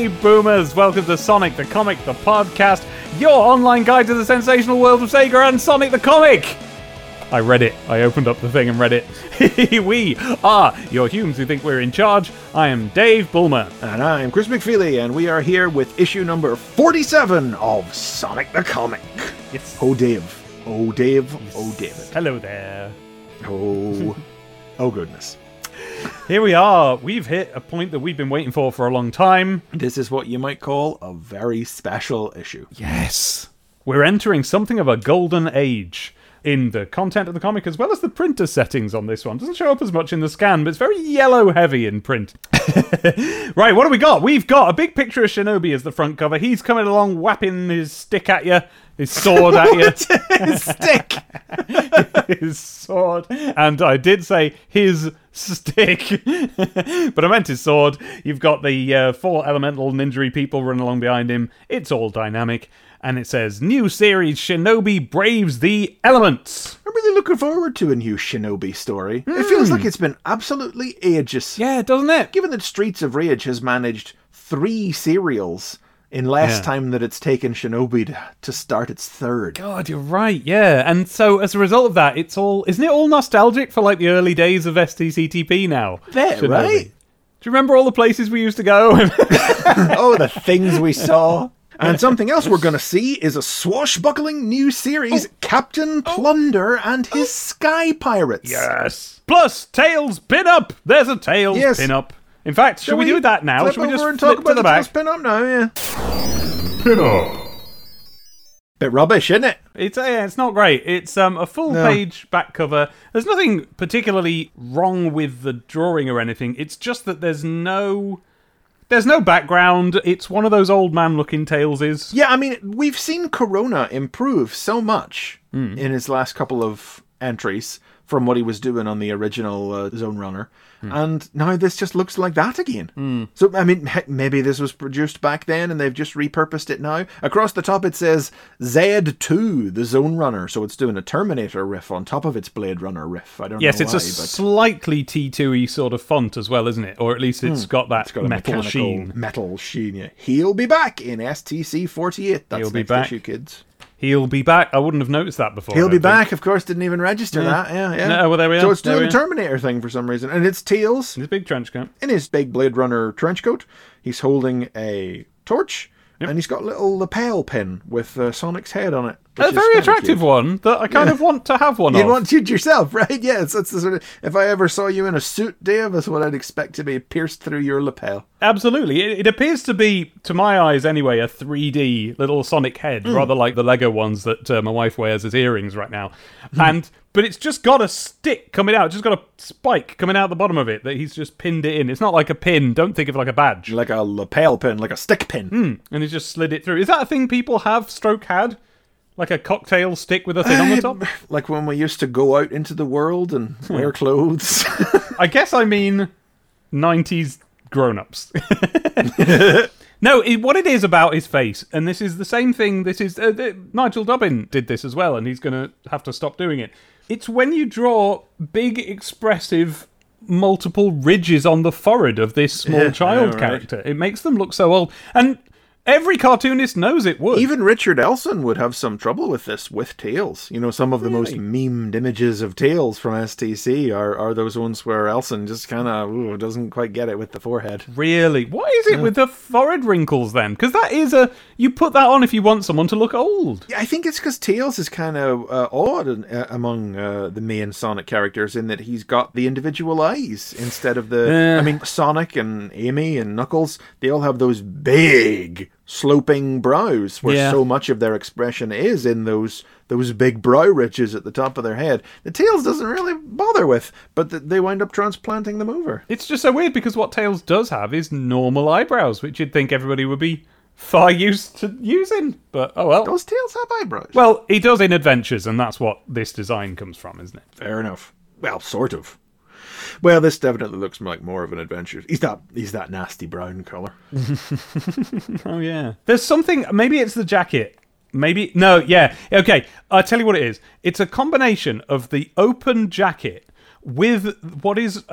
Dave Boomers. Welcome to Sonic the Comic, the podcast, your online guide to the sensational world of Sega and Sonic the Comic. I read it. I opened up the thing and read it. we are your humans who think we're in charge. I am Dave Bulmer. And I'm Chris McFeely, and we are here with issue number 47 of Sonic the Comic. Yes. Oh, Dave. Oh, Dave. Oh, David. Hello there. Oh, oh, goodness. Here we are. We've hit a point that we've been waiting for for a long time. This is what you might call a very special issue. Yes. We're entering something of a golden age in the content of the comic as well as the printer settings on this one. Doesn't show up as much in the scan, but it's very yellow heavy in print. right, what do we got? We've got a big picture of Shinobi as the front cover. He's coming along whapping his stick at you, his sword at you. His stick! his sword. And I did say his stick, but I meant his sword. You've got the uh, four elemental ninja people running along behind him. It's all dynamic. And it says, New series Shinobi Braves the Elements. I'm really looking forward to a new Shinobi story. It feels like it's been absolutely ages. Yeah, doesn't it? Given that Streets of Rage has managed three serials in less Yeah. time that it's taken Shinobi to, to start its third. God, you're right. Yeah, and so as a result of that, it's all isn't it all nostalgic for like the early days of STCTP now? There, right? Do you remember all the places we used to go? oh, the things we saw. And something else we're going to see is a swashbuckling new series, Oh. Captain oh. Plunder and his oh. Sky Pirates. yes. Plus Tails pin up. There's a Tails Yes. pin up. In fact, should Shall we, do that now? Flip Should we over just and flip talk about to the back? Spin up now, yeah. Pin up. Bit rubbish, isn't it? It's uh, yeah, it's not great. It's um a full No. page back cover. There's nothing particularly wrong with the drawing or anything. It's just that there's no there's no background. It's one of those old man looking Tails is. Yeah, I mean, we've seen Corona improve so much Hmm. in his last couple of entries from what he was doing on the original uh, Zone Runner. Hmm. And now this just looks like that again. So, I mean, maybe this was produced back then and they've just repurposed it now. Across the top it says Z2, the Zone Runner. So it's doing a Terminator riff on top of its Blade Runner riff. I don't Yes, know it's why, a but slightly T2y sort of font as well, isn't it? Or at least it's got that it's got metal sheen. metal sheen. Yeah. He'll be back in STC 48. That's He'll be back. issue, kids. He'll be back. I wouldn't have noticed that before. He'll be back, of course. Didn't even register that. Yeah, yeah. No, well, there we are. So it's doing the. Terminator thing for some reason, and it's Tails His big trench coat. in his big Blade Runner trench coat. He's holding a torch, and he's got a little lapel pin with uh, Sonic's head on it. A very attractive one that I kind of want to have one You'd of. want it yourself, right? Yes, that's the sort of. If I ever saw you in a suit, Dave, that's what I'd expect to be pierced through your lapel. Absolutely. It, it appears to be, to my eyes anyway, a 3D little Sonic head, Hmm. rather like the Lego ones that uh, my wife wears as earrings right now. Hmm. And but it's just got a stick coming out, just got a spike coming out the bottom of it that he's just pinned it in. It's not like a pin. Don't think of it like a badge. Like a lapel pin, like a stick pin. And he's just slid it through. Is that a thing people have? Stroke had, like a cocktail stick with a thing on the top. Like when we used to go out into the world and Hmm. wear clothes. I guess I mean 90s grown ups. no, it, what it is about his face, and this is the same thing. This is uh, th- Nigel Dobbin did this as well, and he's going to have to stop doing it. It's when you draw big, expressive, multiple ridges on the forehead of this small Yeah, child know, right? character. It makes them look so old, and every cartoonist knows it would. Even Richard Elson would have some trouble with this with Tails. You know, some of the most memed images of Tails from STC are, are those ones where Elson just kind of doesn't quite get it with the forehead. Really? What is it with the forehead wrinkles then? Because that is a. You put that on if you want someone to look old. Yeah, I think it's because Tails is kind of uh, odd in, uh, among uh, the main Sonic characters in that he's got the individual eyes instead of the. Yeah. I mean, Sonic and Amy and Knuckles, they all have those big sloping brows where Yeah. so much of their expression is in those those big brow ridges at the top of their head. The Tails doesn't really bother with, but th- they wind up transplanting them over. It's just so weird because what Tails does have is normal eyebrows, which you'd think everybody would be far used to using. But oh well. Does Tails have eyebrows? Well, he does in Adventures, and that's what this design comes from, isn't it? Fair enough. Well, sort of. Well, this definitely looks like more of an adventure. He's that he's that nasty brown color. Oh yeah. There's something. Maybe it's the jacket. Maybe no. Yeah. Okay. I'll tell you what it is. It's a combination of the open jacket with what is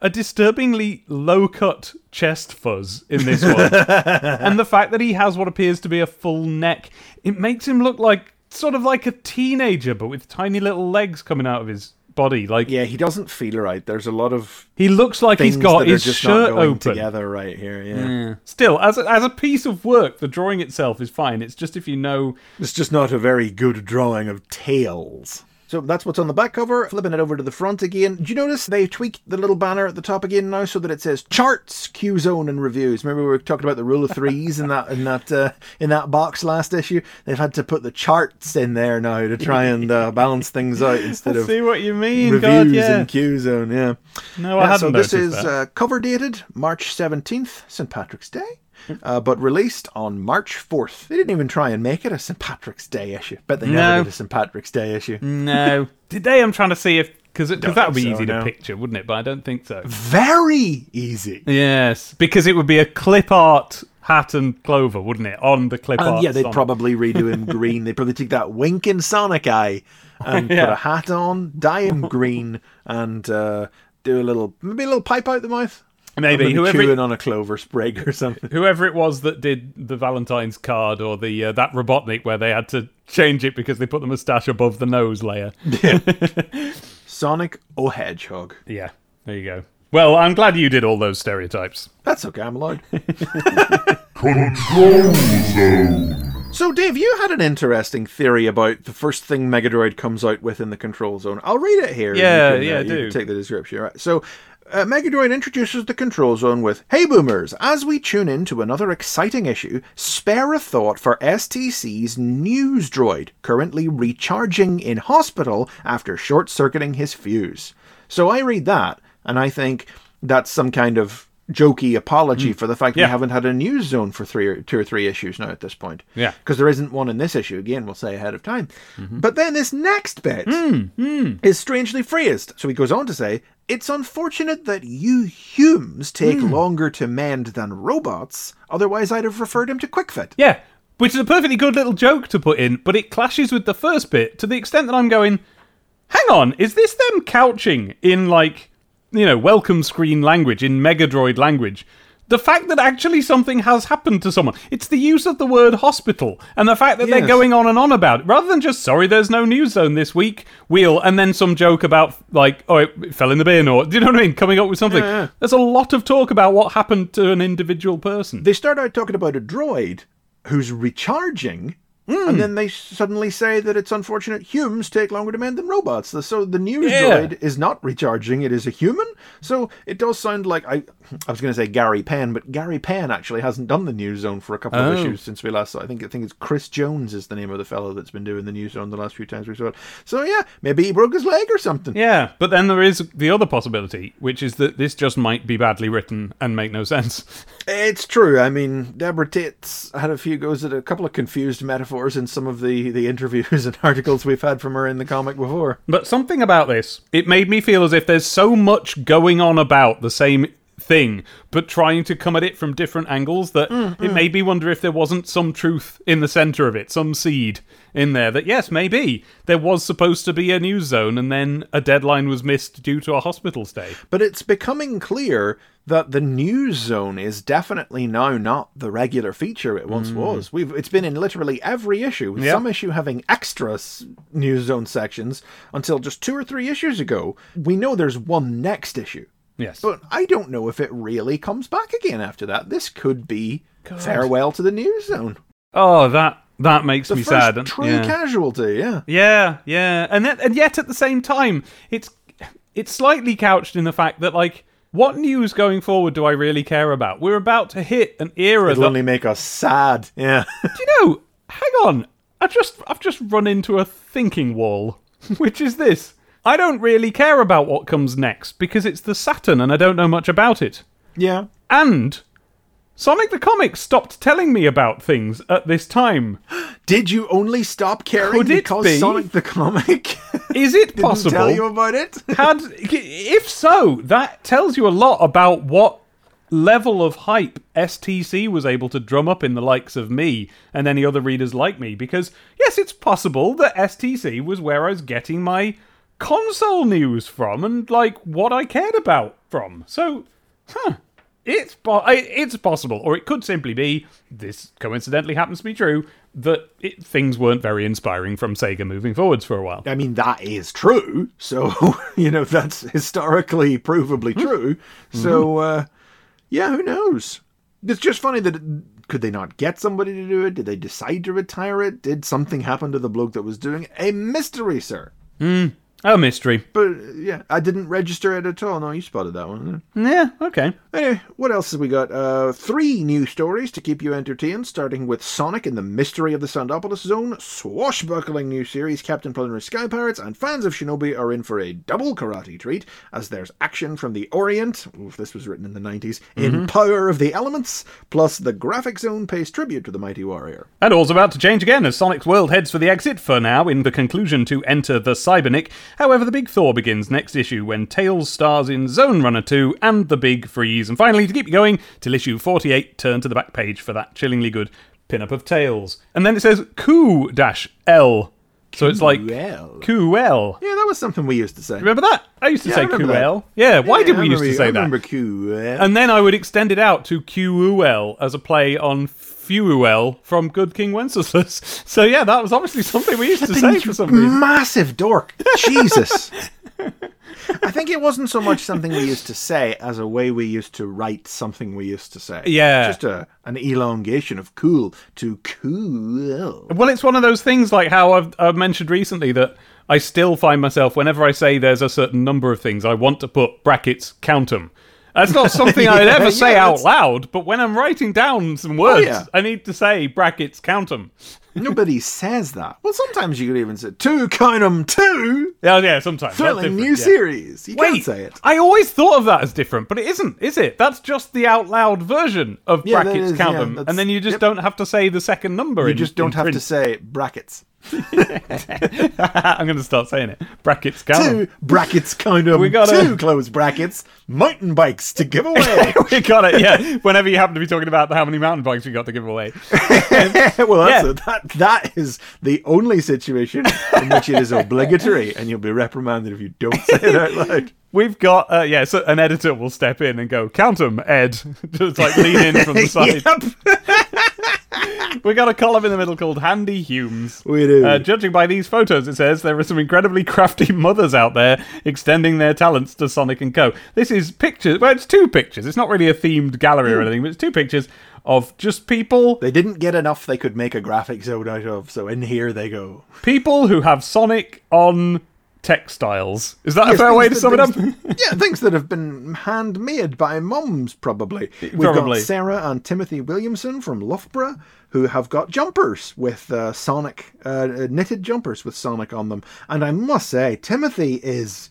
a disturbingly low cut chest fuzz in this one. and the fact that he has what appears to be a full neck, it makes him look like sort of like a teenager, but with tiny little legs coming out of his body. Like Yeah, he doesn't feel right. There's a lot of he looks like he's got his just shirt not going open. together right here. Yeah. Still, as a, as a piece of work, the drawing itself is fine. It's just if you know It's just not a very good drawing of tails. So that's what's on the back cover. Flipping it over to the front again. Do you notice they tweaked the little banner at the top again now so that it says charts, Q zone, and reviews? Remember we were talking about the rule of threes in that in that uh, in that box last issue. They've had to put the charts in there now to try and uh, balance things out instead of see what you mean. reviews God, yeah. and Q zone. Yeah. No, I Yeah, hadn't so this is uh, cover dated March 17th, St. Patrick's Day, uh, but released on March 4th. They didn't even try and make it a St. Patrick's Day issue. Bet they No. never did a St. Patrick's Day issue. no. Today I'm trying to see if because that would be so, easy to picture, wouldn't it? But I don't think so. Very easy. Yes, because it would be a clip art hat and clover, wouldn't it? On the clip And art. yeah, they'd Sonic. probably redo him green. They'd probably take that winking Sonic eye and Yeah. put a hat on, dye him green, and uh, do a little, maybe a little pipe out the mouth. Maybe Maybe whoever chewing on a clover sprig or something. whoever it was that did the Valentine's card or the uh, that Robotnik where they had to change it because they put the moustache above the nose layer. Sonic O'Hedgehog. Yeah, there you go. Well, I'm glad you did all those stereotypes. That's okay, I'm allowed. Control Zone. So, Dave, you had an interesting theory about the first thing Megadroid comes out with in the control zone. I'll read it here. Yeah, you can, yeah, uh, you do. can take the description. Right. So, uh, Megadroid introduces the control zone with Hey Boomers, as we tune in to another exciting issue, spare a thought for STC's news droid, currently recharging in hospital after short circuiting his fuse. So, I read that, and I think that's some kind of jokey apology for the fact Mm. Yeah. we haven't had a news zone for three or two or three issues now at this point Yeah. because there isn't one in this issue. Again, we'll say ahead of time. But then this next bit is strangely phrased. So he goes on to say, It's unfortunate that you Humes take hmm. longer to mend than robots, otherwise, I'd have referred him to Kwik Fit. Yeah, which is a perfectly good little joke to put in, but it clashes with the first bit to the extent that I'm going, hang on, is this them couching in like, you know, welcome screen language, in Megadroid language? The fact that actually something has happened to someone. It's the use of the word hospital and the fact that they're going on and on about it. Rather than just, sorry, there's no news zone this week, wheel, and then some joke about, like, oh, it fell in the bin, or, do you know what I mean? Coming up with something. Yeah, yeah. There's a lot of talk about what happened to an individual person. They start out talking about a droid who's recharging. And hmm. then they suddenly say that it's unfortunate humans take longer to mend than robots. So the news Yeah. droid is not recharging; it is a human. So it does sound like I, I was going to say Gary Penn, but Gary Penn actually hasn't done the news zone for a couple of Oh. issues since we last saw. I think I think it's Chris Jones is the name of the fellow that's been doing the news zone the last few times we saw it. So yeah, maybe he broke his leg or something. Yeah, but then there is the other possibility, which is that this just might be badly written and make no sense. It's true. I mean, Deborah Tate's had a few goes at a couple of confused metaphors in some of the, the interviews and articles we've had from her in the comic before. But something about this, it made me feel as if there's so much going on about the same thing, but trying to come at it from different angles that mm, it mm. made me wonder if there wasn't some truth in the center of it, some seed in there that, yes, maybe there was supposed to be a news zone and then a deadline was missed due to a hospital stay. But it's becoming clear that the news zone is definitely now not the regular feature it once mm. was. We've it's been in literally every issue, with Yeah. some issue having extra news zone sections until just two or three issues ago. We know there's one next issue. Yes. But I don't know if it really comes back again after that. This could be farewell to the news zone. oh, that that makes The me first sad. true Yeah. casualty, yeah. Yeah, yeah, and then, and yet at the same time, it's it's slightly couched in the fact that like, what news going forward do I really care about? We're about to hit an era It'll that only make us sad. Yeah. do you know? Hang on, I just I've just run into a thinking wall, which is this: I don't really care about what comes next because it's the Saturn, and I don't know much about it. yeah. And Sonic the Comic stopped telling me about things at this time. Did you only stop caring Could it because be? Sonic the Comic Is it didn't possible? tell you about it? had if so that tells you a lot about what level of hype STC was able to drum up in the likes of me and any other readers like me because yes it's possible that STC was where I was getting my console news from and like what I cared about from. So, huh. It's po- it's possible, or it could simply be this coincidentally happens to be true that it, things weren't very inspiring from Sega moving forwards for a while. I mean, that is true. So, you know, that's historically provably hmm. true. Mm-hmm. So, uh, yeah, who knows? It's just funny that could they not get somebody to do it? Did they decide to retire it? Did something happen to the bloke that was doing it? A mystery, sir. Hmm. A mystery. But uh, yeah, I didn't register it at all. No, you spotted that one. Yeah, okay. Anyway, what else have we got? Uh, three new stories to keep you entertained, starting with Sonic and the Mystery of the Sandopolis Zone, swashbuckling new series Captain Plunder Sky Pirates, and fans of Shinobi are in for a double karate treat as there's action from the Orient, oof, this was written in the 90s, in Power of the Elements, plus the Graphic Zone pays tribute to the Mighty Warrior. And all's about to change again as Sonic's world heads for the exit, for now, in the conclusion to enter the Cybernic. However, the big thaw begins next issue when Tails stars in Zone Runner 2 and the Big Freeze. And finally, to keep you going, till issue 48, turn to the back page for that chillingly good pin-up of Tails. And then it says Q-L. So it's like. QL. Yeah, that was something we used to say. Remember that? I used to Yeah, I say remember that. QL. Yeah, why did we used to say I that? remember Q. And then I would extend it out to QUL as a play on Fuel from Good King Wenceslas. So yeah, that was obviously something we used to say for some reason. Massive dork. Jesus. I think it wasn't so much something we used to say as a way we used to write something we used to say. Yeah. Just a, an elongation of cool to cool. Well, it's one of those things like how I've, I've mentioned recently that I still find myself whenever I say there's a certain number of things, I want to put brackets count 'em. That's not something I'd Yeah, ever say yeah, out loud, but when I'm writing down some words, oh, yeah. I need to say brackets count 'em. Nobody says that. Well, sometimes you could even say two count 'em two. Yeah, yeah, sometimes. Thrilling new yeah. series. You Wait, can't say it. I always thought of that as different, but it isn't, is it? That's just the out loud version of Yeah, brackets is, count them, and then you just yep. don't have to say the second number. You in- just don't have to say brackets. I'm going to start saying it. Brackets count. Two brackets count 'em We gotta- two close brackets. Mountain bikes to give away. we got it. Yeah. Whenever you happen to be talking about how many mountain bikes we got to give away. well, that's Yeah. a, that that is the only situation in which it is obligatory, and you'll be reprimanded if you don't say it out loud. We've got uh, yeah. So an editor will step in and go count them, Ed. just like lean in from the side. We got a column in the middle called Handy Humes. We do. Uh, judging by these photos, it says there are some incredibly crafty mothers out there extending their talents to Sonic and Co. This is pictures. Well, it's two pictures. It's not really a themed gallery or anything, but it's two pictures of just people, They didn't get enough they could make a graphic zone out of, so in here they go. people who have Sonic on textiles. Is that a fair way to sum it up? yeah, things that have been handmade by mums, probably. We've Probably. got Sarah and Timothy Williamson from Loughborough, who have got jumpers with uh, Sonic, uh, knitted jumpers with Sonic on them. And I must say, Timothy is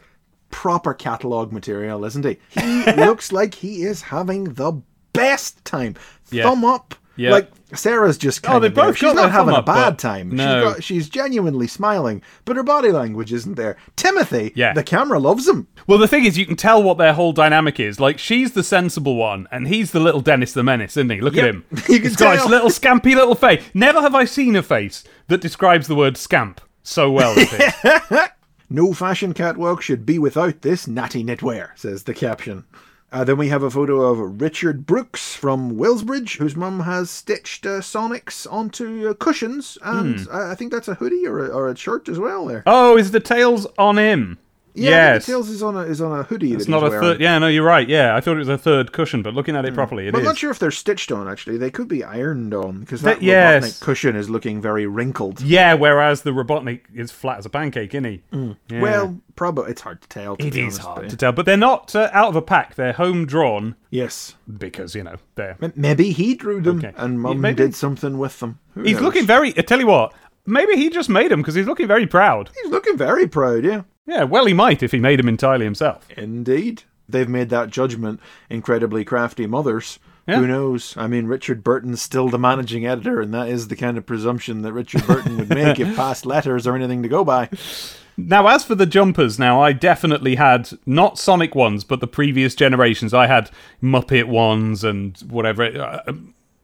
proper catalogue material, isn't he? He looks like he is having the best time. Yeah. Thumb up. Yeah. Like Sarah's just kind Oh, they of both She's got not having thumb a up, bad time. no. She's, got, she's genuinely smiling, but her body language isn't there. Timothy, Yeah. the camera loves him. Well, the thing is, you can tell what their whole dynamic is. Like, she's the sensible one, and he's the little Dennis the Menace, isn't he? Look Yep. at him. You can He's got his little scampy little face. Never have I seen a face that describes the word scamp so well. No fashion catwalk should be without this natty knitwear, says the caption. Uh, then we have a photo of Richard Brooks from Wellsbridge, whose mum has stitched uh, Sonics onto uh, cushions, and uh, I think that's a hoodie or a, or a shirt as well. There, oh, is the tails on him? Yeah, yes. the tails is on a is on a hoodie. It's not a wearing. third. Yeah, no, you're right. Yeah, I thought it was a third cushion, but looking at it properly, it But I'm is. not sure if they're stitched on. Actually, they could be ironed on because That- that, yes. Robotnik cushion is looking very wrinkled. Yeah, whereas the Robotnik is flat as a pancake, isn't he? Yeah. Well, probably it's hard to tell. To it is honest, hard to tell, but they're not uh, out of a pack. They're home drawn Yes, because you know they're. M- maybe he drew them, Okay. and mum Maybe. did something with them. Who He's knows? looking very. I tell you what, maybe he just made them because he's looking very proud. He's looking very proud. Yeah. Yeah, well, he might if he made them entirely himself. Indeed. They've made that judgment, incredibly crafty mothers. Yeah. Who knows? I mean, Richard Burton's still the managing editor, and that is the kind of presumption that Richard Burton would make if past letters are anything to go by. Now, as for the jumpers, now I definitely had not Sonic ones, but the previous generations. I had Muppet ones and whatever. Uh,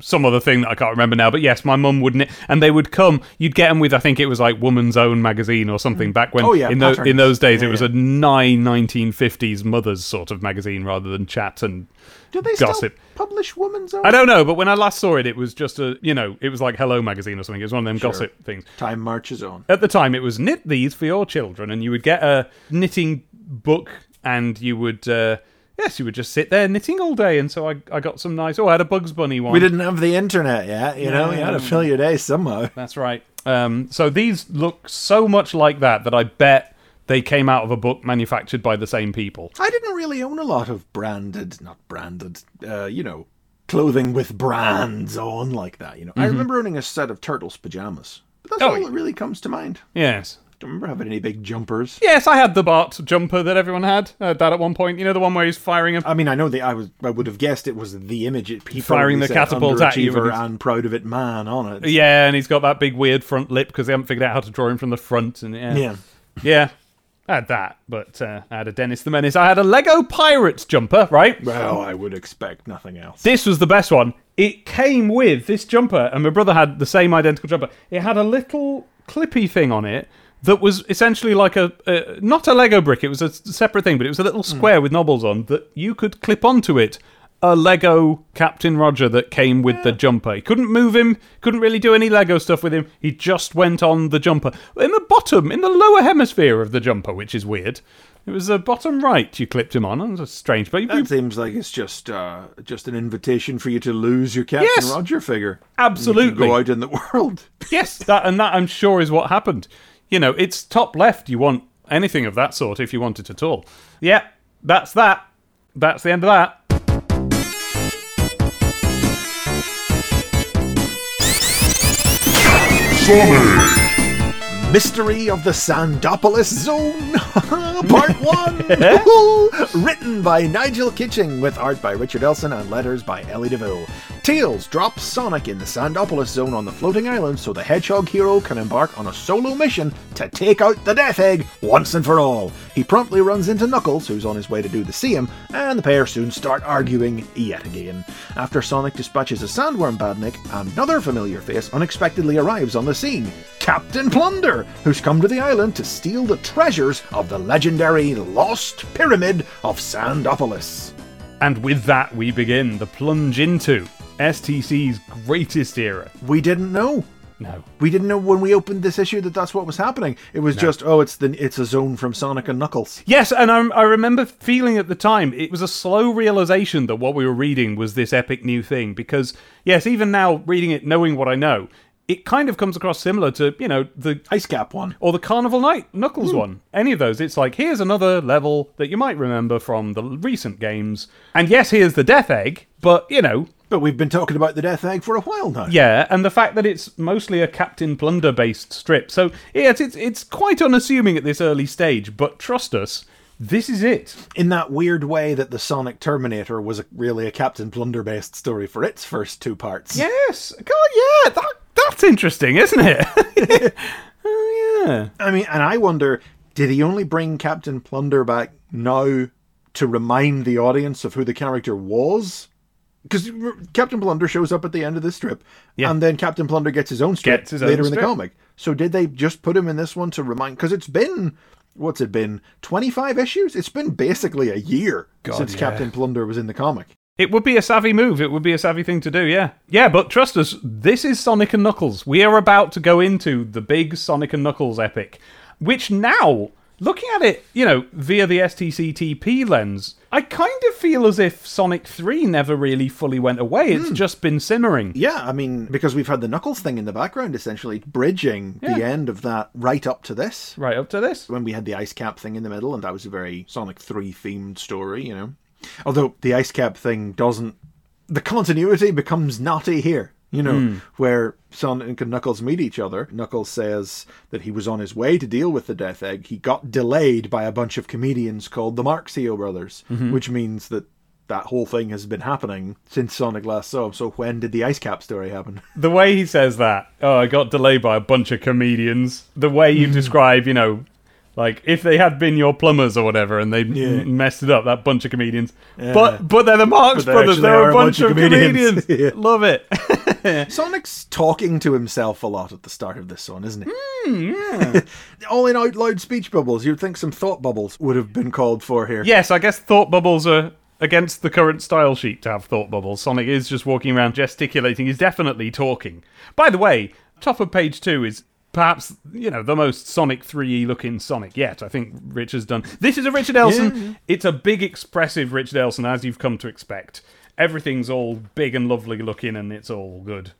Some other thing that I can't remember now. But yes, my mum would, knit, and they would come. You'd get them with, I think it was like Woman's Own magazine or something back when. Oh, yeah, in, tho- in those days, it was yeah. a nine 1950s mothers sort of magazine rather than chat and Do they gossip. still publish Woman's Own? I don't know, but when I last saw it, it was just a, you know, it was like Hello magazine or something. It was one of them gossip things. Time marches on. At the time, it was knit these for your children, and you would get a knitting book, and you would, uh, yes, you would just sit there knitting all day. And so I, I got some nice. Oh, I had a Bugs Bunny one. We didn't have the internet yet, you know. You had to fill your day somehow. That's right. Um, so these look so much like that that I bet they came out of a book manufactured by the same people. I didn't really own a lot of branded, not branded, uh, you know, clothing with brands on like that. You know, I remember owning a set of Turtles pajamas, but that's Mm-hmm. Oh, all that really comes to mind. Yes. Don't remember having any big jumpers. Yes, I had the Bart jumper that everyone had. I had that at one point. You know, the one where he's firing a I mean, I know that I was. I would have guessed it was the image. It, he Firing probably the said catapult at you with underachiever his- and proud of it man on it. Yeah, and he's got that big weird front lip because they haven't figured out how to draw him from the front. And yeah, Yeah. yeah. I had that, but uh, I had a Dennis the Menace. I had a Lego Pirates jumper, right? Well, I would expect nothing else. This was the best one. It came with this jumper, and my brother had the same identical jumper. It had a little clippy thing on it that was essentially like a, a not a Lego brick. It was a separate thing, but it was a little square with knobbles on that you could clip onto it. A Lego Captain Roger that came with the jumper. He couldn't move him, couldn't really do any Lego stuff with him. He just went on the jumper. In the bottom, in the lower hemisphere of the jumper, which is weird. It was the bottom right you clipped him on. It was strange. But you- That seems like it's just uh, just an invitation for you to lose your Captain Yes. Roger figure. Absolutely. You go out in the world. Yes, that and that I'm sure is what happened. You know, it's top left. You want anything of that sort if you want it at all. Yeah, that's that. That's the end of that. Sonic! Mystery of the Sandopolis Zone, Part 1! Written by Nigel Kitching, with art by Richard Elson and letters by Ellie DeVille. Tails drops Sonic in the Sandopolis Zone on the floating island so the Hedgehog hero can embark on a solo mission to take out the Death Egg once and for all. He promptly runs into Knuckles, who's on his way to do the same, and the pair soon start arguing yet again. After Sonic dispatches a sandworm badnik, another familiar face unexpectedly arrives on the scene. Captain Plunder, who's come to the island to steal the treasures of the legendary Lost Pyramid of Sandopolis. And with that, we begin the plunge into STC's greatest era. We didn't know. No. We didn't know when we opened this issue that that's what was happening. It was just, oh, it's the it's a zone from Sonic and Knuckles. Yes, and I, I remember feeling at the time it was a slow realization that what we were reading was this epic new thing. Because yes, even now reading it, knowing what I know, it kind of comes across similar to you know the Ice Cap one. or the Carnival Night Knuckles hmm. one. Any of those, it's like here's another level that you might remember from the recent games. And yes, here's the Death Egg, but you know, But we've been talking about the Death Egg for a while now. yeah, and the fact that it's mostly a Captain Plunder based strip. So yes, it's it's quite unassuming at this early stage, but trust us, this is it. In that weird way that the Sonic Terminator was a, really a Captain Plunder based story for its first two parts. Yes, God, yeah, that that's interesting, isn't it? oh yeah. I mean, and I wonder, did he only bring Captain Plunder back now to remind the audience of who the character was? Because Captain Plunder shows up at the end of this strip, Yeah. and then Captain Plunder gets his own strip his own later in the comic. So did they just put him in this one to remind? Because it's been what's it been? Twenty five issues. It's been basically a year since yeah. Captain Plunder was in the comic. It would be a savvy move. It would be a savvy thing to do, yeah. Yeah, but trust us, this is Sonic and Knuckles. We are about to go into the big Sonic and Knuckles epic, which now, looking at it, you know, via the STCTP lens, I kind of feel as if Sonic 3 never really fully went away. It's hmm. just been simmering. Yeah, I mean, because we've had the Knuckles thing in the background, essentially bridging the end of that right up to this. Right up to this. when we had the ice cap thing in the middle, and that was a very Sonic 3 themed story, you know. Although the ice cap thing doesn't. The continuity becomes knotty here, you know, hmm. where Sonic and Knuckles meet each other. Knuckles says that he was on his way to deal with the Death Egg. He got delayed by a bunch of comedians called the Marxio Brothers, mm-hmm. which means that that whole thing has been happening since Sonic last saw him. So when did the ice cap story happen? The way he says that, oh, I got delayed by a bunch of comedians. The way you hmm. describe, you know, Like if they had been your plumbers or whatever, and they Yeah. m- messed it up, that bunch of comedians. But but they're the Marx they Brothers. They're are a bunch, of comedians. Yeah. Love it. Sonic's talking to himself a lot at the start of this one, isn't he? Hmm, All in out loud speech bubbles. You'd think some thought bubbles would have been called for here. yes, I guess thought bubbles are against the current style sheet to have thought bubbles. Sonic is just walking around gesticulating. He's definitely talking. By the way, top of page two is perhaps you know the most Sonic 3E looking Sonic yet. I think Rich has done. This is a Richard Elson. It's a big, expressive Richard Elson, as you've come to expect. Everything's all big and lovely looking, and it's all good.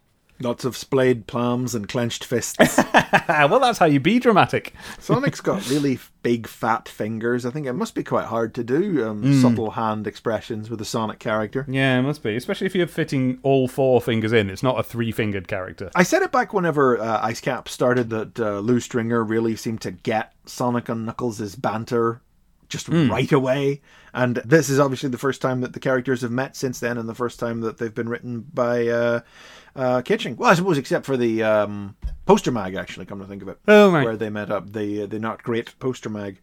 Lots of splayed palms and clenched fists. Well, that's how you be dramatic. Sonic's got really big fat fingers. I think it must be quite hard to do um, Hmm. subtle hand expressions with a Sonic character. Yeah, it must be, especially if you're fitting all four fingers in. It's not a three-fingered character. I said it back whenever uh, Ice Cap started that uh, Lew Stringer really seemed to get Sonic and Knuckles' banter just right away. And this is obviously the first time that the characters have met since then, and the first time that they've been written by uh, uh, Kitching. Well, I suppose except for the um, poster mag, actually, come to think of it. Oh, right. Where they met up, the, the not great poster mag.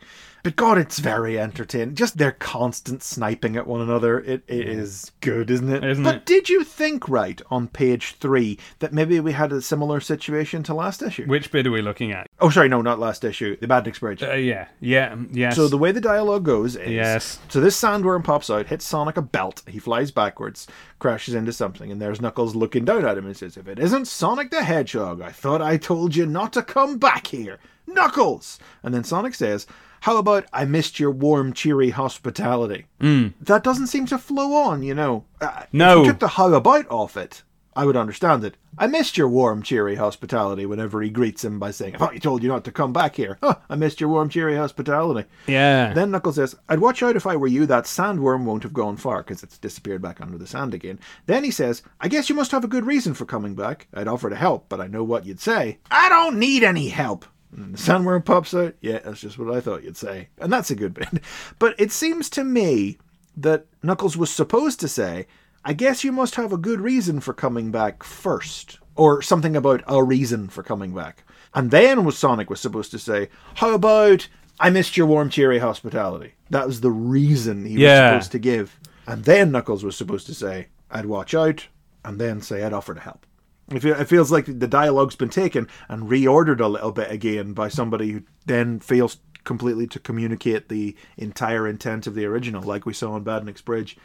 But God, it's very entertaining. Just their constant sniping at one another. It, it is good, isn't it? Isn't but it? did you think, right, on page three, that maybe we had a similar situation to last issue? Which bit are we looking at? oh, sorry, no, not last issue. The Badniks Bridge. Uh, yeah, yeah, yes. So the way the dialogue goes is Yes. So this sandworm pops out, hits Sonic a belt, he flies backwards, crashes into something, and there's Knuckles looking down at him and says, If it isn't Sonic the Hedgehog, I thought I told you not to come back here. Knuckles! And then Sonic says, How about I missed your warm, cheery hospitality? Mm. That doesn't seem to flow on, you know. Uh, No. If you took the how about off it, I would understand it. I missed your warm, cheery hospitality whenever he greets him by saying, I thought you told you not to come back here. Huh, I missed your warm, cheery hospitality. yeah. Then Knuckles says, I'd watch out if I were you, that sandworm won't have gone far, because it's disappeared back under the sand again. Then he says, I guess you must have a good reason for coming back. I'd offer to help, but I know what you'd say. I don't need any help. And the sandworm pops out. Yeah, that's just what I thought you'd say. And that's a good bit. But it seems to me that Knuckles was supposed to say, I guess you must have a good reason for coming back first. Or something about a reason for coming back. And then was Sonic was supposed to say, How about I missed your warm, cheery hospitality? That was the reason he Yeah. was supposed to give. And then Knuckles was supposed to say, I'd watch out, and then say I'd offer to help. It feels like the dialogue's been taken and reordered a little bit again by somebody who then fails completely to communicate the entire intent of the original, like we saw on Badniks Bridge.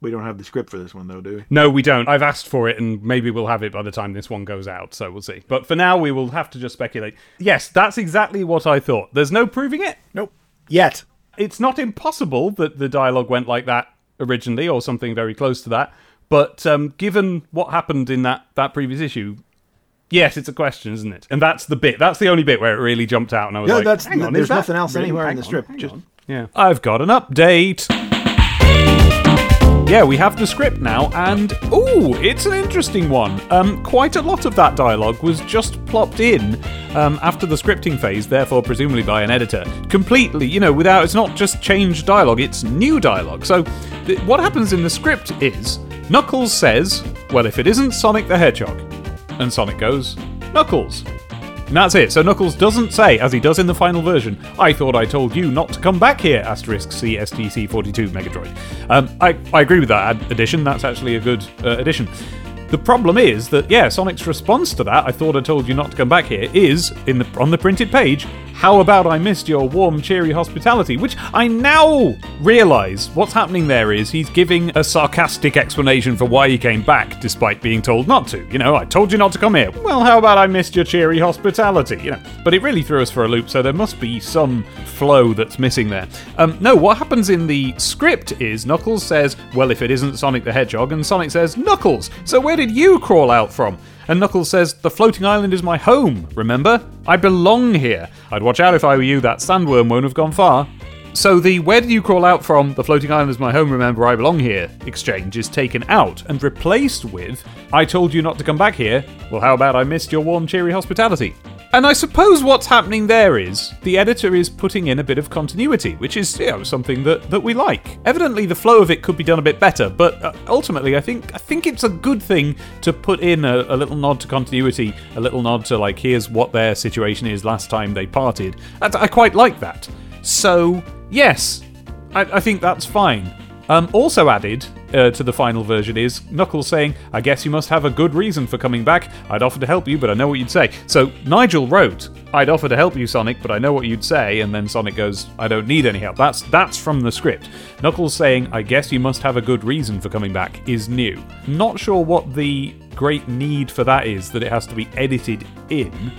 We don't have the script for this one, though, do we? No, we don't. I've asked for it, and maybe we'll have it by the time this one goes out, so we'll see. But for now, we will have to just speculate. Yes, that's exactly what I thought. There's no proving it. Nope. Yet. It's not impossible that the dialogue went like that originally, or something very close to that. But um, given what happened in that, that previous issue, yes, it's a question, isn't it? And that's the bit. That's the only bit where it really jumped out, and I was Yeah, like, that's- "Hang on, there's that nothing else really- anywhere in the on, strip, hang just- Yeah. I've got an update. Yeah, we have the script now, and ooh, it's an interesting one. Um, quite a lot of that dialogue was just plopped in um, after the scripting phase, therefore presumably by an editor, completely. You know, without it's not just changed dialogue; it's new dialogue. So, th- what happens in the script is Knuckles says, "Well, if it isn't Sonic the Hedgehog," and Sonic goes, "Knuckles." And that's it. So Knuckles doesn't say, as he does in the final version, I thought I told you not to come back here, asterisk CSTC 42 Megadroid. Um, I, I agree with that ad- addition. That's actually a good uh, addition. The problem is that, yeah, Sonic's response to that, I thought I told you not to come back here, is, in the on the printed page, how about I missed your warm, cheery hospitality? Which I now realise what's happening there is he's giving a sarcastic explanation for why he came back, despite being told not to. You know, I told you not to come here. Well, how about I missed your cheery hospitality? You know, but it really threw us for a loop, so there must be some flow that's missing there. Um, no, what happens in the script is Knuckles says, Well, if it isn't Sonic the Hedgehog, and Sonic says, Knuckles, so where did you crawl out from? And Knuckles says, The floating island is my home, remember? I belong here. I'd watch out if I were you, that sandworm won't have gone far. So the where did you crawl out from? The floating island is my home, remember I belong here exchange is taken out and replaced with I told you not to come back here. Well, how about I missed your warm, cheery hospitality? And I suppose what's happening there is the editor is putting in a bit of continuity, which is you know something that, that we like. Evidently, the flow of it could be done a bit better, but uh, ultimately, I think I think it's a good thing to put in a, a little nod to continuity, a little nod to like here's what their situation is last time they parted. And I quite like that. So yes, I, I think that's fine. Um, also added uh, to the final version is Knuckles saying, I guess you must have a good reason for coming back. I'd offer to help you, but I know what you'd say. So Nigel wrote, I'd offer to help you, Sonic, but I know what you'd say, and then Sonic goes, I don't need any help. That's that's from the script. Knuckles saying, I guess you must have a good reason for coming back is new. Not sure what the great need for that is, that it has to be edited in.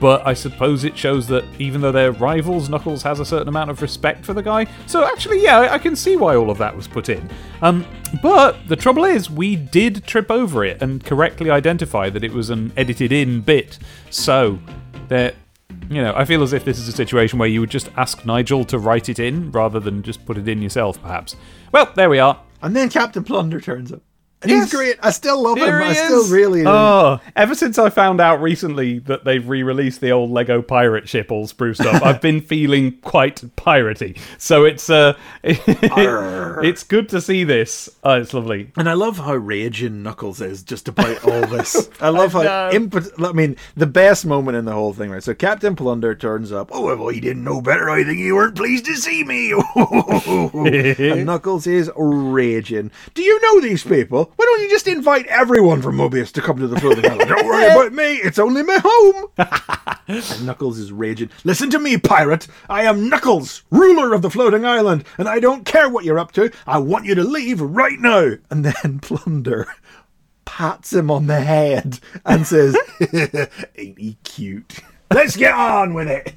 But I suppose it shows that even though they're rivals, Knuckles has a certain amount of respect for the guy. So actually, yeah, I can see why all of that was put in. Um, but the trouble is, we did trip over it and correctly identify that it was an edited in bit. So there. You know, I feel as if this is a situation where you would just ask Nigel to write it in rather than just put it in yourself, perhaps. Well, there we are. And then Captain Plunder turns up. And Yes. he's great. I still love Here him. I still is. really Oh, ever since I found out recently that they've re-released the old Lego pirate ship all spruced up, I've been feeling quite piratey. So it's uh, it's good to see this. Oh, it's lovely. And I love how raging Knuckles is just about all this. I love I how know. impotent. I mean, the best moment in the whole thing, right? So Captain Plunder turns up. Oh, well, he didn't know better. I think you weren't pleased to see me. and Knuckles is raging. Do you know these people? Why don't you just invite everyone from Mobius to come to the floating island? Don't worry about me. It's only my home. and Knuckles is raging. Listen to me, pirate. I am Knuckles, ruler of the floating island, and I don't care what you're up to. I want you to leave right now. And then Plunder pats him on the head and says, Ain't he cute? Let's get on with it.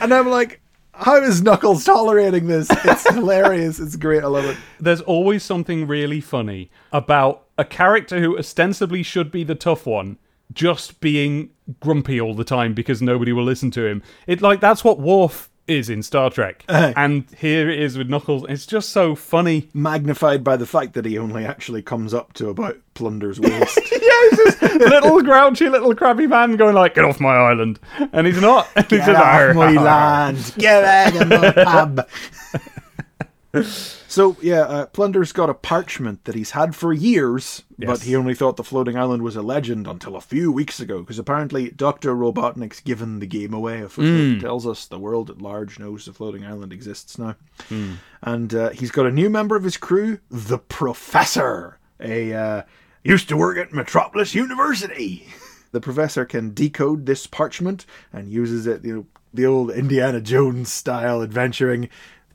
and I'm like, how is Knuckles tolerating this? It's hilarious. It's great. I love it. There's always something really funny about a character who ostensibly should be the tough one just being grumpy all the time because nobody will listen to him. It like that's what Worf is in Star Trek, uh-huh. and here it is with Knuckles. It's just so funny. Magnified by the fact that he only actually comes up to about Plunder's waist. Yeah, he's this little grouchy little crabby man going like, "Get off my island," and he's not. And he's Get just, off "Arr, my arr." land. Get out of my pub. so, yeah, uh, Plunder's got a parchment that he's had for years, but he only thought the floating island was a legend until a few weeks ago, because apparently Dr. Robotnik's given the game away. A footnote tells us the world at large knows the floating island exists now. And uh, he's got a new member of his crew, the Professor, a uh, used to work at Metropolis University. The professor can decode this parchment and uses it, you know, the old Indiana Jones style adventuring,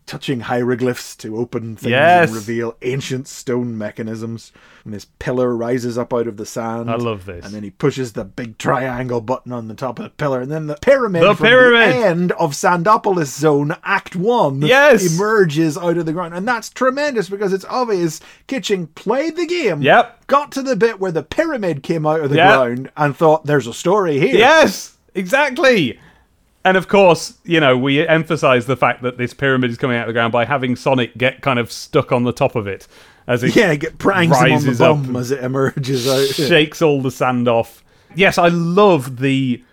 touching hieroglyphs to open things Yes. and reveal ancient stone mechanisms. And this pillar rises up out of the sand. I love this. And then he pushes the big triangle button on the top of the pillar, and then the pyramid The from pyramid! the end of Sandopolis Zone Act One Yes! emerges out of the ground, and that's tremendous because it's obvious Kitching played the game. Yep. Got to the bit where the pyramid came out of the Yep. ground and thought, "There's a story here." Yes, exactly. And of course, you know, we emphasize the fact that this pyramid is coming out of the ground by having Sonic get kind of stuck on the top of it as it Yeah, get prangs him on the bum as it emerges out. Uh, shakes all the sand off. Yes, I love the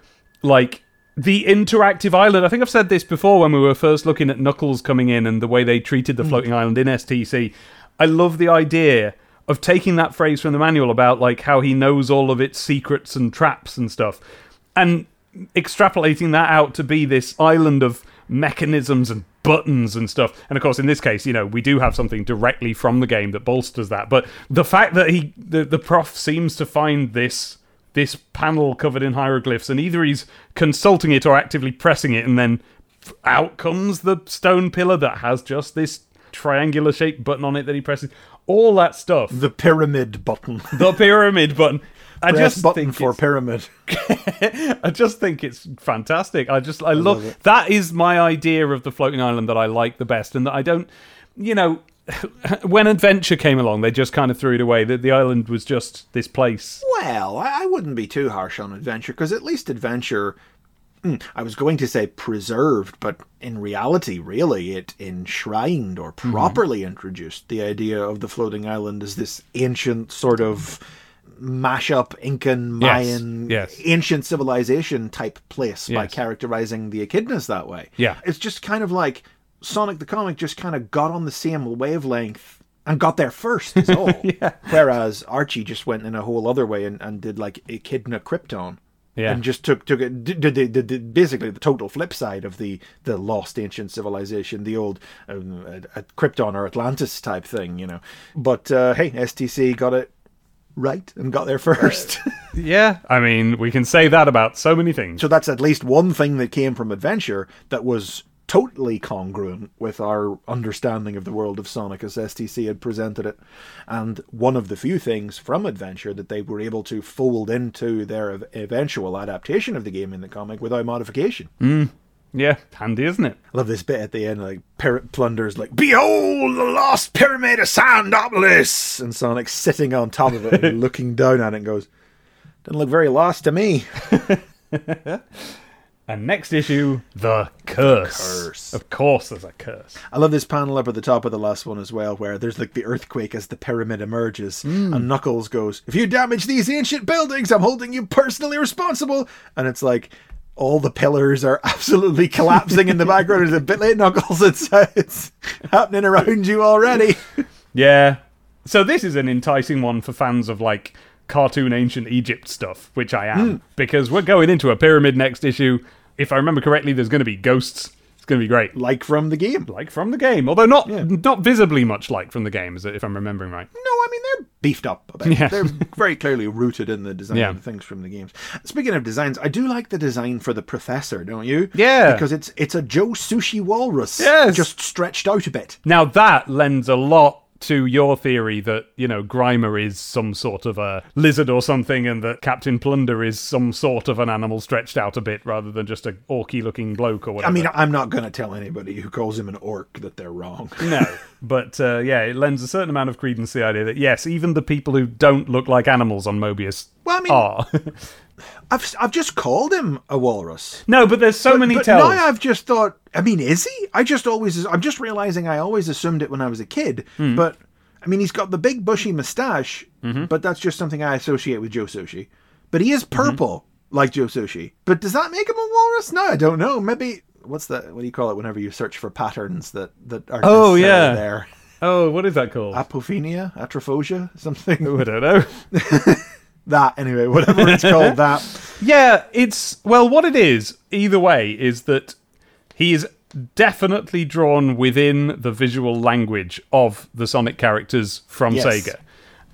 like the interactive island. I think I've said this before when we were first looking at Knuckles coming in and the way they treated the hmm. floating island in STC. I love the idea of taking that phrase from the manual about like how he knows all of its secrets and traps and stuff and extrapolating that out to be this island of mechanisms and buttons and stuff. And of course, in this case, you know, we do have something directly from the game that bolsters that. But the fact that he, the, the prof, seems to find this this panel covered in hieroglyphs, and either he's consulting it or actively pressing it, and then out comes the stone pillar that has just this triangular shaped button on it that he presses. All that stuff. The pyramid button. The pyramid button. I just button think for it's- pyramid. I just think it's fantastic. I just I, love, love that is my idea of the floating island that I like the best, and that I don't, you know, when Adventure came along, they just kind of threw it away. That the island was just this place. Well, I, I wouldn't be too harsh on Adventure because at least Adventure, mm, I was going to say preserved, but in reality, really, it enshrined or properly introduced the idea of the floating island as this ancient sort of mash up Incan, Mayan, yes. ancient civilization type place by characterizing the echidnas that way. Yeah. It's just kind of like Sonic the Comic just kind of got on the same wavelength and got there first, is all. Yeah. Whereas Archie just went in a whole other way and, and did like Echidna Krypton. Yeah. And just took took it did, did, did, did basically the total flip side of the the lost ancient civilization, the old um, uh, Krypton or Atlantis type thing, you know. But uh, hey, STC got it right and got there first. Yeah, I mean, we can say that about so many things. so that's at least one thing that came from Adventure that was totally congruent with our understanding of the world of Sonic as STC had presented it. And one of the few things from Adventure that they were able to fold into their ev- eventual adaptation of the game in the comic without modification. Hmm. Yeah, handy, isn't it? I love this bit at the end, like Parrot Plunder's like, Behold the lost pyramid of Sandopolis! And Sonic's sitting on top of it and looking down at it and goes, Doesn't look very lost to me. And next issue, the curse. curse. Of course, there's a curse. I love this panel up at the top of the last one as well, where there's like the earthquake as the pyramid emerges, hmm. and Knuckles goes, "If you damage these ancient buildings, I'm holding you personally responsible." And it's like all the pillars are absolutely collapsing in the background. It's a bit late, Knuckles. It's it's happening around you already. Yeah. So this is an enticing one for fans of like cartoon ancient Egypt stuff, which I am, hmm. because we're going into a pyramid next issue. If I remember correctly, there's going to be ghosts. Going to be great. like from the game. Like from the game, although not not visibly much like from the game, if I'm remembering right. No, I mean they're beefed up. A bit. Yeah. They're very clearly rooted in the design Yeah. of things from the games. Speaking of designs, I do like the design for the professor, don't you? Yeah. because it's it's a Joe Sushi walrus, Yes. just stretched out a bit. Now that lends a lot to your theory that you know Grimer is some sort of a lizard or something, and that Captain Plunder is some sort of an animal stretched out a bit rather than just a orky-looking bloke or whatever. I mean, I'm not going to tell anybody who calls him an orc that they're wrong. no, but uh, yeah, it lends a certain amount of credence to the idea that yes, even the people who don't look like animals on Mobius Well, I mean, are. I've I've just called him a walrus. no, but there's so many but tells. now I've just thought. I mean, is he? I just always. I'm just realizing I always assumed it when I was a kid. Hmm. But I mean, he's got the big bushy mustache. Mm-hmm. But that's just something I associate with Joe Sushi. But he is Mm-hmm. purple like Joe Sushi. But does that make him a walrus? No, I don't know. Maybe what's that? What do you call it whenever you search for patterns that that aren't Oh, yeah. there? oh, what is that called? Apophenia, atrophosia, something. I don't know. that anyway, whatever it's called. That Yeah, it's well, what it is. Either way, is that he is definitely drawn within the visual language of the Sonic characters from Yes. Sega,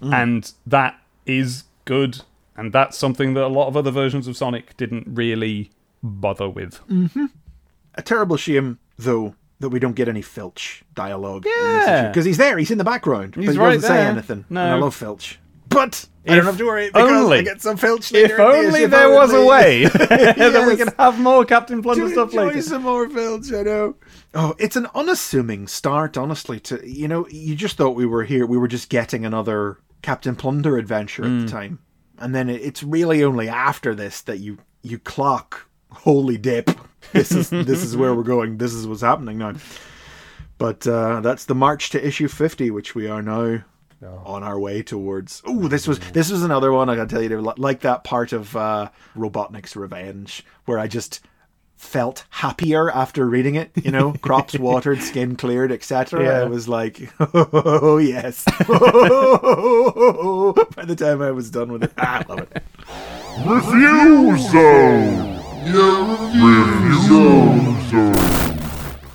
mm. and that is good. And that's something that a lot of other versions of Sonic didn't really bother with. Mm-hmm. a terrible shame though that we don't get any Filch dialogue. Yeah. because he's there. He's in the background, but he right doesn't say anything. No. and I love Filch, but I don't have to worry because only- I get some Filch. If later in the only issue, there was a only. way that we Yes. could have more Captain Plunder stuff enjoy later. some more Filch. I know. Oh, it's an unassuming start, honestly. To you know, you just thought we were here. We were just getting another Captain Plunder adventure at Mm. the time, and then it- it's really only after this that you you clock. Holy dip! This is this is where we're going. This is what's happening now. But uh, that's the march to issue fifty, which we are now on our way towards. Oh, this was this was another one. I gotta tell you, like that part of uh, Robotnik's Revenge, where I just felt happier after reading it. You know, crops watered, skin cleared, etc. Yeah. I was like, oh yes. By the time I was done with it, ah, I love it. Review Zone! Review Zone!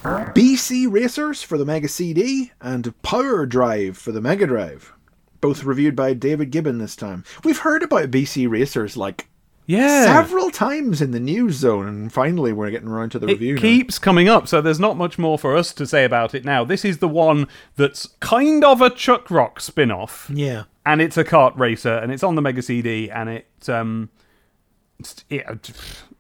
BC Racers for the Mega CD and Power Drive for the Mega Drive. Both reviewed by David Gibbon this time. We've heard about BC Racers like Yeah, several times in the news zone, and finally we're getting around to the review. It now. keeps coming up, so there's not much more for us to say about it now. This is the one that's kind of a Chuck Rock spin off. Yeah. and it's a kart racer, and it's on the Mega CD, and it um, it's- yeah,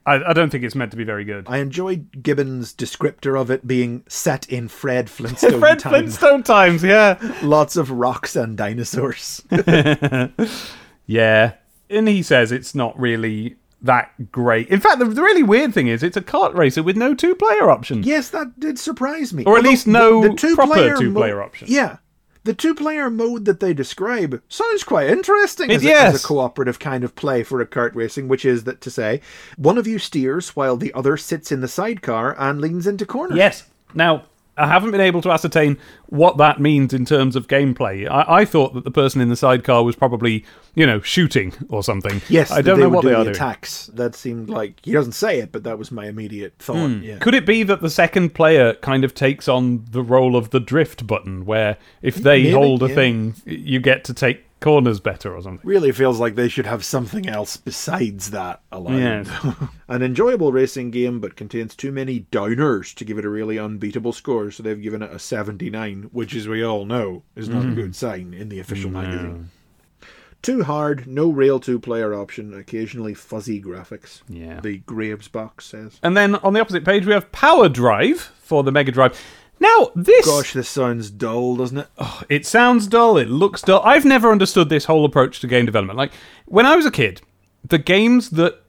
I, I don't think it's meant to be very good. I enjoyed Gibbon's descriptor of it being set in Fred Flintstone Fred time. Flintstone times, yeah, Lots of rocks and dinosaurs. yeah, and he says it's not really that great. In fact, the, the really weird thing is it's a kart racer with no two-player option. yes, that did surprise me. Or at Although least no the, the two proper player two-player option. Yeah. The two player mode that they describe sounds quite interesting It- as, a, yes. as a cooperative kind of play for a kart racing, which is that to say, one of you steers while the other sits in the sidecar and leans into corners. Yes. Now, I haven't been able to ascertain what that means in terms of gameplay. I, I thought that the person in the sidecar was probably, you know, shooting or something. Yes, I don't know what they the are doing. attacks. That seemed like he doesn't say it, but that was my immediate thought. Hmm. Yeah. Could it be that the second player kind of takes on the role of the drift button, where if they Maybe, hold a yeah. thing, you get to take corners better or something? Really feels like they should have something else besides that. Yes. An enjoyable racing game, but contains too many downers to give it a really unbeatable score, so they've given it a 79, which, as we all know, is not Mm-hmm. a good sign in the official magazine. Too hard, no real two player option, occasionally fuzzy graphics. Yeah. The Graves box says. And then on the opposite page, we have Power Drive for the Mega Drive. Now, this Gosh, this sounds dull, doesn't it? Oh, it sounds dull, it looks dull. I've never understood this whole approach to game development. Like when I was a kid, the games that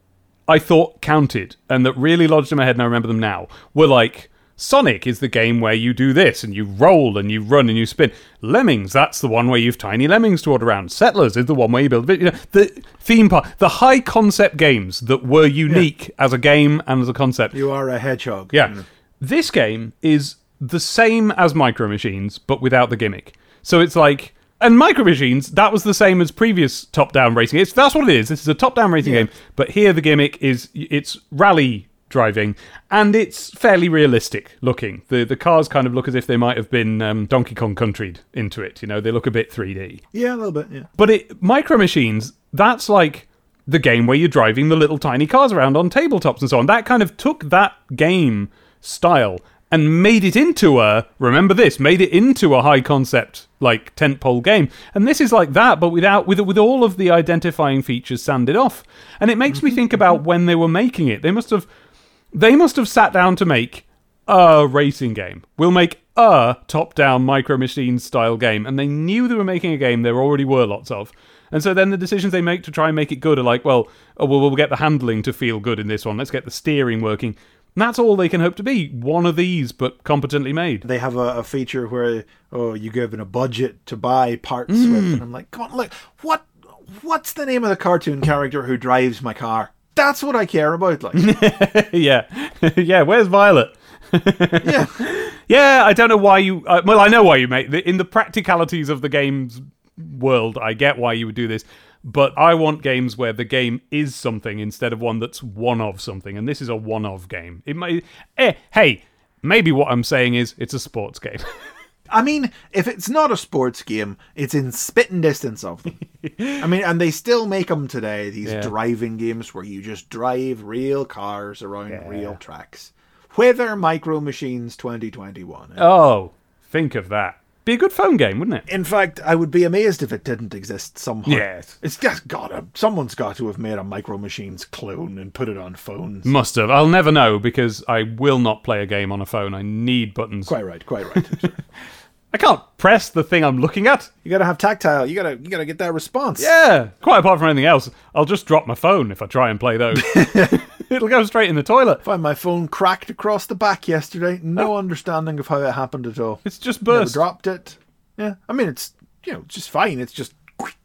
I thought counted and that really lodged in my head, and I remember them now, were like Sonic is the game where you do this and you roll and you run and you spin. Lemmings, that's the one where you've tiny lemmings to order around. Settlers is the one where you build. You know, the theme park, the high concept games that were unique as a game and as a concept. You are a hedgehog. Yeah. Mm. This game is the same as Micro Machines, but without the gimmick. So it's like. And Micro Machines, that was the same as previous top down racing. It's That's what it is. This is a top down racing game. But here the gimmick is it's rally driving and it's fairly realistic looking. The the cars kind of look as if they might have been um, Donkey Kong countryed into it. You know, they look a bit 3D. Yeah, a little bit, yeah. But it Micro Machines, that's like the game where you're driving the little tiny cars around on tabletops and so on. That kind of took that game style and made it into a remember this, made it into a high concept like tentpole game. And this is like that, but without with with all of the identifying features sanded off. And it makes me think mm-hmm. about when they were making it. They must have they must have sat down to make a racing game. We'll make a top-down micro machines style game, and they knew they were making a game there already were lots of. And so then the decisions they make to try and make it good are like, well, oh, well, we'll get the handling to feel good in this one. Let's get the steering working. That's all they can hope to be. One of these, but competently made. They have a, a feature where oh, you given a budget to buy parts Mm. with, and I'm like, come on, look, what, what's the name of the cartoon character who drives my car? That's what I care about. Like, yeah, yeah. Where's Violet? yeah, Yeah, I don't know why you. Uh, well, I know why you make in the practicalities of the game's world. I get why you would do this, but I want games where the game is something instead of one that's one of something. And this is a one of game. It might. Eh, hey, maybe what I'm saying is it's a sports game. I mean, if it's not a sports game, it's in spitting distance of them. I mean, and they still make them today. These Yeah. driving games where you just drive real cars around real tracks. Whether Micro Machines 2021. oh, think of that. Be a good phone game, wouldn't it? In fact, I would be amazed if it didn't exist somehow. Yes. It's just gotta, someone's got to have made a Micro Machines clone and put it on phones. Must have. I'll never know because I will not play a game on a phone. I need buttons. Quite right, quite right. I can't press the thing I'm looking at. you gotta have tactile. You gotta, you gotta get that response. Yeah, quite apart from anything else, I'll just drop my phone if I try and play those. It'll go straight in the toilet. Find my phone cracked across the back yesterday. No oh. understanding of how it happened at all. It's just Never burst. dropped it. Yeah, I mean it's you know it's just fine. It's just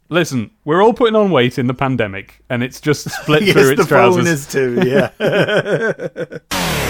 Listen, we're all putting on weight in the pandemic, and it's just split yes, through its the phone is too. Yeah,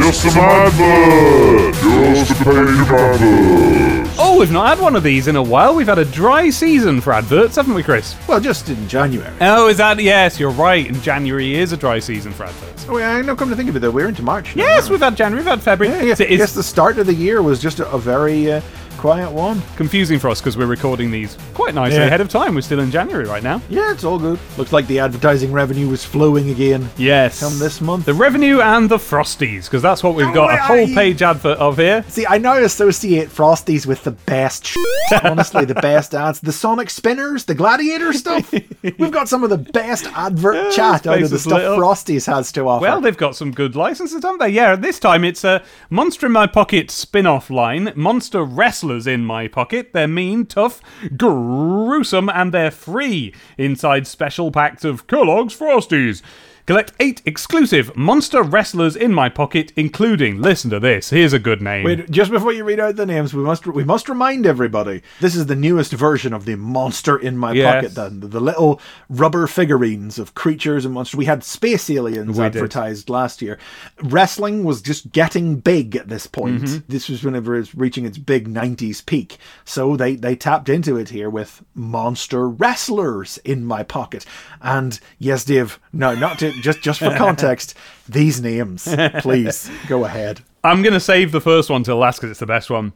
Just some advert. Just a page of adverts. Oh, we've not had one of these in a while. We've had a dry season for adverts, haven't we, Chris? well, just in January. Oh, is that? Yes, you're right. And January is a dry season for adverts. Oh, yeah, I know. Come to think of it, though, we're into March. now, Yes, we? we've had January, we've had February. Yeah, yeah. So I guess the start of the year was just a, a very uh, quiet one. confusing for us because we're recording these quite nicely Yeah. ahead of time. We're still in January right now. Yeah, it's all good. Looks like the advertising revenue was flowing again. Yes. Come this month. The revenue and the Frosties, because that's what we've got a whole page advert of here. See, I now associate Frosties with the best. sh- Honestly, the best ads. The Sonic Spinners, the Gladiator stuff. We've got some of the best advert chat out of the faces stuff lit up. Frosties has to offer. Well, they've got some good licenses, haven't they? Yeah, this time it's a Monster in My Pocket spin off line. Monster Wrestlers in My Pocket. They're mean, tough, gruesome, and they're free inside special packs of Kellogg's Frosties. Collect eight exclusive monster wrestlers in my pocket, including, listen to this, here's a good name. Wait, just before you read out the names, we must we must remind everybody this is the newest version of the monster in my Yes. pocket. The, the little rubber figurines of creatures and monsters. We had space aliens We did. advertised last year. Wrestling was just getting big at this point. Mm-hmm. This was whenever it was reaching its big '90s peak. So they they tapped into it here with monster wrestlers in my pocket. And yes, Dave. No, not to just just for context. these names, please go ahead. I'm going to save the first one till last because it's the best one.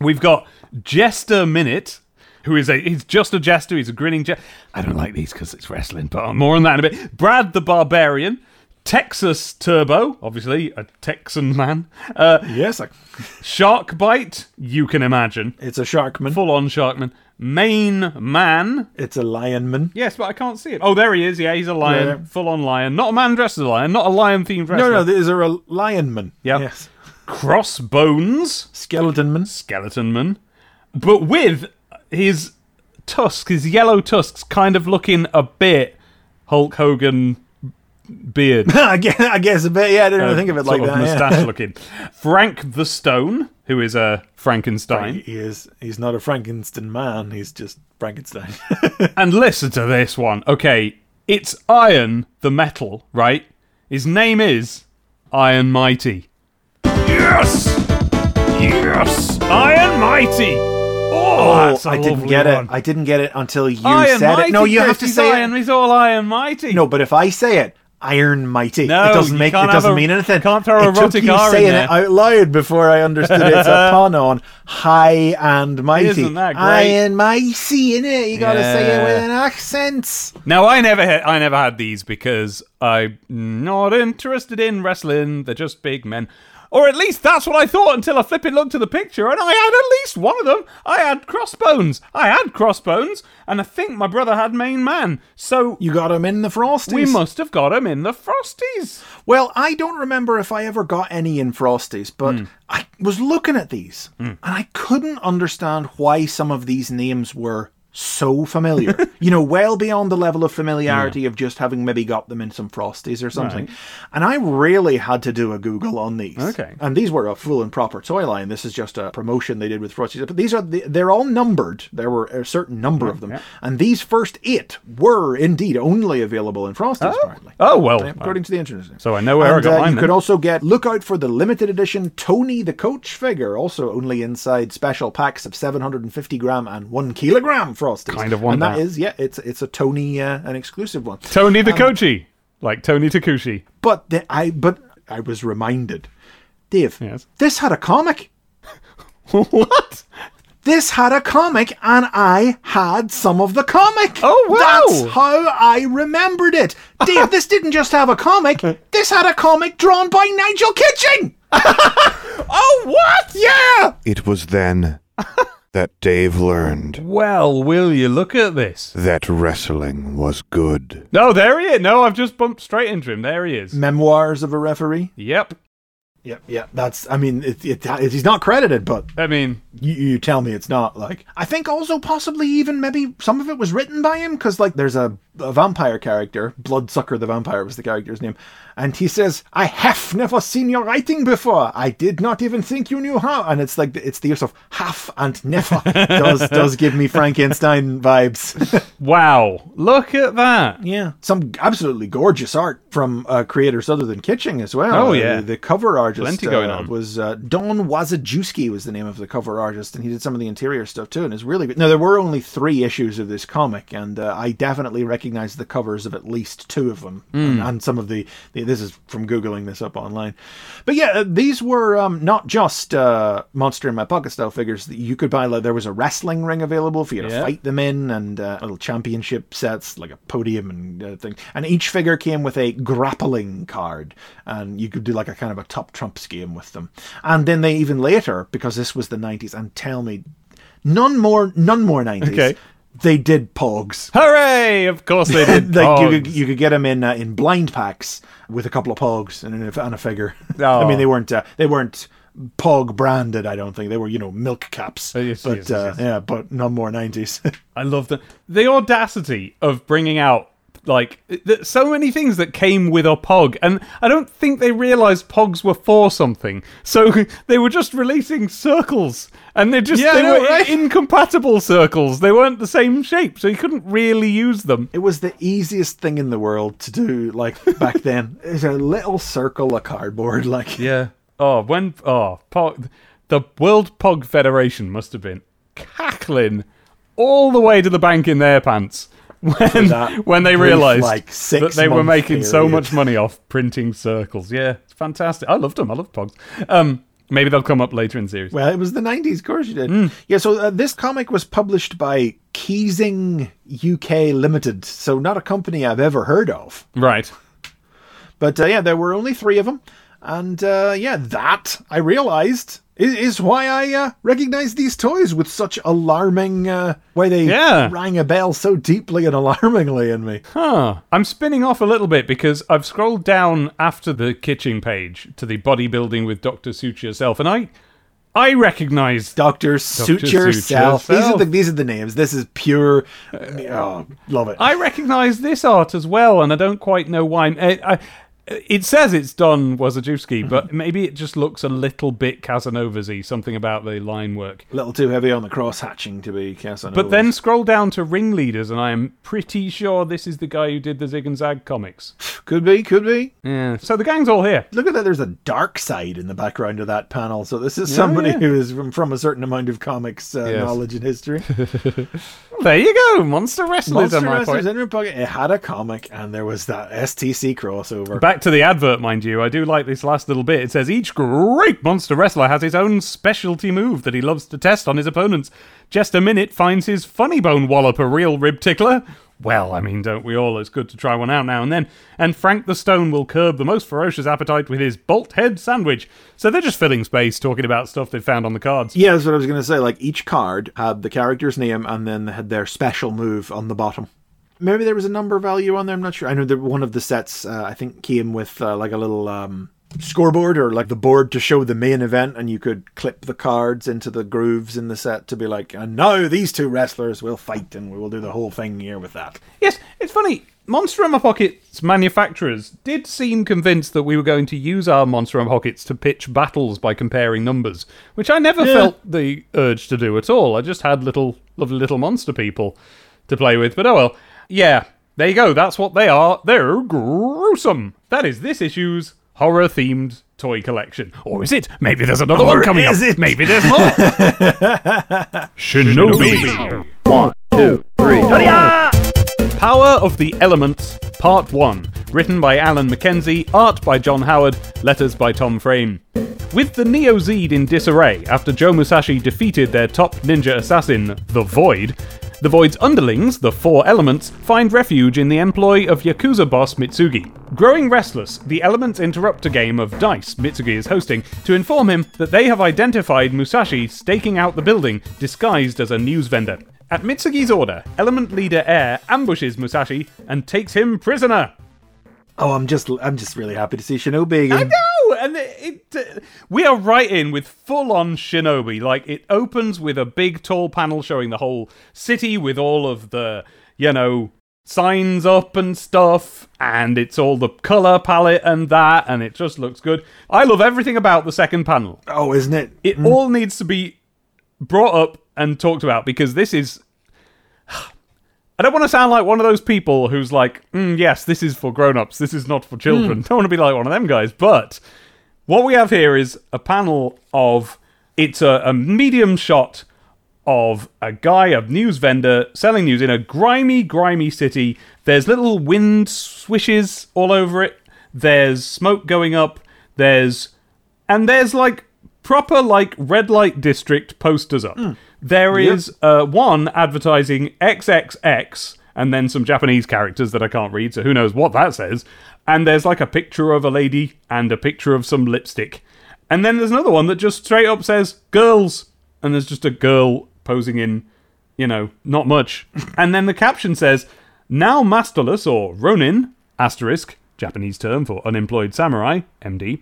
We've got Jester Minute, who is a he's just a jester. He's a grinning jester. I don't like these because it's wrestling, but more on that in a bit. Brad the Barbarian, Texas Turbo, obviously a Texan man. Uh, Yes, I, Shark Bite, you can imagine, it's a sharkman. full on Sharkman. Mane Man. It's a lionman. Yes, but I can't see it. Oh, there he is. Yeah, he's a lion, Yeah. full on lion. Not a man dressed as a lion, not a lion themed wrestler. No, no, these are a lionman. Yep. Yes. Crossbones. Skeletonman. skeleton man, but with his tusks, his yellow tusks, kind of looking a bit Hulk Hogan beard. I guess, I guess a bit. Yeah, I didn't even think of it Uh, like of that. yeah. mustache looking. Frank the Stone, who is a Frankenstein. He is. He's not a Frankenstein man. He's just Frankenstein. And listen to this one. Okay, it's Iron the Metal, right? His name is Iron Mighty. Yes! Yes! Iron Mighty! Oh, oh that's a I didn't get one. it. I didn't get it until you Iron said Mighty, it. No, you Chris, have to say Iron, it. He's all Iron Mighty. No, but if I say it, Iron Mighty. No, it doesn't make. It doesn't a- mean anything. can't throw it took you saying it out loud before I understood it's a pun on high and mighty. Isn't that great? Iron Mighty, in it. You got to say it with an accent. Now I never had I never had these because I'm not interested in wrestling. They're just big men. Or at least that's what I thought until I flipping looked at the picture and I had at least one of them. I had crossbones. I had crossbones, and I think my brother had Mane Man. So You got him in the Frosties. we must have got him in the Frosties. Well, I don't remember if I ever got any in Frosties, but Hmm. I was looking at these and I couldn't understand why some of these names were so familiar. you know, well beyond the level of familiarity of just having maybe got them in some Frosties or something. And I really had to do a Google on these. Okay. And these were a full and proper toy line. This is just a promotion they did with Frosties. But these are the, they're all numbered. There were a certain number of them. And these first eight were indeed only available in Frosties apparently. Oh well. According to the internet. So I know where I got uh, mine You then. could also get look out for the limited edition Tony the Coach figure, also only inside special packs of 750 gram and one kilogram frosties. Kind of want and that that. is yeah, it's it's a Tony uh, an exclusive one. Tony the Kochi. Like Tony Takushi. But the, I but I was reminded, Dave. Yes. This had a comic. what? This had a comic, and I had some of the comic. Oh, wow. That's how I remembered it. Dave, this didn't just have a comic. This had a comic drawn by Nigel Kitching. Oh what? Yeah. It was then that Dave learned Well, will you look at this? that wrestling was good. No, there he is. No, I've just bumped straight into him. There he is. Memoirs of a referee. Yep. Yep, yeah, that's. I mean, it, it, it, he's not credited, but I mean, you, you tell me it's not. Like, I think also possibly even maybe some of it was written by him because like there's a, a vampire character, Bloodsucker the vampire was the character's name, and he says, "I have never seen your writing before. I did not even think you knew how." And it's like it's the use of "have" and "never" does does give me Frankenstein vibes. wow. Look at that. Yeah, some absolutely gorgeous art from uh, creators other than Kitching as well. Oh, Uh, yeah. the, cover artist Plenty going uh, on. was uh, Don Wazajewski was the name of the cover artist, and he did some of the interior stuff too. And it's really good. Now there were only three issues of this comic, and uh, I definitely recognize the covers of at least two of them, Hmm. and, and some of the, the. This is from googling this up online, but yeah, these were um, not just uh, monster in my pocket style figures. that You could buy. Like, there was a wrestling ring available for you to Yeah. fight them in, and uh, little championship sets like a podium and uh, thing. And each figure came with a grappling card, and you could do like a kind of a top trumps game with them. And then they even later, because this was the nineties, and tell me, none more, none more nineties. Okay. They did pogs. Hooray! Of course they did. like you could you could get them in uh, in blind packs with a couple of pogs and a, and a figure. Oh. I mean, they weren't uh, they weren't pog branded. I don't think they were you know milk caps. Oh, yes, but yes, yes, uh, yes. yeah, but none more nineties. I love the the audacity of bringing out like th- so many things that came with a pog, and I don't think they realized pogs were for something. So they were just releasing circles, and they just Yeah, they know, were right? incompatible circles. They weren't the same shape, so you couldn't really use them. It was the easiest thing in the world to do, like back then. It's a little circle of cardboard, like Yeah. Oh, when oh, pog, the World Pog Federation must have been cackling all the way to the bank in their pants when when they brief, realized like, that they were making so much money off printing circles. Yeah, it's fantastic. I loved them. I love Pogs. Um, maybe they'll come up later in the series. Well, it was the 90s, of course you did. Hmm. Yeah, so uh, this comic was published by Keysing UK Limited, so not a company I've ever heard of. Right. But uh, yeah, there were only three of them. And uh, yeah, that, I realized, is, is why I uh, recognize these toys with such alarming, uh, why they Yeah. rang a bell so deeply and alarmingly in me. Huh. I'm spinning off a little bit because I've scrolled down after the Kitching page to the bodybuilding with Dr. Suit Yourself, and I I recognize Doctor Suit Suit Yourself. These are the these are the names. This is pure. Oh, love it. I recognise this art as well, and I don't quite know why. I, I, it says it's done Wazajewski, but maybe it just looks a little bit Casanovas-y, something about the line work. a little too heavy on the cross hatching to be Casanova. But then scroll down to Ringleaders, and I am pretty sure this is the guy who did the Zig and Zag comics. could be, could be. Yeah. So the gang's all here. Look at that. There's a dark side in the background of that panel. So this is somebody yeah. who is from, from a certain amount of comics uh, Yes. knowledge and history. There you go, Monster Wrestlers. Monster Wrestlers quite- in your pocket. It had a comic, and there was that STC crossover. Back to the advert, mind you. I do like this last little bit. It says each great monster wrestler has his own specialty move that he loves to test on his opponents. Jester Minute finds his funny bone wallop a real rib tickler. Well, I mean, don't we all? It's good to try one out now and then. And Frank the Stone will curb the most ferocious appetite with his bolt head sandwich. So they're just filling space talking about stuff they found on the cards. yeah, that's what I was going to say. Like each card had the character's name, and then had their special move on the bottom. Maybe there was a number value on there. I'm not sure. I know that one of the sets, uh, I think, came with uh, like a little um, scoreboard or like the board to show the main event, and you could clip the cards into the grooves in the set to be like, and now these two wrestlers will fight, and we will do the whole thing here with that. Yes, it's funny. Monster in My Pockets manufacturers did seem convinced that we were going to use our Monster in My Pockets to pitch battles by comparing numbers, which I never felt the urge to do at all. I just had little, lovely little monster people to play with. But oh well. Yeah, there you go. That's what they are. They're gruesome. That is this issue's horror themed toy collection. Or is it? Maybe there's another Or one coming is up. it? Maybe there's more. Shinobi. One, two, three. Power of the Elements, Part 1. Written by Alan McKenzie, art by John Howard, letters by Tom Frame. With the Neo Zed in disarray after Joe Musashi defeated their top ninja assassin, the Void, the Void's underlings, the Four Elements, find refuge in the employ of Yakuza boss Mitsugi. Growing restless, the Elements interrupt a game of dice Mitsugi is hosting to inform him that they have identified Musashi staking out the building disguised as a news vendor. At Mitsugi's order, Element Leader Air ambushes Musashi and takes him prisoner. Oh, I'm just, I'm just really happy to see Shinobi again. It, it, uh, we are right in with full on Shinobi. Like it opens with a big tall panel showing the whole city with all of the, you know, signs up and stuff, and it's all the color palette and that, and it just looks good. I love everything about the second panel. Oh, isn't it? It all needs to be brought up and talked about because this is. I don't want to sound like one of those people who's like, mm, yes, this is for grown ups, this is not for children. Don't want to be like one of them guys. But what we have here is a panel of. It's a, a medium shot of a guy, a news vendor, selling news in a grimy, grimy city. There's little wind swishes all over it. There's smoke going up. There's and there's like proper like red light district posters up. There is uh, one advertising XXX and then some Japanese characters that I can't read, so who knows what that says. And there's like a picture of a lady and a picture of some lipstick. And then there's another one that just straight up says girls and there's just a girl posing in, you know, not much. and then the caption says, "Now masterless or ronin asterisk Japanese term for unemployed samurai MD."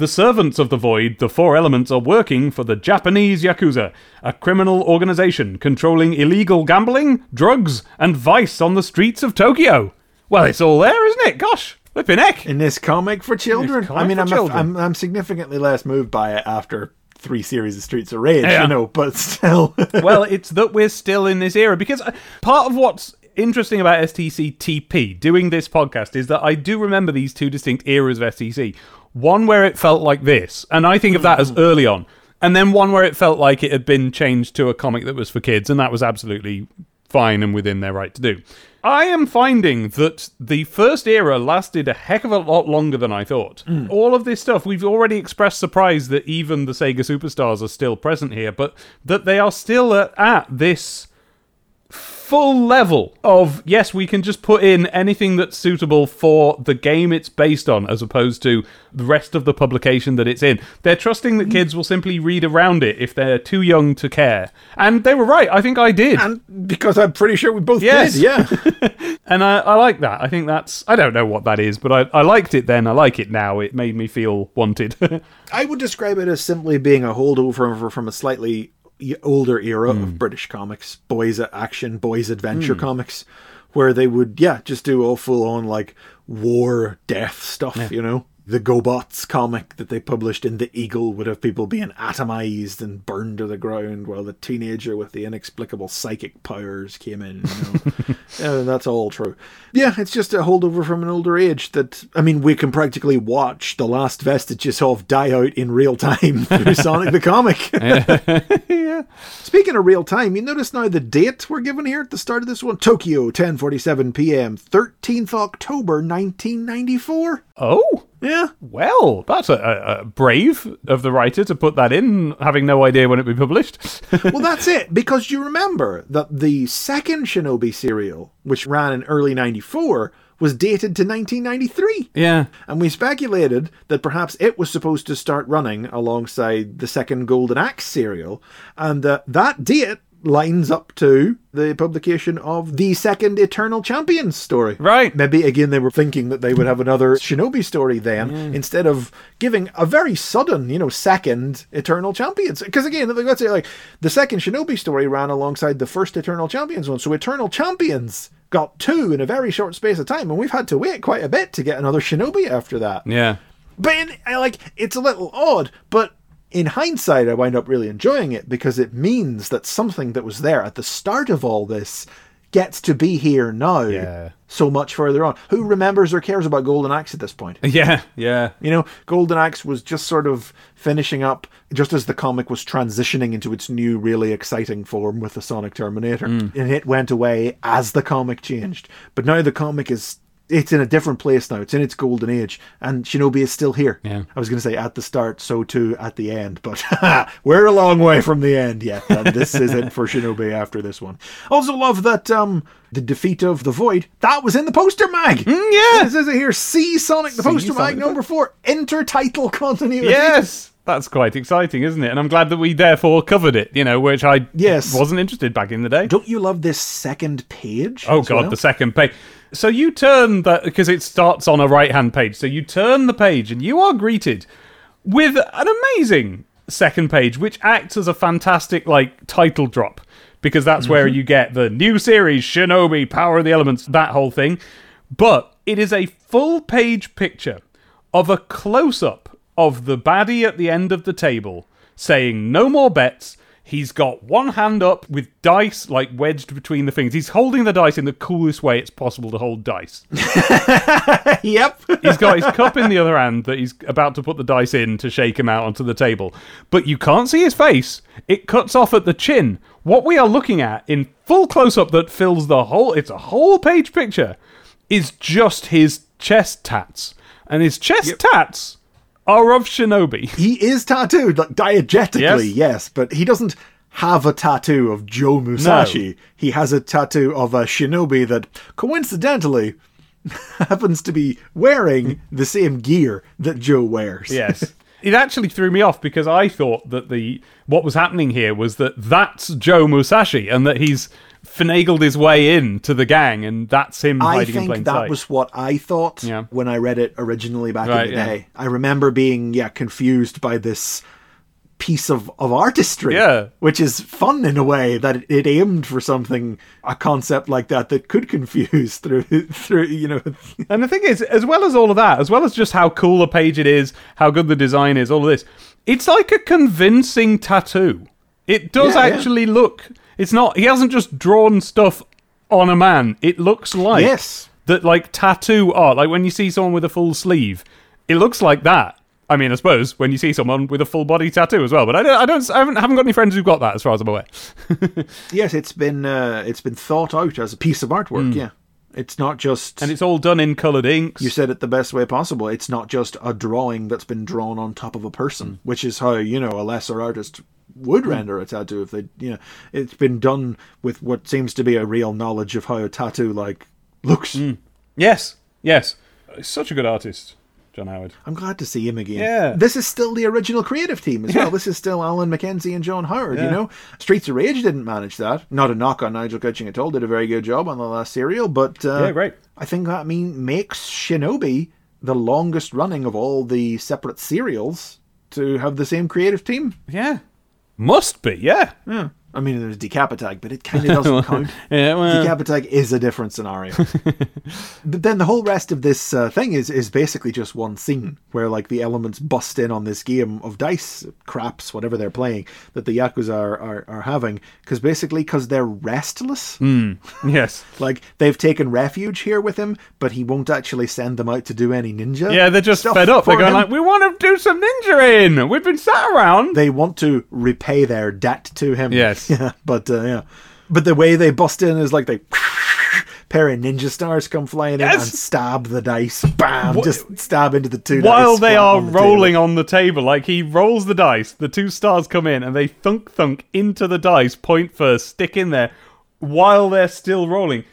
The servants of the void, the four elements, are working for the Japanese Yakuza, a criminal organization controlling illegal gambling, drugs, and vice on the streets of Tokyo. Well, it's all there, isn't it? Gosh, flipping heck. in this comic for children. comic I mean, I'm, children. I'm I'm significantly less moved by it after three series of Streets of Rage, Yeah. you know, but still. well, it's that we're still in this era because uh, part of what's interesting about STC TP doing this podcast is that I do remember these two distinct eras of STC. One where it felt like this, and I think of that as hmm. early on, and then one where it felt like it had been changed to a comic that was for kids, and that was absolutely fine and within their right to do. I am finding that the first era lasted a heck of a lot longer than I thought. Hmm. All of this stuff, we've already expressed surprise that even the Sega Superstars are still present here, but that they are still at, at this full level of yes, we can just put in anything that's suitable for the game it's based on, as opposed to the rest of the publication that it's in. They're trusting that kids will simply read around it if they're too young to care. And they were right. I think I did. and because I'm pretty sure we both Yes. did, yeah. And I, I like that. I think that's. I don't know what that is, but I, I liked it then. I like it now. It made me feel wanted. I would describe it as simply being a holdover from a slightly y- older era Hmm. of British comics, boys action, boys adventure comics, where they would, yeah, just do all full on like war, death stuff, you know? The GoBots comic that they published in The Eagle would have people being atomized and burned to the ground while the teenager with the inexplicable psychic powers came in. You know? that's all true. Yeah, it's just a holdover from an older age that, I mean, we can practically watch the last vestiges of die out in real time through Sonic the Comic. yeah. Speaking of real time, you notice now the date we're given here at the start of this one Tokyo, 10:47 p.m., 13th October 1994. Oh. Yeah. Well, that's a, a, a brave of the writer to put that in, having no idea when it would be published. Well, that's it, because you remember that the second Shinobi serial, which ran in early 94, was dated to 1993. yeah. And we speculated that perhaps it was supposed to start running alongside the second Golden Axe serial, and uh, that date lines up to the publication of the second Eternal Champions story. Right. Maybe again they were thinking that they would have another Shinobi story then instead of giving a very sudden, you know, second Eternal Champions. Because again, let's say like the second Shinobi story ran alongside the first Eternal Champions one, so Eternal Champions got two in a very short space of time, and we've had to wait quite a bit to get another Shinobi after that. Yeah. But in, like it's a little odd, but in hindsight, I wind up really enjoying it because it means that something that was there at the start of all this gets to be here now. Yeah. So much further on. Who remembers or cares about Golden Axe at this point? Yeah. Yeah. You know, Golden Axe was just sort of finishing up just as the comic was transitioning into its new, really exciting form with the Sonic Terminator. Mm. And it went away as the comic changed. But now the comic is. It's in a different place now. It's in its golden age, and Shinobi is still here. Yeah. I was going to say at the start, so too at the end, but we're a long way from the end yet. And this is it for Shinobi after this one. Also, love that um the defeat of the Void that was in the poster mag. Mm, yeah. It says it here, see Sonic the See Poster Sonic Mag number four, intertitle continuity. Yes. That's quite exciting, isn't it? And I'm glad that we therefore covered it, you know, which I Yes. wasn't interested back in the day. Don't you love this second page? Oh god, well? the second page. So you turn that because it starts on a right-hand page. So you turn the page and you are greeted with an amazing second page, which acts as a fantastic like title drop because that's where mm-hmm. you get the new series Shinobi Power of the Elements, that whole thing. But it is a full page picture of a close-up of the baddie at the end of the table saying no more bets. He's got one hand up with dice like wedged between the fingers. He's holding the dice in the coolest way it's possible to hold dice. Yep. He's got his cup in the other hand that he's about to put the dice in to shake him out onto the table. But you can't see his face. It cuts off at the chin. What we are looking at in full close up that fills the whole it's a whole page picture is just his chest tats. And his chest tats are of Shinobi. he is tattooed, like diegetically, Yes. yes. but he doesn't have a tattoo of Joe Musashi. He has a tattoo of a shinobi that coincidentally happens to be wearing the same gear that Joe wears. Yes. It actually threw me off because I thought that the what was happening here was that that's Joe Musashi and that he's finagled his way in to the gang and that's him I hiding in think plain that sight. was what I thought Yeah. when I read it originally back Right, in the yeah. day. I remember being yeah confused by this piece of, of artistry. Yeah. Which is fun in a way that it, it aimed for something, a concept like that that could confuse through, through you know. And the thing is, as well as all of that, as well as just how cool a page it is, how good the design is, all of this, it's like a convincing tattoo. It does Yeah, yeah. actually look. It's not. He hasn't just drawn stuff on a man. It looks like Yes. that, like tattoo art. Like when you see someone with a full sleeve, it looks like that. I mean, I suppose when you see someone with a full body tattoo as well, but I don't. I don't. I haven't, haven't got any friends who've got that, as far as I'm aware. Yes, it's been uh, it's been thought out as a piece of artwork. Yeah, it's not just. Hmm. And it's all done in coloured inks. you said it the best way possible. It's not just a drawing that's been drawn on top of a person, which is how you know a lesser artist would render a tattoo if they, you know, it's been done with what seems to be a real knowledge of how a tattoo like looks. yes, yes. He's such a good artist, John Howard. I'm glad to see him again. Yeah. This is still the original creative team as well. This is still Alan McKenzie and John Howard, you know? Streets of Rage didn't manage that. Not a knock on Nigel Kitching at all. Did a very good job on the last serial, but uh, Yeah, great. I think that mean makes Shinobi the longest running of all the separate serials to have the same creative team. Yeah, must be. Yeah. Yeah. I mean, there's Decap Attack, but it kind of doesn't count. Yeah, well- Decap Attack is a different scenario. but then the whole rest of this uh, thing is is basically just one scene where like the elements bust in on this game of dice craps, whatever they're playing that the yakuza are are, are having, because basically because they're restless. Yes. Like they've taken refuge here with him, but he won't actually send them out to do any ninja. Yeah, they're just fed up. They're going him. like, "We want to do some ninja in. We've been sat around." they want to repay their debt to him. Yes. Yeah, but uh, yeah, but the way they bust in is like they pair of ninja stars come flying in and stab the dice. Bam! just stab into the two. While they are on the rolling table. on the table, like he rolls the dice, the two stars come in and they thunk thunk into the dice, point first, stick in there, while they're still rolling.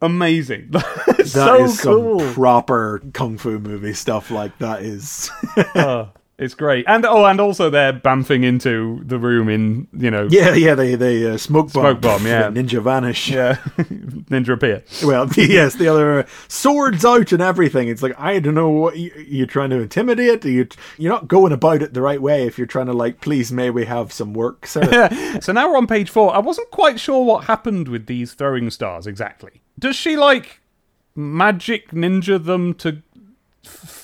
Amazing. That so is cool. some proper kung fu movie stuff. Like that is. Oh, it's great. And oh, and also they're bamfing into the room in, you know, yeah, yeah. They they uh, smoke bomb. Smoke bomb, yeah. Ninja vanish. yeah, Ninja appear. Well, yes, the other uh, swords out and everything. It's like I don't know what you, you're trying to intimidate. You you're not going about it the right way if you're trying to like, please, may we have some work, sir. So now we're on page four. I wasn't quite sure what happened with these throwing stars exactly. Does she like magic ninja them to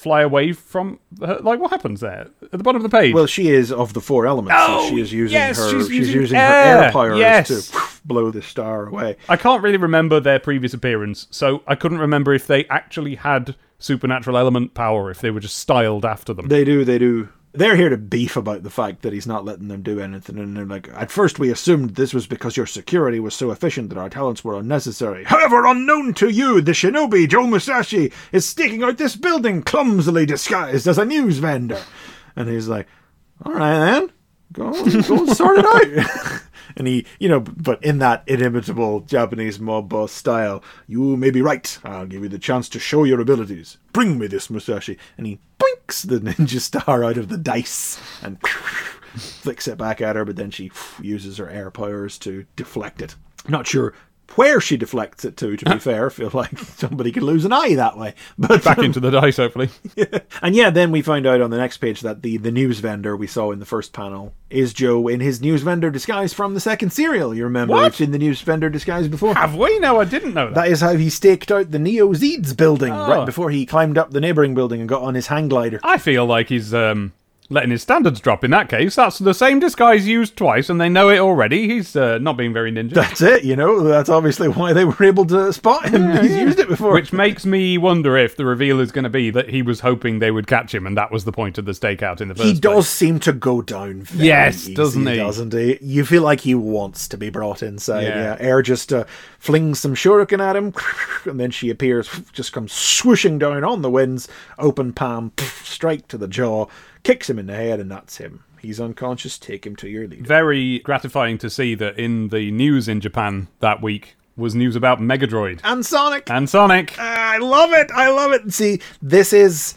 fly away from her? Like what happens there at the bottom of the page? Well, she is of the four elements. so Oh, she is using yes, her. she's She's, using using, air, her air powers yes. to blow the star away. I can't really remember their previous appearance, so I couldn't remember if they actually had supernatural element power, if they were just styled after them. They do. They do. They're here to beef about the fact that he's not letting them do anything, and they're like, at first we assumed this was because your security was so efficient that our talents were unnecessary. However, unknown to you, the shinobi Joe Musashi is staking out this building clumsily disguised as a news vendor. And he's like, all right then, go, go sort it out. and he, you know, but in that inimitable Japanese mob boss style, you may be right. I'll give you the chance to show your abilities. Bring me this Musashi. And he boinks the ninja star out of the dice and flicks it back at her, but then she uses her air powers to deflect it. Not sure where she deflects it to, to be fair. I feel like somebody could lose an eye that way. But Back into the dice, hopefully. and yeah, then we find out on the next page that the, the news vendor we saw in the first panel is Joe in his news vendor disguise from the second serial. You remember What? we've seen the news vendor disguise before. Have we? No, I didn't know that. That is how he staked out the Neo Zed's building Oh. right before he climbed up the neighboring building and got on his hang glider. I feel like he's um, letting his standards drop in that case. That's the same disguise used twice, and they know it already. He's uh, not being very ninja. That's it, you know. That's obviously why they were able to spot him. He's used it before. Which makes me wonder if the reveal is going to be that he was hoping they would catch him, and that was the point of the stakeout in the first he place. does seem to go down Yes, easy, doesn't he? Doesn't he? You feel like he wants to be brought inside. Yeah. Yeah, Air just uh, flings some shuriken at him, and then she appears, just comes swooshing down on the winds, open palm, strike to the jaw, kicks him in the head, and that's him. He's unconscious. Take him to your leader. Very gratifying to see that in the news in Japan that week was news about Megadroid And Sonic. and Sonic. Ah, I love it. I love it. See, this is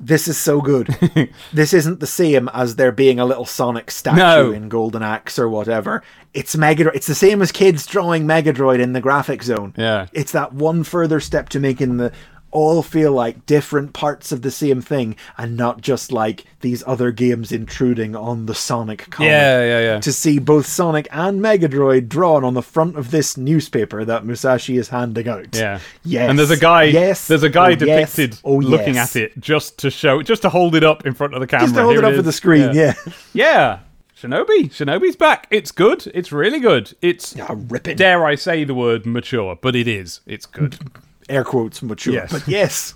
this is so good. this isn't the same as there being a little Sonic statue No. in Golden Axe or whatever. It's Megadroid. It's the same as kids drawing Megadroid in the graphic zone. Yeah. It's that one further step to making the all feel like different parts of the same thing and not just like these other games intruding on the Sonic comic. Yeah, yeah, yeah. To see both Sonic and Mega Droid drawn on the front of this newspaper that Musashi is handing out. Yeah. Yes. And there's a guy. Yes. There's a guy Oh, yes. depicted Oh, looking yes. at it just to show, just to hold it up in front of the camera. Just to hold Here it up for the screen, yeah. Yeah. Shinobi. Shinobi's back. It's good. It's really good. It's Yeah, ripping. dare I say the word mature, but it is. It's good. air quotes mature. Yes. But yes.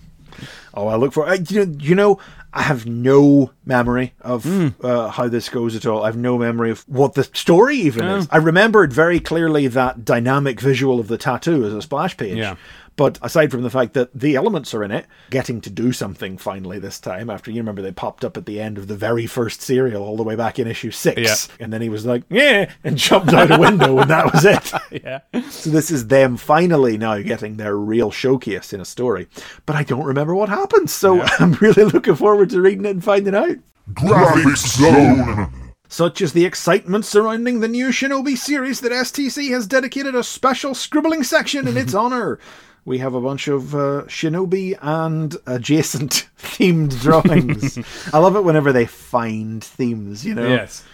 Oh, I look for. I, you know, you know, I have no memory of Hmm. uh, how this goes at all. I have no memory of what the story even Oh. is. I remembered very clearly that dynamic visual of the tattoo as a splash page. Yeah. But aside from the fact that the elements are in it, getting to do something finally this time after you remember they popped up at the end of the very first serial all the way back in issue six. Yeah. And then he was like, yeah, and jumped out a window and that was it. yeah. So this is them finally now getting their real showcase in a story. But I don't remember what happens, so I'm really looking forward to reading it and finding out. Graphics Zone. Such is the excitement surrounding the new Shinobi series that STC has dedicated a special scribbling section in its honor. We have a bunch of uh, Shinobi and adjacent themed drawings. I love it whenever they find themes, you know? Yes.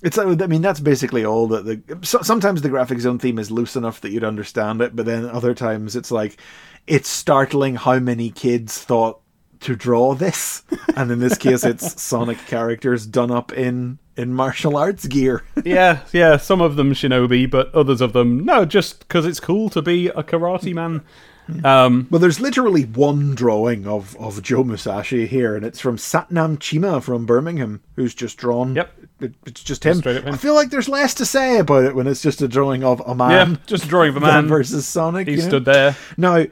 It's uh, I mean that's basically all that the so, sometimes the graphic zone theme is loose enough that you'd understand it, but then other times it's like it's startling how many kids thought to draw this, and in this case it's Sonic characters done up in in martial arts gear. Yeah, yeah. Some of them shinobi, but others of them no, just because it's cool to be a karate man. Um, well, there's literally one drawing of of Joe Musashi here, and it's from Satnam Chima from Birmingham, who's just drawn. Yep. it, it's just him. Straight up him. I feel like there's less to say about it when it's just a drawing of a man. yeah, just a drawing of a man. versus Sonic. He you know? stood there. Now,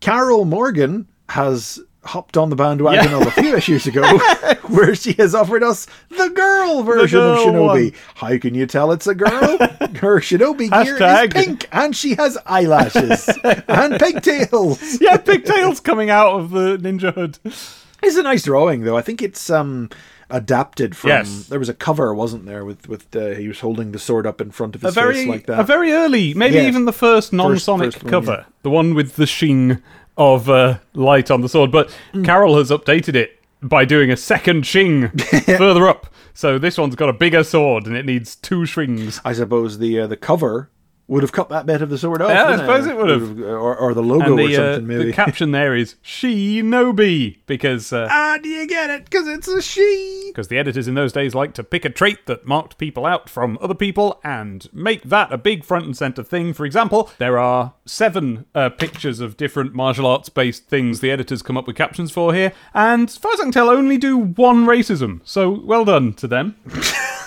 Carol Morgan has hopped on the bandwagon Yeah. of a few issues ago, where she has offered us the girl version girl of Shinobi. one. How can you tell it's a girl? Her Shinobi gear is Hashtag. pink, and she has eyelashes and pigtails. Yeah, pigtails coming out of the ninja hood. It's a nice drawing, though. I think it's um adapted from. Yes. There was a cover, wasn't there, with with uh, he was holding the sword up in front of A his very, face like that. a very early, maybe even the first non-Sonic first one, cover, yeah. the one with the sheen of uh, light on the sword. But Mm. Carol has updated it by doing a second shing further up. So this one's got a bigger sword and it needs two strings. I suppose the uh, the cover would have cut that bit of the sword off. Yeah, I suppose it would have. or, or the logo the, or uh, something. Maybe. the caption there is Shinobi because uh, ah, do you get it? Because it's a she. because the editors in those days liked to pick a trait that marked people out from other people and make that a big front and center thing. For example, there are seven uh, pictures of different martial arts based things the editors come up with captions for here, and as far as I can tell, only do one racism. So well done to them.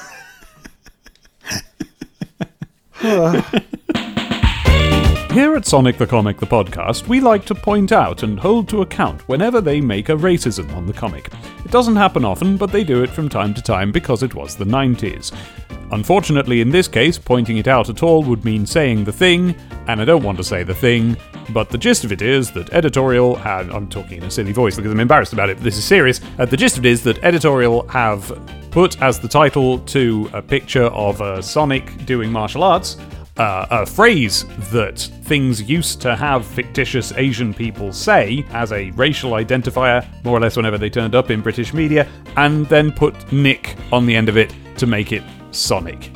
Here at Sonic the Comic, the podcast, we like to point out and hold to account whenever they make a racism on the comic. It doesn't happen often, but they do it from time to time because it was the 90s. Unfortunately, in this case, pointing it out at all would mean saying the thing, and I don't want to say the thing, but the gist of it is that editorial have. I'm talking in a silly voice because I'm embarrassed about it, but this is serious. Uh, the gist of it is that editorial have put as the title to a picture of a Sonic doing martial arts uh, a phrase that things used to have fictitious Asian people say as a racial identifier, more or less whenever they turned up in British media, and then put Nick on the end of it to make it Sonic.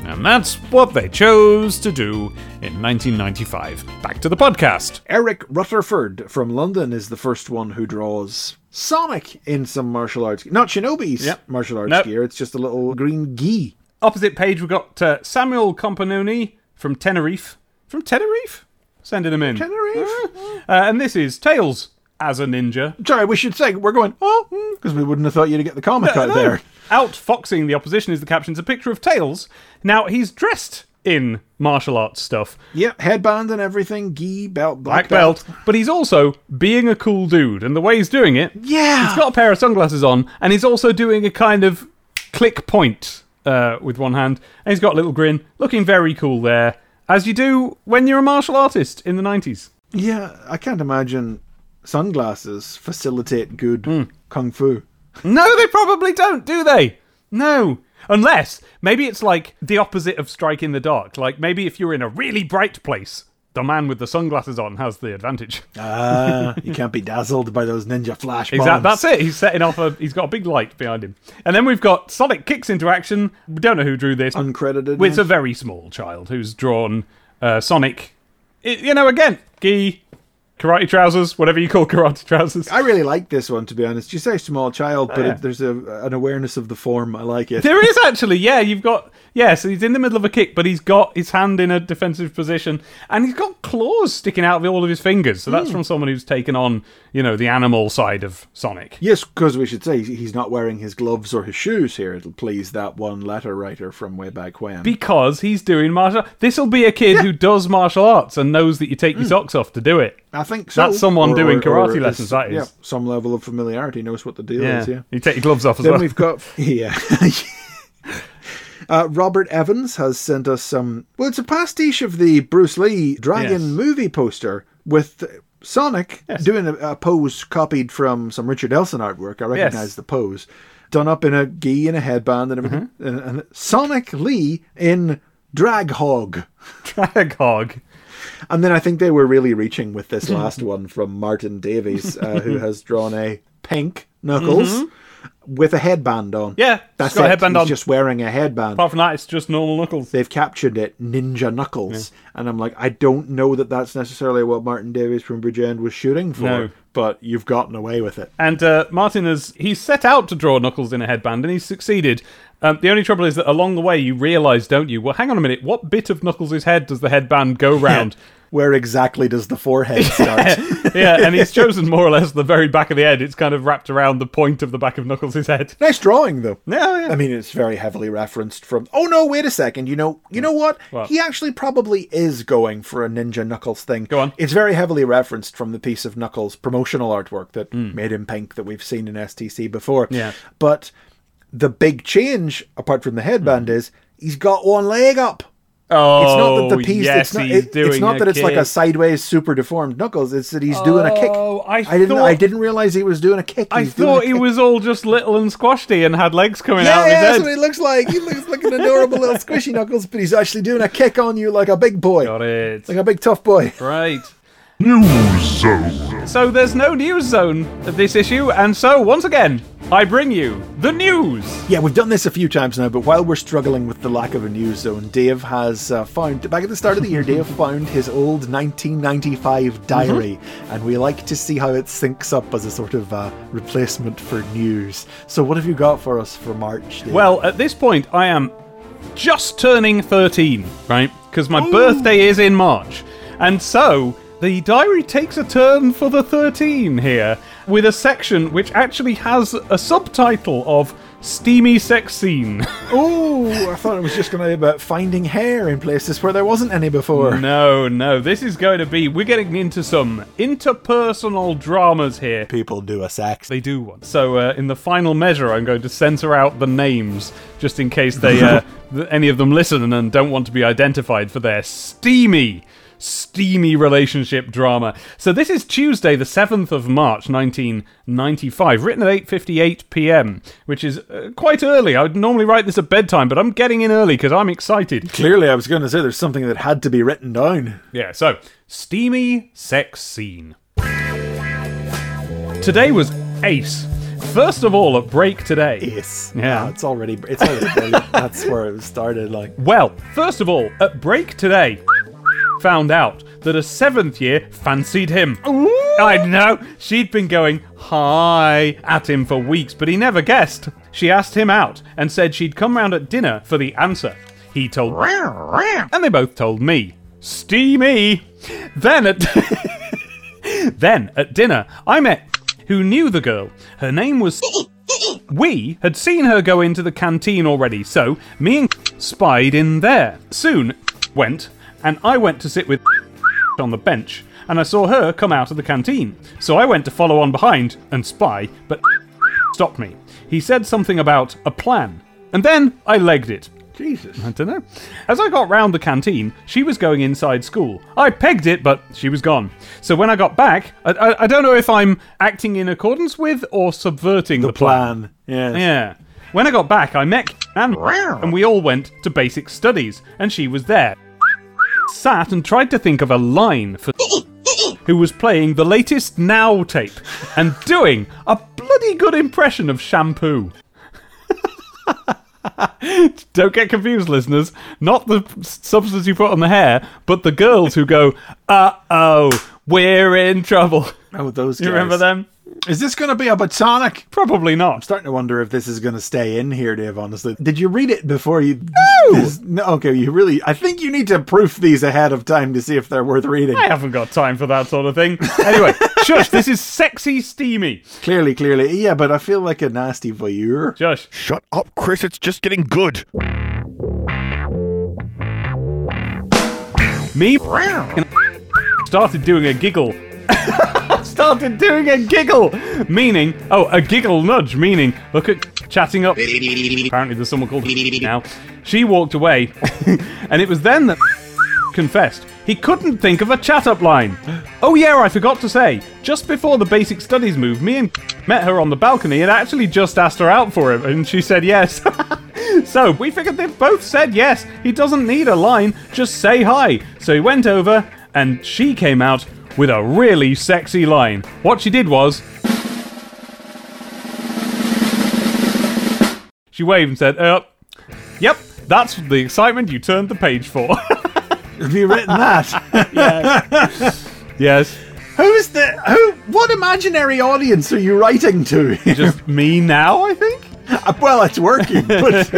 And that's what they chose to do in 1995. Back to the podcast. Eric Rutherford from London is the first one who draws Sonic in some martial arts. Not Shinobi's Yep. martial arts Nope. gear. It's just a little green gi. Opposite page, we've got uh, Samuel Companoni from Tenerife. From Tenerife? Sending him in. Tenerife? Uh, and this is Tails as a ninja. Sorry, we should say we're going. Oh, because we wouldn't have thought you'd get the comic out No. there. Outfoxing the opposition is the caption's a picture of Tails. Now he's dressed in martial arts stuff, Yep, headband and everything, gi, belt, black, black belt, but he's also being a cool dude, and the way he's doing it, Yeah. he's got a pair of sunglasses on, and he's also doing a kind of click point uh, with one hand, and he's got a little grin, looking very cool there, as you do when you're a martial artist in the 90s. Yeah, I can't imagine sunglasses facilitate good Hmm. kung fu. No, they probably don't, do they? No. Unless maybe it's like the opposite of strike in the dark. Like maybe if you're in a really bright place, the man with the sunglasses on has the advantage. Ah, you can't be dazzled by those ninja flash bombs. Exactly. That's it. He's setting off a. He's got a big light behind him, and then we've got Sonic kicks into action. We don't know who drew this. Uncredited. It's a very small child who's drawn uh, Sonic. It, you know, again, gi, karate trousers, whatever you call karate trousers. I really like this one, to be honest. You say small child, but oh, yeah. it, there's a, an awareness of the form. I like it. There is actually, yeah. You've got yeah. So he's in the middle of a kick, but he's got his hand in a defensive position, and he's got claws sticking out of all of his fingers. So that's hmm. from someone who's taken on, you know, the animal side of Sonic. Yes, because we should say he's not wearing his gloves or his shoes here. It'll please that one letter writer from way back when. Because he's doing martial. This will be a kid who does martial arts and knows that you take your hmm. socks off to do it. I think so. That's someone doing karate lessons, that is. Yeah, some level of familiarity knows what the deal Yeah, is. Yeah. you take your gloves off as Then well. Then we've got yeah. Uh, Robert Evans has sent us some. Well, it's a pastiche of the Bruce Lee Dragon Yes. movie poster with Sonic Yes. doing a, a pose copied from some Richard Elson artwork. I recognize the pose. Done up in a gi and a headband and everything. Mm-hmm. And, and Sonic Lee in Drag Hog. Drag hog. And then I think they were really reaching with this last one from Martin Davies, uh, who has drawn a pink Knuckles with a headband on. Yeah, That's got a it. headband He's on. just wearing a headband. Apart from that, it's just normal knuckles. They've captured it, Ninja Knuckles. And I'm like, I don't know that that's necessarily what Martin Davies from Bridgend was shooting for, No. but you've gotten away with it. And uh, Martin has he's set out to draw Knuckles in a headband, and he's succeeded. Um, the only trouble is that along the way you realise, don't you? Well, hang on a minute. What bit of Knuckles' head does the headband go round? Where exactly does the forehead start? yeah, and he's chosen more or less the very back of the head. It's kind of wrapped around the point of the back of Knuckles' head. nice drawing, though. Yeah, yeah. I mean, it's very heavily referenced from. Oh no! Wait a second. You know, you know what? What? He actually probably is going for a Ninja Knuckles thing. Go on. It's very heavily referenced from the piece of Knuckles promotional artwork that Hmm. made him pink that we've seen in STC before. Yeah. But the big change, apart from the headband, is he's got one leg up. Oh, It's not that the oh, piece. yes, it's not. he's it- doing it's not that it's like a sideways, super deformed Knuckles. It's that he's doing a kick. Oh, I didn't. thought- I didn't realize he was doing a kick. I He's a thought he kick. was all just little and squashy and had legs coming Yeah, out of yeah, his that's head. what he looks like. He looks like an adorable little squishy Knuckles, but he's actually doing a kick on you like a big boy, Got it. like a big tough boy. Right. News Zone. So there's no news zone of this issue, and so once again, I bring you the news. Yeah, we've done this a few times now, but while we're struggling with the lack of a news zone, Dave has uh, found, back at the start of the year, Dave found his old 1995 diary, and we like to see how it syncs up as a sort of uh, replacement for news. So, what have you got for us for March? Dave? Well, at this point, I am just turning 13, right? Because my birthday is in March. And so, the diary takes a turn for the 13 here, with a section which actually has a subtitle of Steamy Sex Scene. oh, I thought it was just going to be about finding hair in places where there wasn't any before. no, no, this is going to be. We're getting into some interpersonal dramas here. People do a sex. They do one. So, uh, in the final measure, I'm going to censor out the names just in case they uh, any of them listen and don't want to be identified for their steamy, steamy relationship drama. So, this is Tuesday, the 7th of March, 1995, written at 8:58 p.m., which is uh, quite early. I would normally write this at bedtime, but I'm getting in early because I'm excited. Clearly, I was going to say there's something that had to be written down. Yeah, so steamy sex scene. Today was ace. First of all, at break today. Yes. Yeah. Ah, it's already it's already. That's where it started. Like Well, first of all, at break today, found out that a seventh year fancied him. I know. She'd been going hi at him for weeks, but he never guessed. She asked him out and said she'd come round at dinner for the answer. He told and they both told me. Steamy. Then at then at dinner, I met who knew the girl. Her name was we had seen her go into the canteen already, so me and spied in there. Soon went, and I went to sit with on the bench, and I saw her come out of the canteen. So I went to follow on behind and spy, but stopped me. He said something about a plan, and then I legged it. Jesus. I don't know. As I got round the canteen, she was going inside school. I pegged it, but she was gone. So when I got back, I, I, I don't know if I'm acting in accordance with or subverting the, The plan. Yes. yeah. When I got back, I met and and we all went to basic studies, and she was there. Sat and tried to think of a line for who was playing the latest Now tape and doing a bloody good impression of shampoo. Don't get confused, listeners. Not the substance you put on the hair, but the girls who go, uh oh, we're in trouble. Oh, those. You remember them? Is this going to be a Sonic? Probably not. I'm starting to wonder if this is going to stay in here, Dave. Honestly, did you read it before you? No! This- no. Okay, you really. I think you need to proof these ahead of time to see if they're worth reading. I haven't got time for that sort of thing. Anyway, shush, this is sexy steamy. Clearly, clearly, yeah. But I feel like a nasty voyeur. Shush. Shut up, Chris. It's just getting good. Me started doing a giggle. started doing a giggle, meaning oh, a giggle nudge, meaning look at chatting up. Apparently, there's someone called now. She walked away, and it was then that confessed he couldn't think of a chat up line. Oh yeah, I forgot to say, just before the basic studies move, me and met her on the balcony and actually just asked her out for it, and she said yes. so we figured they both said yes. He doesn't need a line, just say hi. So he went over, and she came out with a really sexy line. What she did was. She waved and said, uh, Yep, that's the excitement you turned the page for. Have you written that? yes. Yes. Who's the who? What imaginary audience are you writing to? Just me now, I think? Uh, well, it's working. But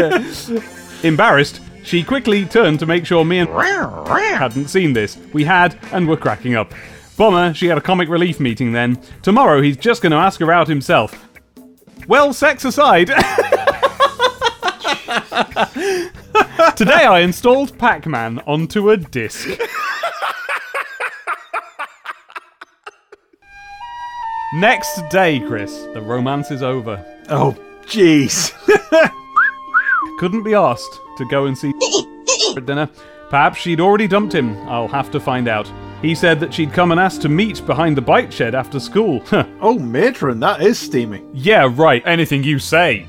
Embarrassed, she quickly turned to make sure me and hadn't seen this. We had, and were cracking up. Bomber, she had a comic relief meeting then. Tomorrow he's just going to ask her out himself. Well, sex aside. Today I installed Pac Man onto a disc. Next day, Chris, the romance is over. oh, jeez. Couldn't be asked to go and see at dinner. Perhaps she'd already dumped him. I'll have to find out. He said that she'd come and ask to meet behind the bike shed after school. Oh, matron, that is steamy. yeah, right. Anything you say.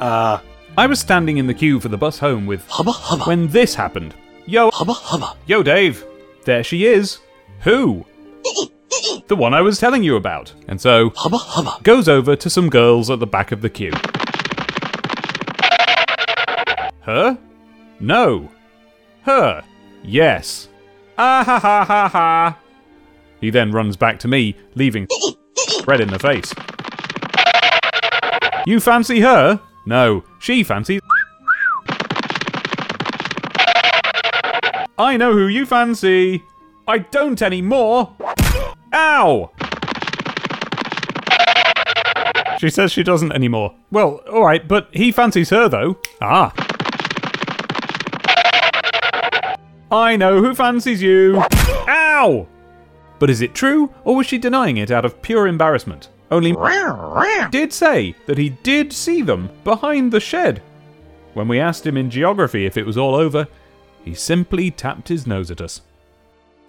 Uh, I was standing in the queue for the bus home with Hubba hubba. when this happened. Yo, Hubba hubba. yo, Dave. There she is. Who? the one I was telling you about. And so Hubba hubba. goes over to some girls at the back of the queue. Her? No. Her? Yes. Ah ha ha ha ha. He then runs back to me, leaving red in the face. You fancy her? No, she fancies. I know who you fancy. I don't anymore. Ow! She says she doesn't anymore. Well, alright, but he fancies her though. Ah. I know who fancies you. Ow! But is it true, or was she denying it out of pure embarrassment? Only did say that he did see them behind the shed. When we asked him in geography if it was all over, he simply tapped his nose at us.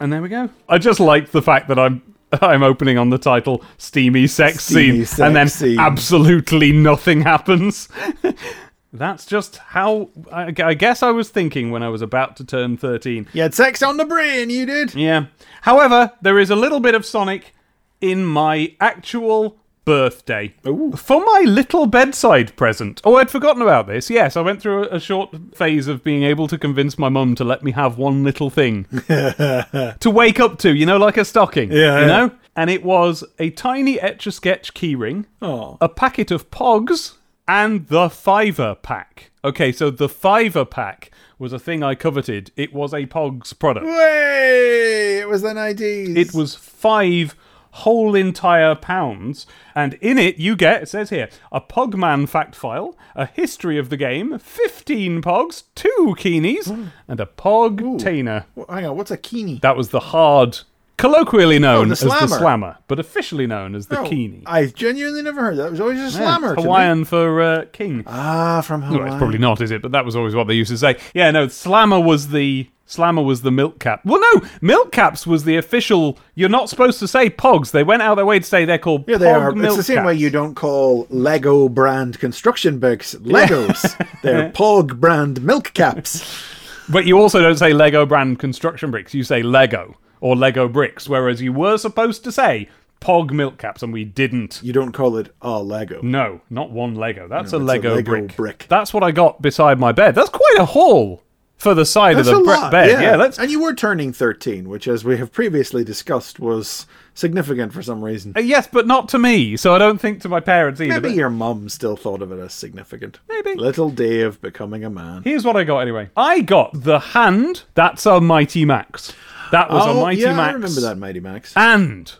And there we go. I just liked the fact that I'm I'm opening on the title "Steamy Sex Steamy Scene," and then scene. absolutely nothing happens. That's just how I, I guess I was thinking when I was about to turn thirteen. you had sex on the brain, you did. Yeah. However, there is a little bit of Sonic in my actual birthday. For my little bedside present. Oh, I'd forgotten about this. Yes, I went through a, a short phase of being able to convince my mum to let me have one little thing to wake up to, you know, like a stocking. Yeah, You yeah. know? And it was a tiny Etch a Sketch keyring, Oh. a packet of Pogs, and the Fiver pack. Okay, so the Fiver pack was a thing I coveted. It was a Pogs product. Way! It was the 90s. It was five whole entire pounds, and in it you get, it says here, a Pogman fact file, a history of the game, 15 Pogs, two Keenies, and a Pogtainer. Well, Hang on, what's a Keenie? That was the hard, colloquially known Oh, as the slammer. but officially known as the Oh, Keenie. I genuinely never heard that. It was always a Yeah, slammer. me. Hawaiian for uh, king. Ah, from Hawaii. Well, it's probably not, is it? But that was always what they used to say. Yeah, no, Slammer was the Slammer was the milk cap. Well, no, milk caps was the official. You're not supposed to say Pogs. They went out their way to say they're called Yeah, they are. It's the same way you don't call Lego brand construction bricks Legos. They're Pog brand milk caps. But you also don't say Lego brand construction bricks. You say Lego or Lego bricks, whereas you were supposed to say Pog milk caps, and we didn't. You don't call it a Lego. No, not one Lego. That's No, a it's a Lego, Lego brick. brick. That's what I got beside my bed. That's quite a haul for the side That's of a the bre- lot. bed. yeah. Yeah, that's And you were turning 13, which, as we have previously discussed, was significant for some reason. Uh, yes, but not to me. So I don't think to my parents either. Maybe but- your mum still thought of it as significant. Maybe. Little Dave becoming a man. Here's what I got anyway. I got the hand. That's a Mighty Max. That was a oh, Mighty yeah, Max. I remember that Mighty Max. And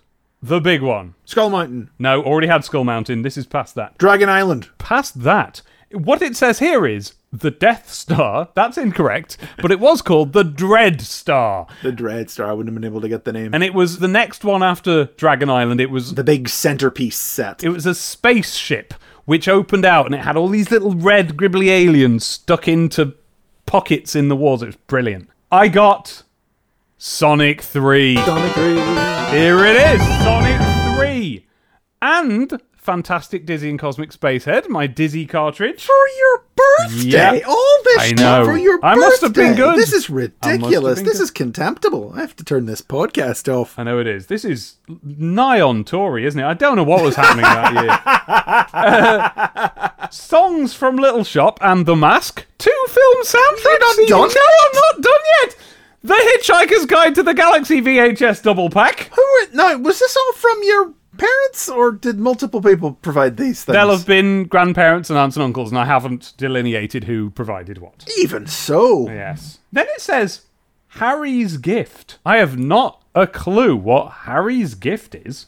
the big one. Skull Mountain, No, already had Skull Mountain. This is past that. Dragon Island. Past that. What it says here is the Death Star. That's incorrect, but it was called the Dread Star. The Dread Star. I wouldn't have been able to get the name. And it was the next one after Dragon Island. It was the big centerpiece set. It was a spaceship which opened out and it had all these little red gribbly aliens stuck into pockets in the walls. It was brilliant. I got Sonic 3. Sonic 3. Here it is Sonic 3. And Fantastic Dizzy and Cosmic Spacehead, my Dizzy cartridge. For your birthday. Yeah. All this I know. for your birthday. I must have been good. This is I must have ridiculous. This good. is contemptible. I have to turn this podcast off. I know it is. This is nigh on Tory, isn't it? I don't know what was happening that year. Uh, songs from Little Shop and The Mask. Two film soundtracks. You're not done? No, I'm not done yet. The Hitchhiker's Guide to the Galaxy VHS double pack. Who were, no, was this all from your parents, or did multiple people provide these things? They'll have been grandparents and aunts and uncles, and I haven't delineated who provided what. Even so. Yes. Then it says Harry's gift. I have not a clue what Harry's gift is.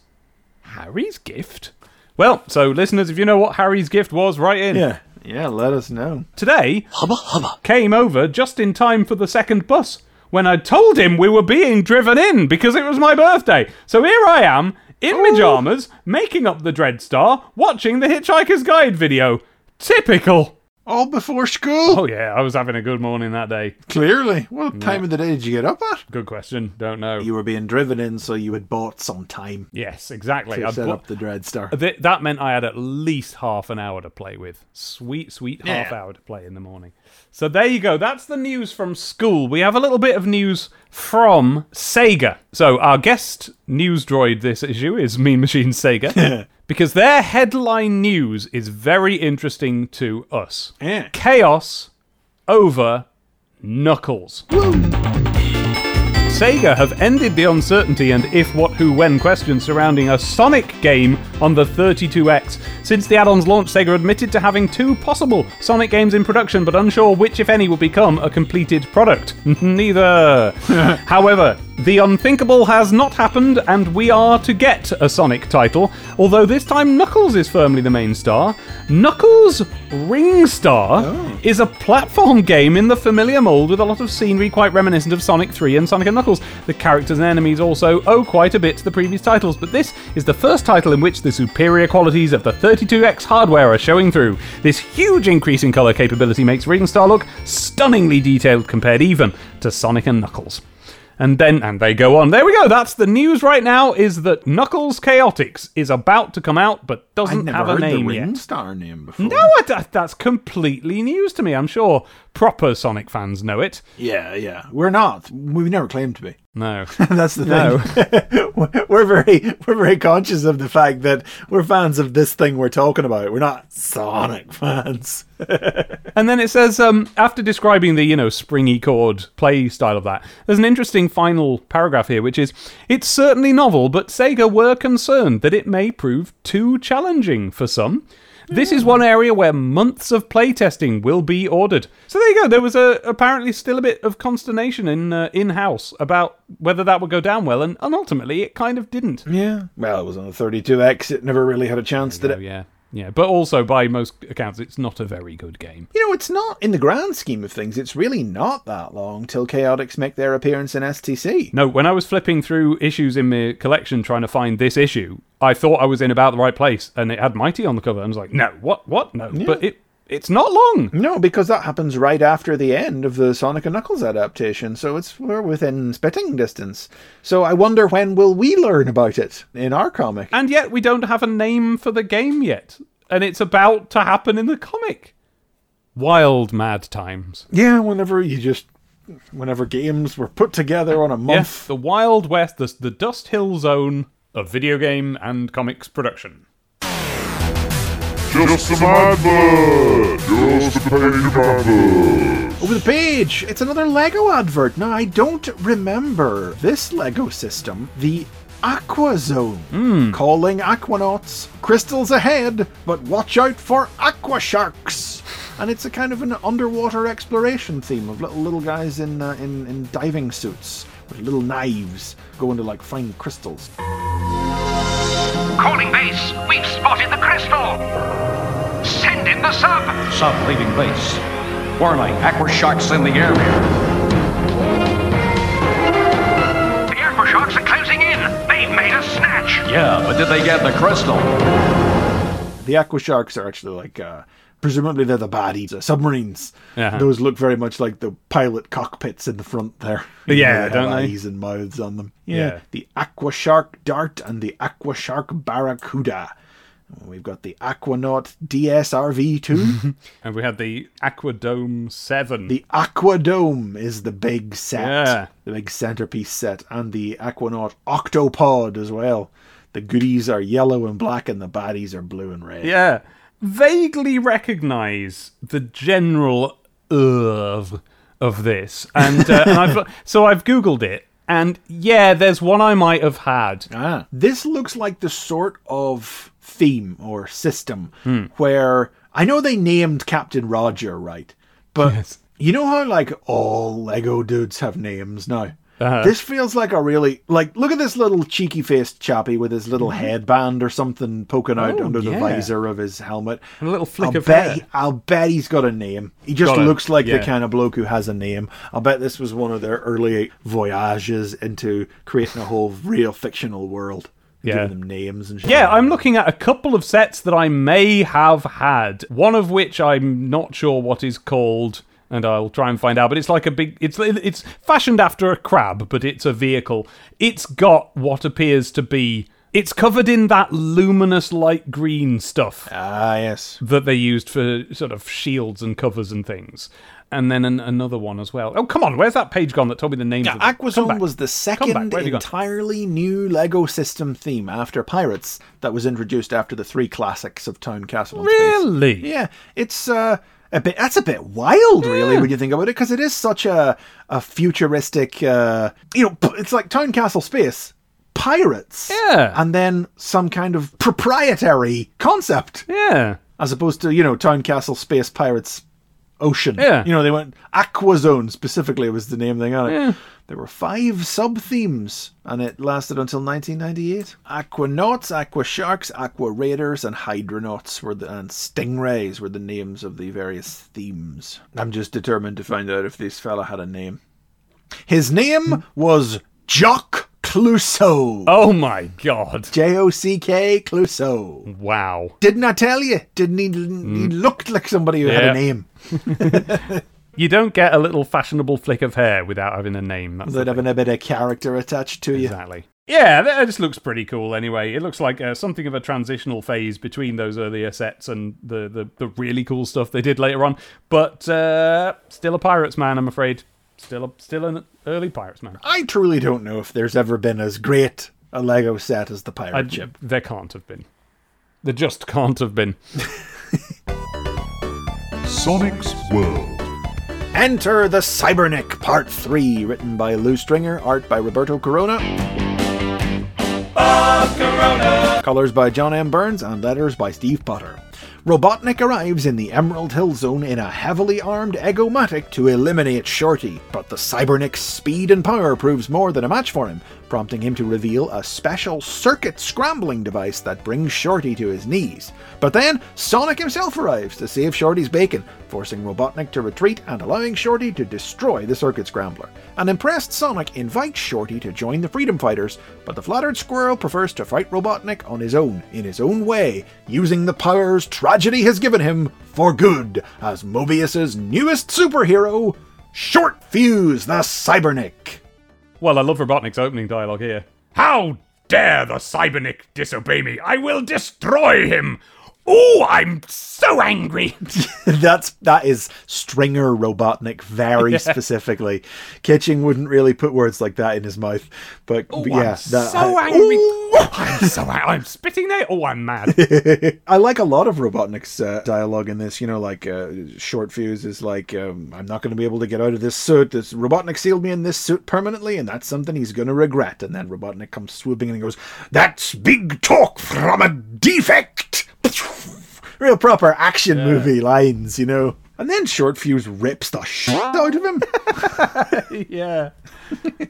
Harry's gift? Well, so listeners, if you know what Harry's gift was, write in. Yeah. Yeah, let us know. Today, Hubba hubba. came over just in time for the second bus when I told him we were being driven in because it was my birthday. So here I am, in pajamas, making up the Dread Star, watching the Hitchhiker's Guide video. Typical. All before school? Oh, yeah, I was having a good morning that day. Clearly. What time of the day did you get up at? Good question. Don't know. You were being driven in, so you had bought some time yes, exactly. to I set bu- up the Dread Star. Th- that meant I had at least half an hour to play with. Sweet, sweet half Yeah. hour to play in the morning. So there you go. That's the news from school. We have a little bit of news from Sega. So our guest news droid this issue is Mean Machine Sega. because their headline news is very interesting to us. Yeah. Chaos over Knuckles. Sega have ended the uncertainty and if, what, who, when questions surrounding a Sonic game on the 32X. Since the add on's launch, Sega admitted to having two possible Sonic games in production, but unsure which, if any, will become a completed product. Neither. However, the unthinkable has not happened, and we are to get a Sonic title, although this time Knuckles is firmly the main star. Knuckles Ring Star oh. is a platform game in the familiar mold with a lot of scenery quite reminiscent of Sonic 3 and Sonic and Knuckles. The characters and enemies also owe quite a bit to the previous titles, but this is the first title in which the superior qualities of the 32X hardware are showing through. This huge increase in color capability makes Ring Star look stunningly detailed compared even to Sonic and Knuckles. And then, and they go on. There we go. That's the news right now. Is that Knuckles Chaotix is about to come out, but doesn't have a name yet. Star name before. No, I, that- that's completely news to me. I'm sure proper Sonic fans know it. Yeah, yeah. We're not. We've never claimed to be. No. That's the thing. No. we're very we're very conscious of the fact that we're fans of this thing we're talking about. We're not Sonic fans. And then it says, um, after describing the, you know, springy cord play style of that, there's an interesting final paragraph here, which is, it's certainly novel, but Sega were concerned that it may prove too challenging for some. This is one area where months of playtesting will be ordered. So there you go. There was a, apparently still a bit of consternation in uh, in house about whether that would go down well, and, and ultimately it kind of didn't. Yeah. Well, it was on the 32X. It never really had a chance, did Oh, it? yeah, yeah. But also, by most accounts, it's not a very good game. You know, it's not, in the grand scheme of things, it's really not that long till Chaotix make their appearance in STC. No, when I was flipping through issues in my collection trying to find this issue, I thought I was in about the right place, and it had Mighty on the cover, and I was like, "No, what, what, no?" But it, it's not long. No, because that happens right after the end of the Sonic and Knuckles adaptation, so it's we're within spitting distance. So I wonder when will we learn about it in our comic? And yet, we don't have a name for the game yet, and it's about to happen in the comic. Wild, mad times. Yeah, whenever you just whenever games were put together on a month. Yes, the Wild West, the, the Dust Hill Zone of video game and comics production. Just some advert. Just a page advert. Over the page, it's another Lego advert. Now, I don't remember this Lego system, the Aqua Zone. Calling Aquanauts, crystals ahead, but watch out for Aqua Sharks. And it's a kind of an underwater exploration theme of little little guys in uh, in, in diving suits with little knives going to like find crystals. Calling base. We've spotted the crystal. Send in the sub. Sub leaving base. Warning, Aqua Sharks in the area. The aqua sharks are closing in. They've made a snatch. Yeah, but did they get the crystal? The Aqua Sharks are actually like uh, presumably they're the baddies, uh, submarines. Uh-huh. Those look very much like the pilot cockpits in the front there. Yeah, have don't they? eyes and mouths on them. Yeah. the Aqua Shark Dart and the Aqua Shark Barracuda. We've got the Aquanaut DSRV two. And we had the Aquadome 7. the Aquadome is the big set, Yeah. the big centerpiece set, and the Aquanaut Octopod as well. The goodies are yellow and black, and the baddies are blue and red. yeah. Vaguely recognize the general of of this. And, uh, and I've, so I've Googled it. And yeah, there's one I might have had. Ah, this looks like the sort of theme or system Hmm. where I know they named Captain Roger, right? But Yes. you know how like all Lego dudes have names now. Uh-huh. This feels like a really like look at this little cheeky faced chappy with his little headband or something poking out Mm-hmm. Oh, under the visor of his helmet. And a little flick I'll of bet hair. he- I'll bet he's got a name. He just Got a- looks like the kind of bloke who has a name. I'll bet this was one of their early voyages into creating a whole real fictional world. Yeah. Giving them names and shit. Yeah, I'm looking at a couple of sets that I may have had. One of which I'm not sure what is called, and I'll try and find out. But it's like a big. It's it's fashioned after a crab, but it's a vehicle. It's got what appears to be. It's covered in that luminous light green stuff Ah, yes. that they used for sort of shields and covers and things. And then an, another one as well. Oh, come on, where's that page gone that told me the names Yeah, of Aquazone was the second Where have you gone? entirely new Lego system theme after Pirates that was introduced after the three classics of Town Castle and Space. Really? Yeah, it's uh, a bit. That's a bit wild, really, when you think about it, because it is such a a futuristic. Uh, you know, it's like Town Castle Space, pirates. Yeah. and then some kind of proprietary concept, Yeah. as opposed to you know Town Castle Space Pirates. Ocean. Yeah. You know, they went Aquazone specifically was the name they got it. There were five sub themes, and it lasted until 1998. Aquanauts, Aqua Sharks, Aqua Raiders, and Hydronauts were the, and Stingrays were the names of the various themes. I'm just determined to find out if this fella had a name. His name was Jock Clouseau. Oh my god. J O C K Clouseau. Wow. Didn't I tell you? Didn't he? He mm. looked like somebody who had Yeah. a name. You don't get a little fashionable flick of hair without having a name. That's Without having a bit of character attached to you. Exactly. Yeah, that just looks pretty cool anyway. It looks like uh, something of a transitional phase between those earlier sets and the, the, the really cool stuff they did later on. But uh, still a Pirates man, I'm afraid. Still a, still an early Pirates man. I truly don't know if there's ever been as great a Lego set as the pirate I, ship. there can't have been. There just can't have been. Sonic's World. Enter the Cybernic Part 3, written by Lew Stringer, art by Roberto Corona. Colors by John M. Burns and letters by Steve Potter. Robotnik arrives in the Emerald Hill Zone in a heavily armed Egomatic to eliminate Shorty, but the Cybernic's speed and power proves more than a match for him, prompting him to reveal a special circuit scrambling device that brings Shorty to his knees. But then, Sonic himself arrives to save Shorty's bacon, forcing Robotnik to retreat and allowing Shorty to destroy the circuit scrambler. An impressed Sonic invites Shorty to join the Freedom Fighters, but the flattered squirrel prefers to fight Robotnik on his own, in his own way, using the powers tragedy has given him for good as Mobius's newest superhero, Short Fuse the Cybernic. Well, I love Robotnik's opening dialogue here. How dare the Cybernic disobey me? I will destroy him! Oh, I'm so angry. That's that is Stringer Robotnik very specifically. Kitching wouldn't really put words like that in his mouth, but, but yeah, I'm that, so I, angry. Ooh! I'm so. I'm spitting there. Oh, I'm mad. I like a lot of Robotnik's uh, dialogue in this. You know, like uh, Short Fuse is like, um, "I'm not going to be able to get out of this suit. This Robotnik sealed me in this suit permanently, and that's something he's going to regret." And then Robotnik comes swooping in and goes, "That's big talk from a defect." Real proper action movie lines, you know. And then Short Fuse rips the shit out of him. yeah.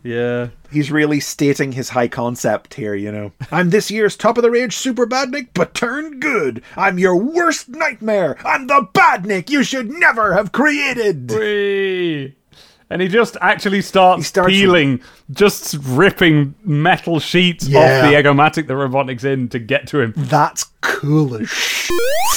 Yeah. He's really stating his high concept here, you know. I'm this year's top of the range super badnik, but turned good. I'm your worst nightmare. I'm the badnik you should never have created. Whee! And he just actually starts, starts- peeling, just ripping metal sheets Yeah. off the Egomatic that Robotnik's in to get to him. That's cool as shit.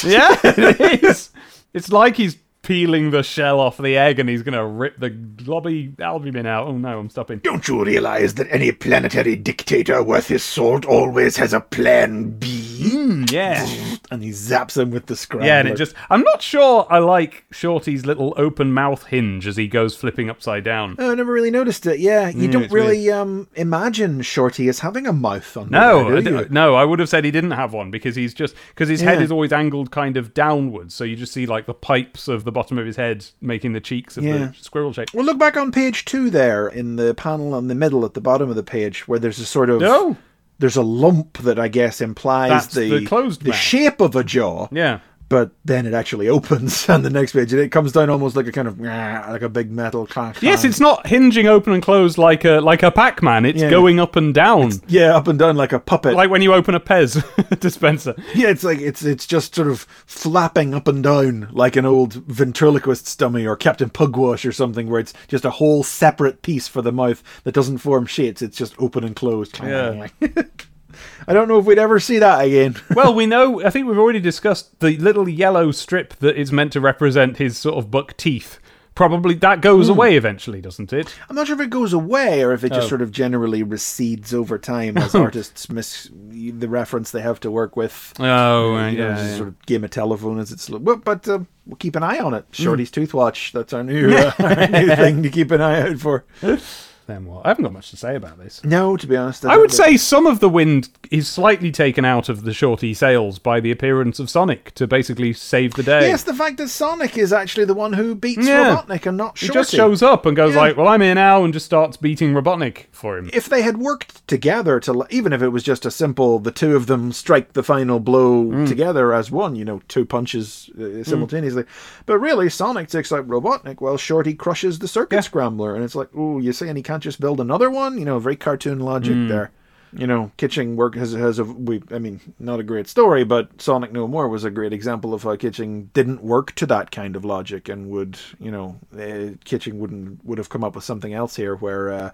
Yeah, it is. It's like he's peeling the shell off the egg and he's going to rip the globby albumin out. Oh no, I'm stopping. Don't you realize that any planetary dictator worth his salt always has a plan B? Yeah. And he zaps him with the scrambler. Yeah, and it just. I'm not sure I like Shorty's little open mouth hinge as he goes flipping upside down. Oh, I never really noticed it. Yeah, you Mm, don't really um, imagine Shorty as having a mouth on No, there, I d- no, I would have said he didn't have one because he's just because his head is always angled kind of downwards, so you just see like the pipes of the bottom of his head making the cheeks of Yeah. the squirrel shape. Well, look back on page two there in the panel on the middle at the bottom of the page where there's a sort of No. there's a lump that I guess implies That's the the closed the shape of a jaw. Yeah. But then it actually opens on the next page and it comes down almost like a kind of like a big metal clank. Yes, it's not hinging open and closed like a like a Pac-Man. It's Yeah. going up and down, yeah up and down like a puppet. like when you open a Pez dispenser. yeah, it's like it's it's just sort of flapping up and down like an old ventriloquist's dummy or Captain Pugwash or something, where it's just a whole separate piece for the mouth that doesn't form shapes. It's just open and closed. Yeah. I don't know if we'd ever see that again. well, we know. I think we've already discussed the little yellow strip that is meant to represent his sort of buck teeth. Probably that goes Hmm. away eventually, doesn't it? I'm not sure if it goes away or if it just Oh. sort of generally recedes over time as artists miss the reference they have to work with. Oh, You know, yeah, yeah. sort of game of telephone as it's. But, but uh, we'll keep an eye on it. Hmm. Shorty's Tooth Watch. That's our new, uh, our new thing to keep an eye out for. Then what? I haven't got much to say about this. No, to be honest, I would say some of the wind is slightly taken out of the shorty sails by the appearance of Sonic to basically save the day. Yes, the fact that Sonic is actually the one who beats Yeah. Robotnik and not Shorty. he just shows up and goes Yeah. like, "Well, I'm here now," and just starts beating Robotnik for him. if they had worked together to even if it was just a simple the two of them strike the final blow Mm. together as one you know two punches uh, simultaneously but really sonic takes out robotnik while shorty crushes the circuit scrambler and it's like oh you saying he can't just build another one you know very cartoon logic Mm. there you know, Kitching work has has a we. I mean, not a great story, but Sonic No More was a great example of how Kitching didn't work to that kind of logic, and would you know, uh, Kitching wouldn't would have come up with something else here where uh,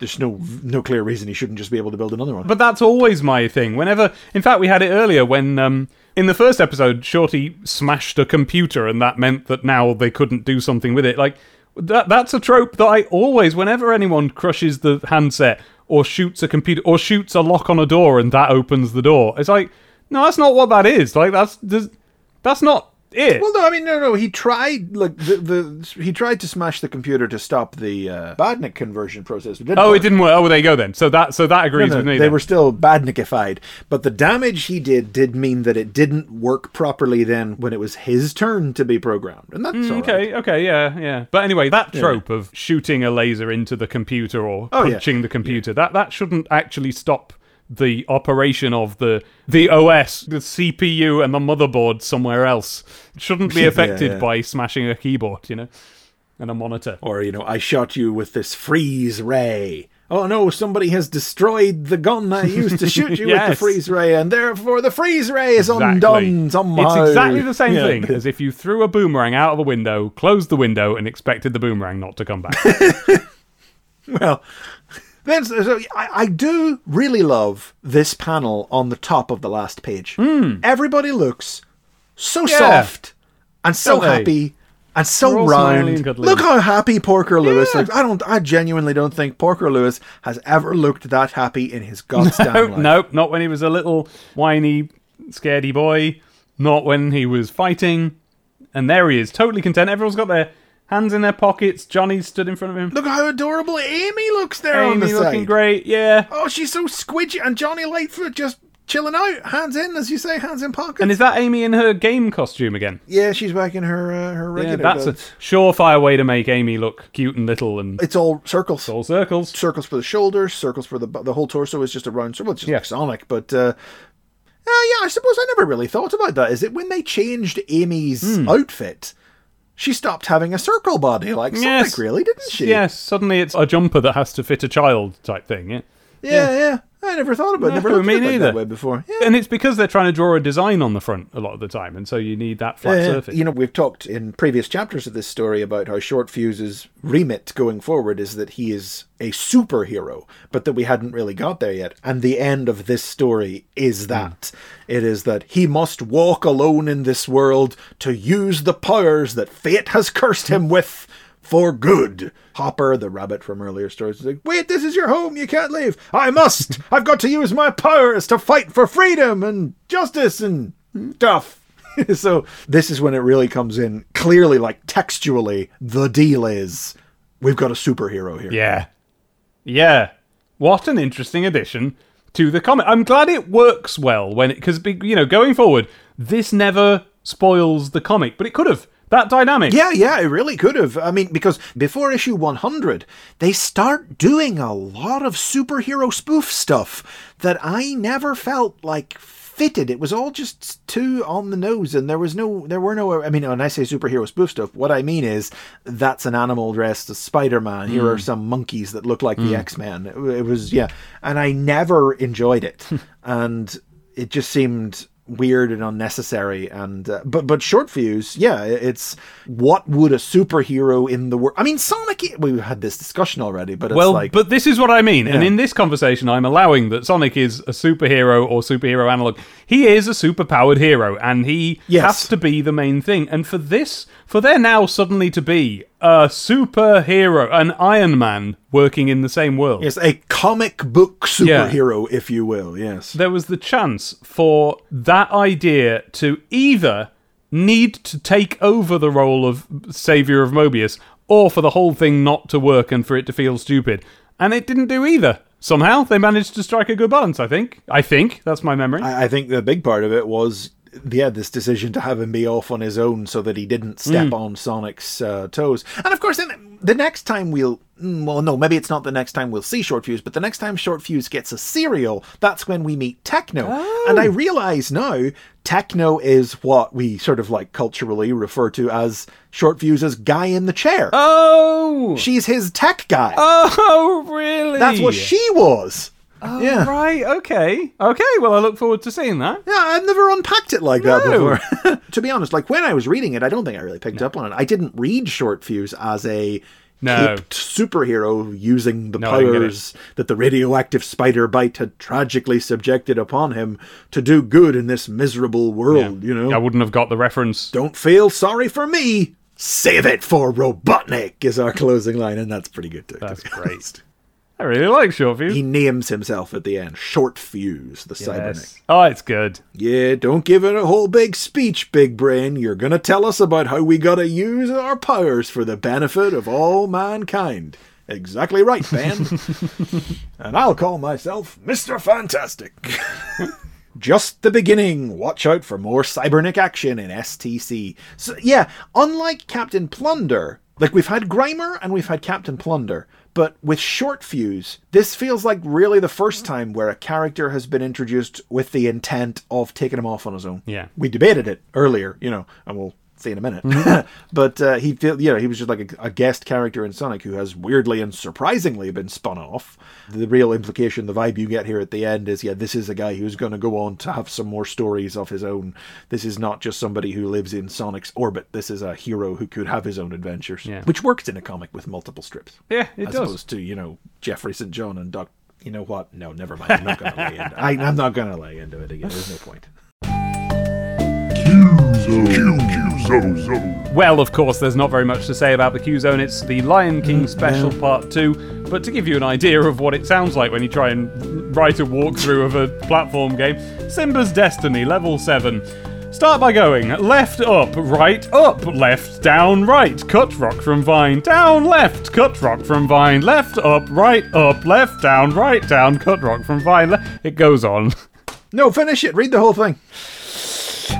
there's no no clear reason he shouldn't just be able to build another one. But that's always my thing. Whenever, in fact, we had it earlier when um, in the first episode, Shorty smashed a computer, and that meant that now they couldn't do something with it. Like that. That's a trope that I always, whenever anyone crushes the handset or shoots a computer or shoots a lock on a door, and that opens the door. It's like, no, that's not what that is. Like that's that's not it. Well, no, I mean, no, no. He tried, like, the, the he tried to smash the computer to stop the uh, Badnik conversion process. It oh, work. it didn't work. Oh, there you go then. So that so that agrees No, no, with me. they then. were still badnikified, but the damage he did did mean that it didn't work properly then when it was his turn to be programmed, and that's all right. Mm, Okay, okay, yeah, yeah. But anyway, that trope of shooting a laser into the computer or Oh, yeah. punching the computer, that that shouldn't actually stop the operation of the the OS, the CPU and the motherboard somewhere else. It shouldn't be affected yeah. by smashing a keyboard, you know, and a monitor. Or you know, I shot you with this freeze ray. Oh no, somebody has destroyed the gun I used to shoot you with the freeze ray, and therefore the freeze ray is Exactly. undone somehow. It's exactly the same Yeah. thing as if you threw a boomerang out of the window, closed the window, and expected the boomerang not to come back. Well, then so I, I do really love this panel on the top of the last page. Hmm. Everybody looks so. Yeah. soft and so Don't they? happy and so round. Look how happy Porker Lewis Yeah. looks. I don't. I genuinely don't think Porker Lewis has ever looked that happy in his goddamn no, life. nope, not when he was a little whiny, scaredy boy. not when he was fighting. And there he is, totally content. Everyone's got their hands in their pockets. Johnny stood in front of him. Look how adorable Amy looks there on the Amy looking side. great, yeah. Oh, she's so squidgy, and Johnny Lightfoot just chilling out, hands in, as you say, hands in pockets. And is that Amy in her game costume again? yeah, she's back in her uh, her Yeah, regular. that's a surefire way to make Amy look cute and little and It's all circles. all circles. circles for the shoulders, circles for the the whole torso is just a round circle. It's just Yeah. like Sonic, but uh, uh, yeah, I suppose I never really thought about that. Is it when they changed Amy's Hmm. outfit, she stopped having a circle body like Sonic, Yes. really, didn't she? Yes, suddenly it's a jumper that has to fit a child type thing. Yeah. Yeah, yeah. I never thought about, it. never No, looked me at it neither. that way before. Yeah. And it's because they're trying to draw a design on the front a lot of the time, and so you need that flat Uh, surface. you know, we've talked in previous chapters of this story about how Short Fuse's remit going forward is that he is a superhero, but that we hadn't really got there yet. And the end of this story is that it is that he must walk alone in this world to use the powers that fate has cursed him with for good. Hopper, the rabbit from earlier stories, is like, wait, this is your home, you can't leave. I must. I've got to use my powers to fight for freedom and justice and stuff. so this is when it really comes in clearly, like textually, the deal is we've got a superhero here. Yeah. Yeah. What an interesting addition to the comic. I'm glad it works well when it, because, you know, going forward, this never spoils the comic, but it could have. That dynamic. Yeah, yeah, it really could have. I mean, because before issue 100, they start doing a lot of superhero spoof stuff that I never felt like fitted. It was all just too on the nose, and there was no, there were no. I mean, when I say superhero spoof stuff, what I mean is that's an animal dressed as Spider Man. Here hmm. are some monkeys that look like the hmm. X Men. It, it was, yeah, and I never enjoyed it, and it just seemed weird and unnecessary and uh, but but short fuse yeah it's what would a superhero in the world i mean sonic we had this discussion already but it's Well, like but this is what I mean. And in this conversation, I'm allowing that Sonic is a superhero or superhero analog. He is a superpowered hero, and he Yes. has to be the main thing. And for this, for there now suddenly to be a superhero, an Iron Man working in the same world, yes a comic book superhero if you will yes there was the chance for that idea to either need to take over the role of savior of Mobius or for the whole thing not to work and for it to feel stupid. And it didn't do either. Somehow they managed to strike a good balance, I think. I think that's my memory. I, I think the big part of it was yeah this decision to have him be off on his own so that he didn't step on sonic's uh, toes. And of course the next time we'll mm, well no maybe it's not the next time we'll see short fuse but the next time short fuse gets a serial that's when we meet techno. And i realize now techno is what we sort of like culturally refer to as short fuse's guy in the chair. Oh, she's his tech guy. Oh, really? that's what she was Oh, yeah Right. Okay. Okay. Well, I look forward to seeing that. Yeah, I've never unpacked it like that before. to be honest, like when I was reading it, I don't think I really picked up on it. I didn't read Short Fuse as a No. superhero using the No, I get it. powers that the radioactive spider bite had tragically subjected upon him to do good in this miserable world, you know? I wouldn't have got the reference. Don't feel sorry for me. Save it for Robotnik is our closing line, and that's pretty good too. That's great. I really like Short Fuse. He names himself at the end, Short Fuse, the cybernetic. Oh, it's good. Yeah, don't give it a whole big speech, big brain. You're gonna tell us about how we gotta use our powers for the benefit of all mankind. Exactly right, Ben. and I'll call myself Mr. Fantastic. Just the beginning. Watch out for more cybernetic action in STC. So yeah, unlike Captain Plunder, like we've had Grimer and we've had Captain Plunder, but with Short Fuse, this feels like really the first mm-hmm. time where a character has been introduced with the intent of taking him off on his own. Yeah. We debated it earlier, you know, and we'll see in a minute. but uh, he feel you know, he was just like a, a guest character in Sonic who has weirdly and surprisingly been spun off. The real implication, the vibe you get here at the end is, yeah, this is a guy who's going to go on to have some more stories of his own. This is not just somebody who lives in Sonic's orbit. This is a hero who could have his own adventures, Yeah. which works in a comic with multiple strips, Yeah, it as does. opposed to you know Jeffrey St. John and Doc. You know what? No, never mind. I'm not going to lay into. I, I'm not going to lay into it again. There's no point. Q-Zone. Well, of course, there's not very much to say about the Q Zone. It's the Lion King special mm-hmm. part two. But to give you an idea of what it sounds like when you try and write a walkthrough of a platform game, Simba's Destiny, level 7. Start by going left, up, right, up, left, down, right. Cut rock from vine, down, left. Cut rock from vine, left, up, right, up, left, down, right, down. Cut rock from vine. Le- it goes on. No, finish it. Read the whole thing.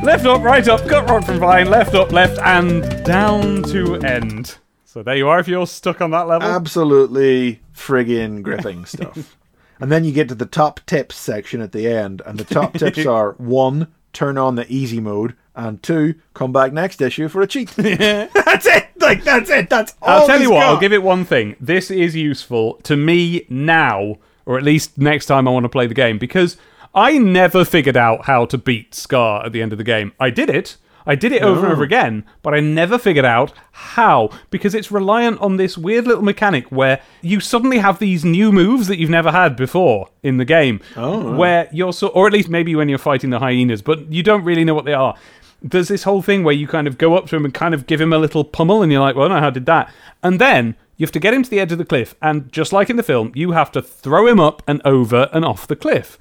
Left up, right up, cut rock from vine, left up, left, and down to end. So there you are if you're stuck on that level. Absolutely friggin' gripping stuff. And then you get to the top tips section at the end, and the top tips are one, turn on the easy mode, and two, come back next issue for a cheat. Yeah. that's it. Like that's it. That's all. I'll tell you what, I'll give it one thing. This is useful to me now, or at least next time I want to play the game, because I never figured out how to beat Scar at the end of the game. I did it. I did it over and over oh. again, but I never figured out how because it's reliant on this weird little mechanic where you suddenly have these new moves that you've never had before in the game. Oh. Where you're so, or at least maybe when you're fighting the hyenas, but you don't really know what they are there's this whole thing where you kind of go up to him and kind of give him a little pummel, and you're like, well, no, how did that? And then you have to get him to the edge of the cliff, and just like in the film, you have to throw him up and over and off the cliff.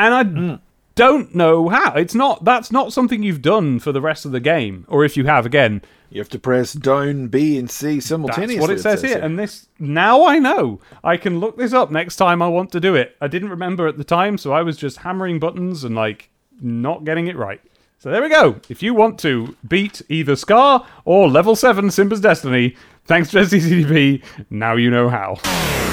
And I mm. don't know how. It's not. That's not something you've done for the rest of the game, or if you have, again, You have to press down B and C simultaneously. that's what it says here. And this now I know. I can look this up next time I want to do it. I didn't remember at the time, so I was just hammering buttons and like not getting it right. So there we go. If you want to beat either Scar or level 7 Simba's Destiny, thanks to STCTP, now you know how.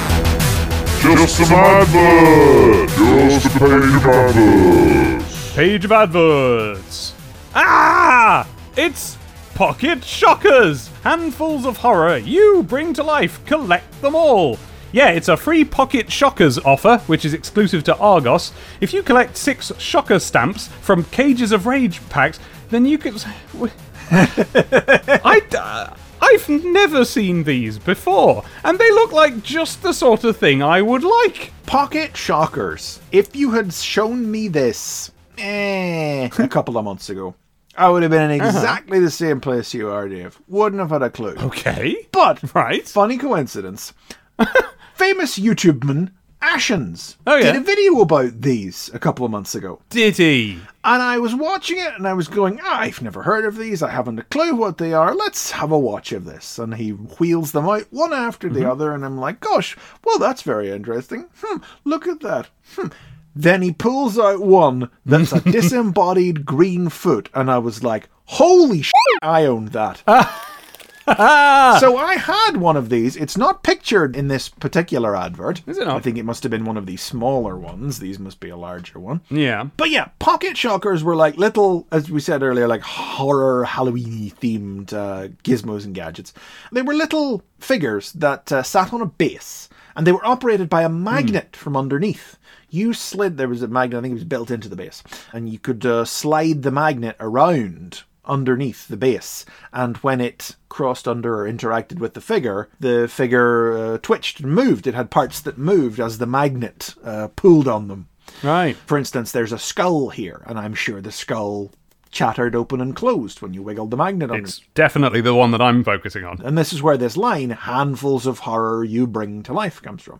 Just some advert! Just a page of adverts! Page of adverts. Ah! It's Pocket Shockers! Handfuls of horror you bring to life. Collect them all. Yeah, it's a free Pocket Shockers offer, which is exclusive to Argos. If you collect six Shocker stamps from Cages of Rage packs, then you can. I. Uh, I've never seen these before, and they look like just the sort of thing I would like. Pocket Shockers. If you had shown me this eh, a couple of months ago, I would have been in Uh-huh. exactly the same place you are, Dave. Wouldn't have had a clue. Okay. But Right. funny coincidence. famous YouTubeman Ashens Oh, yeah. did a video about these a couple of months ago. Did he? And I was watching it and I was going, ah, I've never heard of these. I haven't a clue what they are. Let's have a watch of this. And he wheels them out one after the other. And I'm like, gosh, well, that's very interesting. Hmm, look at that. Hmm. Then he pulls out one that's a disembodied green foot. And I was like, holy shit, I owned that. so I had one of these. It's not pictured in this particular advert. Is it not? I think it must have been one of these smaller ones. These must be a larger one. Yeah. But yeah, pocket shockers were like little, as we said earlier, like horror Halloween themed uh, gizmos and gadgets. They were little figures that uh, sat on a base, and they were operated by a magnet from underneath. You slid. There was a magnet. I think it was built into the base, and you could uh, slide the magnet around underneath the base and when it crossed under or interacted with the figure the figure uh, twitched and moved it had parts that moved as the magnet uh, pulled on them Right. for instance, there's a skull here, and I'm sure the skull chattered open and closed when you wiggled the magnet on It's it. definitely the one that I'm focusing on. And this is where this line, handfuls of horror you bring to life, comes from.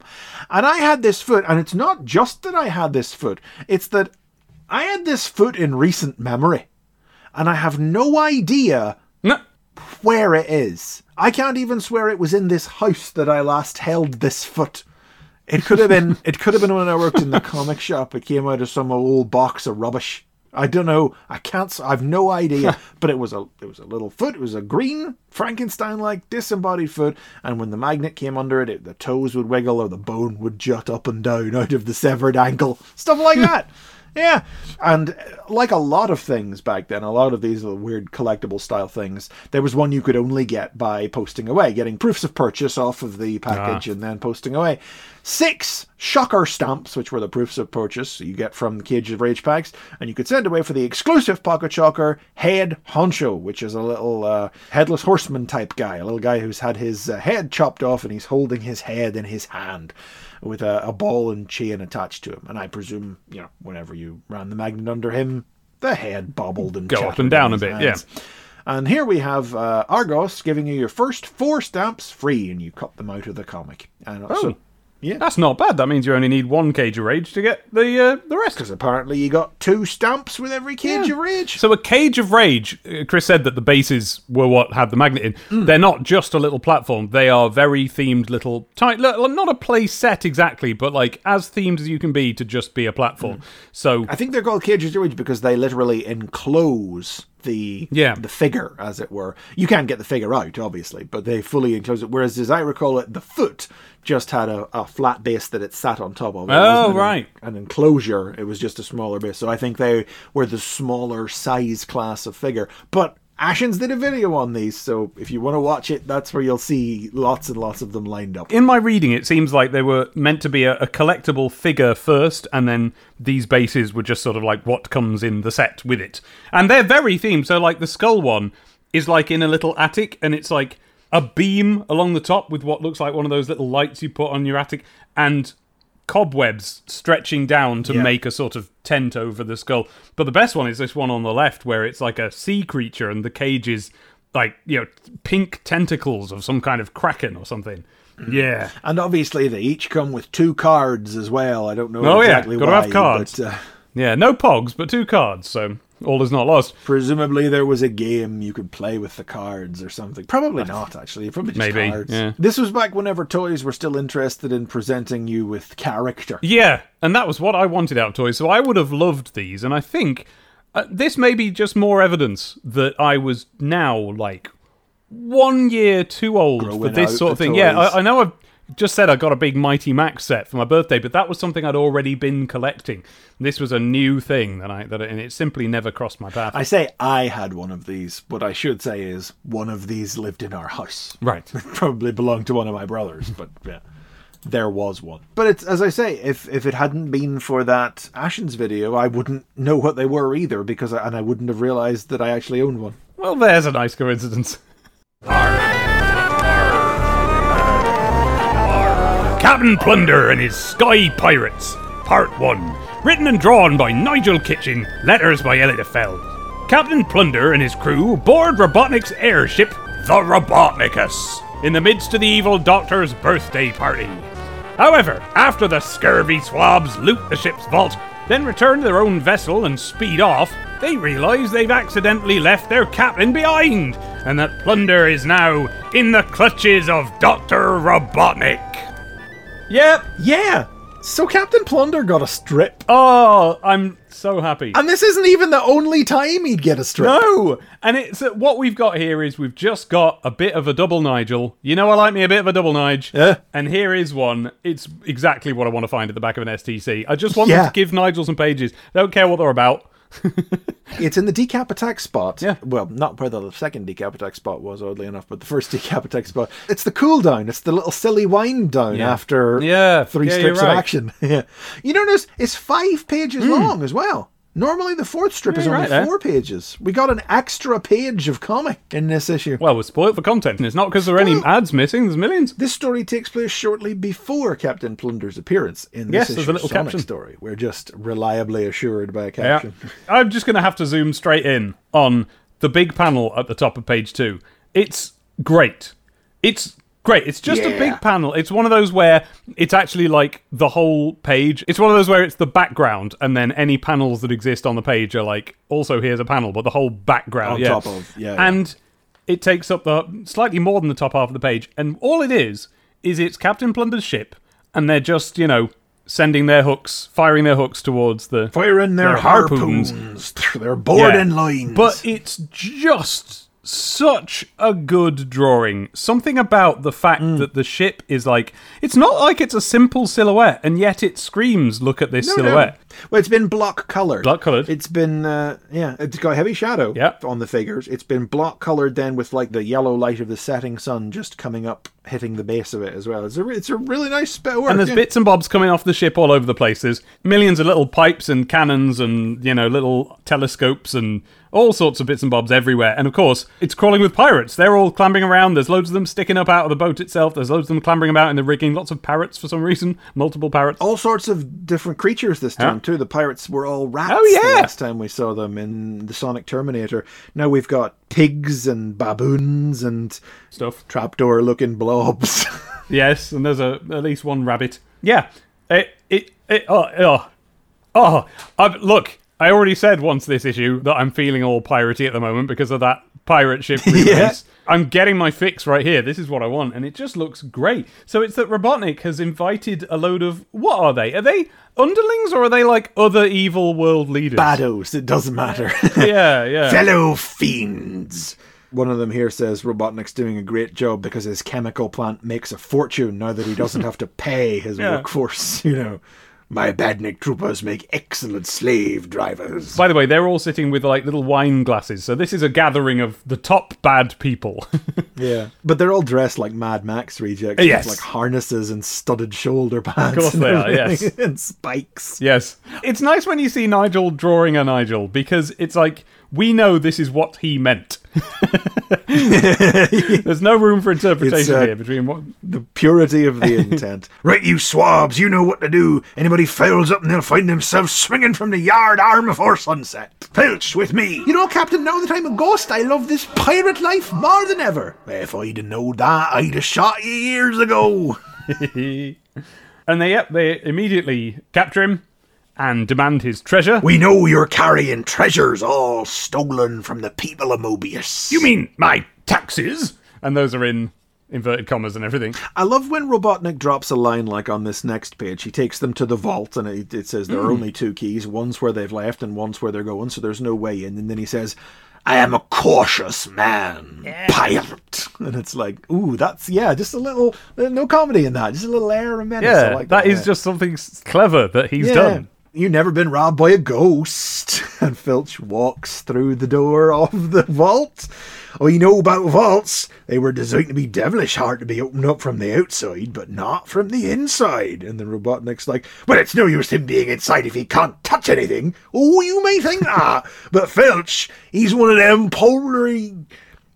And I had this foot, and it's not just that I had this foot, it's that I had this foot in recent memory. And I have no idea No. where it is. I can't even swear it was in this house that I last held this foot. It could have been. It could have been when I worked in the comic shop. It came out of some old box of rubbish. I don't know. I can't. I've no idea. but it was a. It was a little foot. It was a green Frankenstein-like disembodied foot. And when the magnet came under it, it, the toes would wiggle or the bone would jut up and down out of the severed ankle. Stuff like that. Yeah, and uh, like a lot of things back then, a lot of these little weird collectible style things, there was one you could only get by posting away, getting proofs of purchase off of the package and then posting away. Six shocker stamps, which were the proofs of purchase you get from the Cage of Rage packs, and you could send away for the exclusive Pocket Shocker Head Honcho, which is a little uh, headless horseman type guy, a little guy who's had his uh, head chopped off and he's holding his head in his hand with a, a ball and chain attached to him. And I presume, you know, whenever you ran the magnet under him, the head bobbled and Go up and down a bit, hands. And here we have uh, Argos giving you your first four stamps free, and you cut them out of the comic. And so, Yeah. That's not bad. That means you only need one cage of rage to get the uh, the rest. Because apparently you got two stamps with every cage Yeah. of rage. So a cage of rage. uh, Chris said that the bases were what had the magnet in. Hmm. They're not just a little platform. They are very themed little, tight, not a play set exactly, but like as themed as you can be to just be a platform. So Hmm. I think they're called cages of rage because they literally enclose the Yeah. the figure, as it were. You can't get the figure out, obviously, but they fully enclose it. Whereas, as I recall it, the foot just had a, a flat base that it sat on top of. It Oh, wasn't an- right. An enclosure. It was just a smaller base. So I think they were the smaller size class of figure. But Ashens did a video on these, so if you want to watch it, that's where you'll see lots and lots of them lined up. in my reading, it seems like they were meant to be a, a collectible figure first, and then these bases were just sort of like what comes in the set with it. And they're very themed. So, like the skull one is like in a little attic, and it's like a beam along the top with what looks like one of those little lights you put on your attic, and cobwebs stretching down to make a sort of tent over the skull. But the best one is this one on the left, where it's like a sea creature, and the cage is like you know pink tentacles of some kind of kraken or something. Yeah. And obviously, they each come with two cards as well. I don't know Oh, yeah, gotta why, have cards. but uh, Yeah, no pogs, but two cards, so all is not lost. presumably there was a game you could play with the cards or something. Probably not, actually. Probably just Maybe, cards. yeah. This was back whenever toys were still interested in presenting you with character. Yeah, and that was what I wanted out of toys, so I would have loved these, and I think uh, this may be just more evidence that I was now like one year too old for this sort of thing. Yeah. I, I know I've just said I got a big Mighty Max set for my birthday, but that was something I'd already been collecting. This was a new thing that I that and it simply never crossed my path. I say I had one of these. What I should say is one of these lived in our house. right. Probably belonged to one of my brothers, but yeah. There was one. But it's as I say, if if it hadn't been for that Ashens video, I wouldn't know what they were either because I, and I wouldn't have realized that I actually owned one. Well, there's a nice coincidence. Captain Plunder and his Sky Pirates, Part 1. Written and drawn by Nigel Kitching, letters by Elitta Fell. Captain Plunder and his crew board Robotnik's airship, the Robotnicus, in the midst of the evil Doctor's birthday party. However, after the scurvy swabs loot the ship's vault, then return to their own vessel and speed off, they realise they've accidentally left their captain behind, and that Plunder is now in the clutches of Dr. Robotnik. Yep. Yeah. So Captain Plunder got a strip. Oh, I'm so happy. And this isn't even the only time he'd get a strip. No, and it's uh, what we've got here is we've just got a bit of a double Nigel. You know, I like me a bit of a double Nigel. Yeah. And here is one. It's exactly what I want to find at the back of an STC. I just want them Yeah. to give Nigel some pages. Don't care what they're about. It's in the Decap Attack spot. Yeah. Well, not where the second Decap Attack spot was, oddly enough, but the first Decap Attack spot. It's the cooldown. It's the little silly wind down Yeah. after Yeah. three Yeah, strips of right. Hmm. action. yeah. You notice it's five pages long as well. Normally the fourth strip Yeah, is only right four pages. We got an extra page of comic in this issue. Well, we're spoiled for content, and it's not because there are any ads missing. There's millions. This story takes place shortly before Captain Plunder's appearance in this issue. Yes, there's a little Sonic caption. story. We're just reliably assured by a Yeah. caption. I'm just going to have to zoom straight in on the big panel at the top of page two. It's great. It's great. It's just a big panel. It's one of those where it's actually like the whole page. It's one of those where it's the background, and then any panels that exist on the page are like, also here's a panel, but the whole background. On yeah. top of- yeah, yeah. And it takes up the slightly more than the top half of the page. And all it is, is it's Captain Plunder's ship, and they're just, you know, sending their hooks, firing their hooks towards the Firing their, Their harpoons. harpoons. They're boarding Yeah. lines. But it's just such a good drawing. Something about the fact Mm. that the ship is like it's not like it's a simple silhouette, and yet it screams, "Look at this No, no. silhouette." Well, it's been block colored. Block coloured. It's been uh, yeah. It's got heavy shadow. Yeah. On the figures, it's been block colored then with like the yellow light of the setting sun just coming up, hitting the base of it as well. It's a it's a really nice bit of work. And there's yeah. bits and bobs coming off the ship all over the place. There's millions of little pipes and cannons and, you know, little telescopes and all sorts of bits and bobs everywhere. And of course, it's crawling with pirates. They're all clambering around. There's loads of them sticking up out of the boat itself. There's loads of them clambering about in the rigging. Lots of parrots for some reason. Multiple parrots. all sorts of different creatures this time Yeah. too. The pirates were all rats. Oh, yeah. The last time we saw them in the Sonic Terminator. Now we've got pigs and baboons and Stuff. trapdoor looking blobs. Yes, and there's a at least one rabbit. Yeah. It, it, it, oh, oh, oh. i look, I already said once this issue that I'm feeling all piratey at the moment because of that pirate ship release. Yeah. I'm getting my fix right here. This is what I want, and it just looks great. So it's that Robotnik has invited a load of what are they? Are they underlings or are they like other evil world leaders? Bados, it doesn't matter. Yeah, yeah. Fellow fiends. One of them here says Robotnik's doing a great job because his chemical plant makes a fortune now that he doesn't have to pay his Yeah. workforce, you know. My badnik troopers make excellent slave drivers. By the way, they're all sitting with like little wine glasses. So this is a gathering of the top bad people. Yeah. But they're all dressed like Mad Max rejects. Yes. With like harnesses and studded shoulder pads. Of course they are, yes. and spikes. Yes. It's nice when you see Nigel drawing a Nigel because it's like, we know this is what he meant. There's no room for interpretation uh, here between what. The purity of the intent. right, you swabs, you know what to do. Anybody fouls up and they'll find themselves swinging from the yard arm before sunset. Filch with me. You know, Captain, now that I'm a ghost, I love this pirate life more than ever. If I'd have known that, I'd have shot you years ago. And they, yep, they immediately capture him and demand his treasure. We know you're carrying treasures all stolen from the people of Mobius. You mean my taxes? And those are in inverted commas and everything. I love when Robotnik drops a line like on this next page. He takes them to the vault and it, it says there are hmm. only two keys. One's where they've left and one's where they're going, so there's no way in. And then he says, I am a cautious man, pirate. And it's like, ooh, that's, yeah, just a little, no comedy in that. Just a little air of menace. I Yeah, like that is yeah. just something clever that he's Yeah. done. You've never been robbed by a ghost. And Filch walks through the door of the vault. Oh, you know about vaults. They were designed to be devilish hard to be opened up from the outside, but not from the inside. And then Robotnik's like, Well, it's no use him being inside if he can't touch anything. Oh, you may think that. but Filch, he's one of them polarly.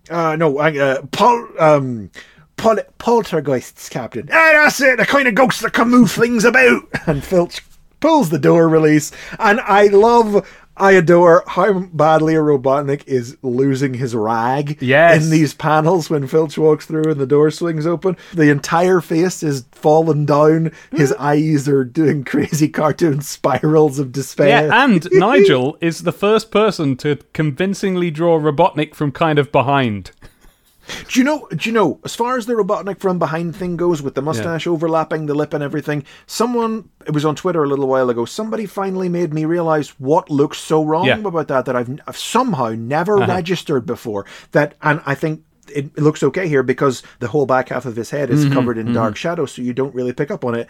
Uh, no, uh, pol, um, pol, poltergeists, Captain. Ah, that's it, the kind of ghosts that can move things about. And Filch pulls the door release, and I love, I adore how badly a Robotnik is losing his rag Yes. in these panels when Filch walks through and the door swings open. The entire face is fallen down. His hmm. eyes are doing crazy cartoon spirals of despair. Yeah, and Nigel is the first person to convincingly draw Robotnik from kind of behind. Do you know? Do you know? As far as the Robotnik from behind thing goes, with the mustache overlapping the lip and everything, someone it was on Twitter a little while ago. Somebody finally made me realize what looks so wrong Yeah. Uh-huh. about that that I've, I've somehow never registered before. That and I think. It looks okay here because the whole back half of his head is Mm-hmm, covered in dark shadow, so you don't really pick up on it.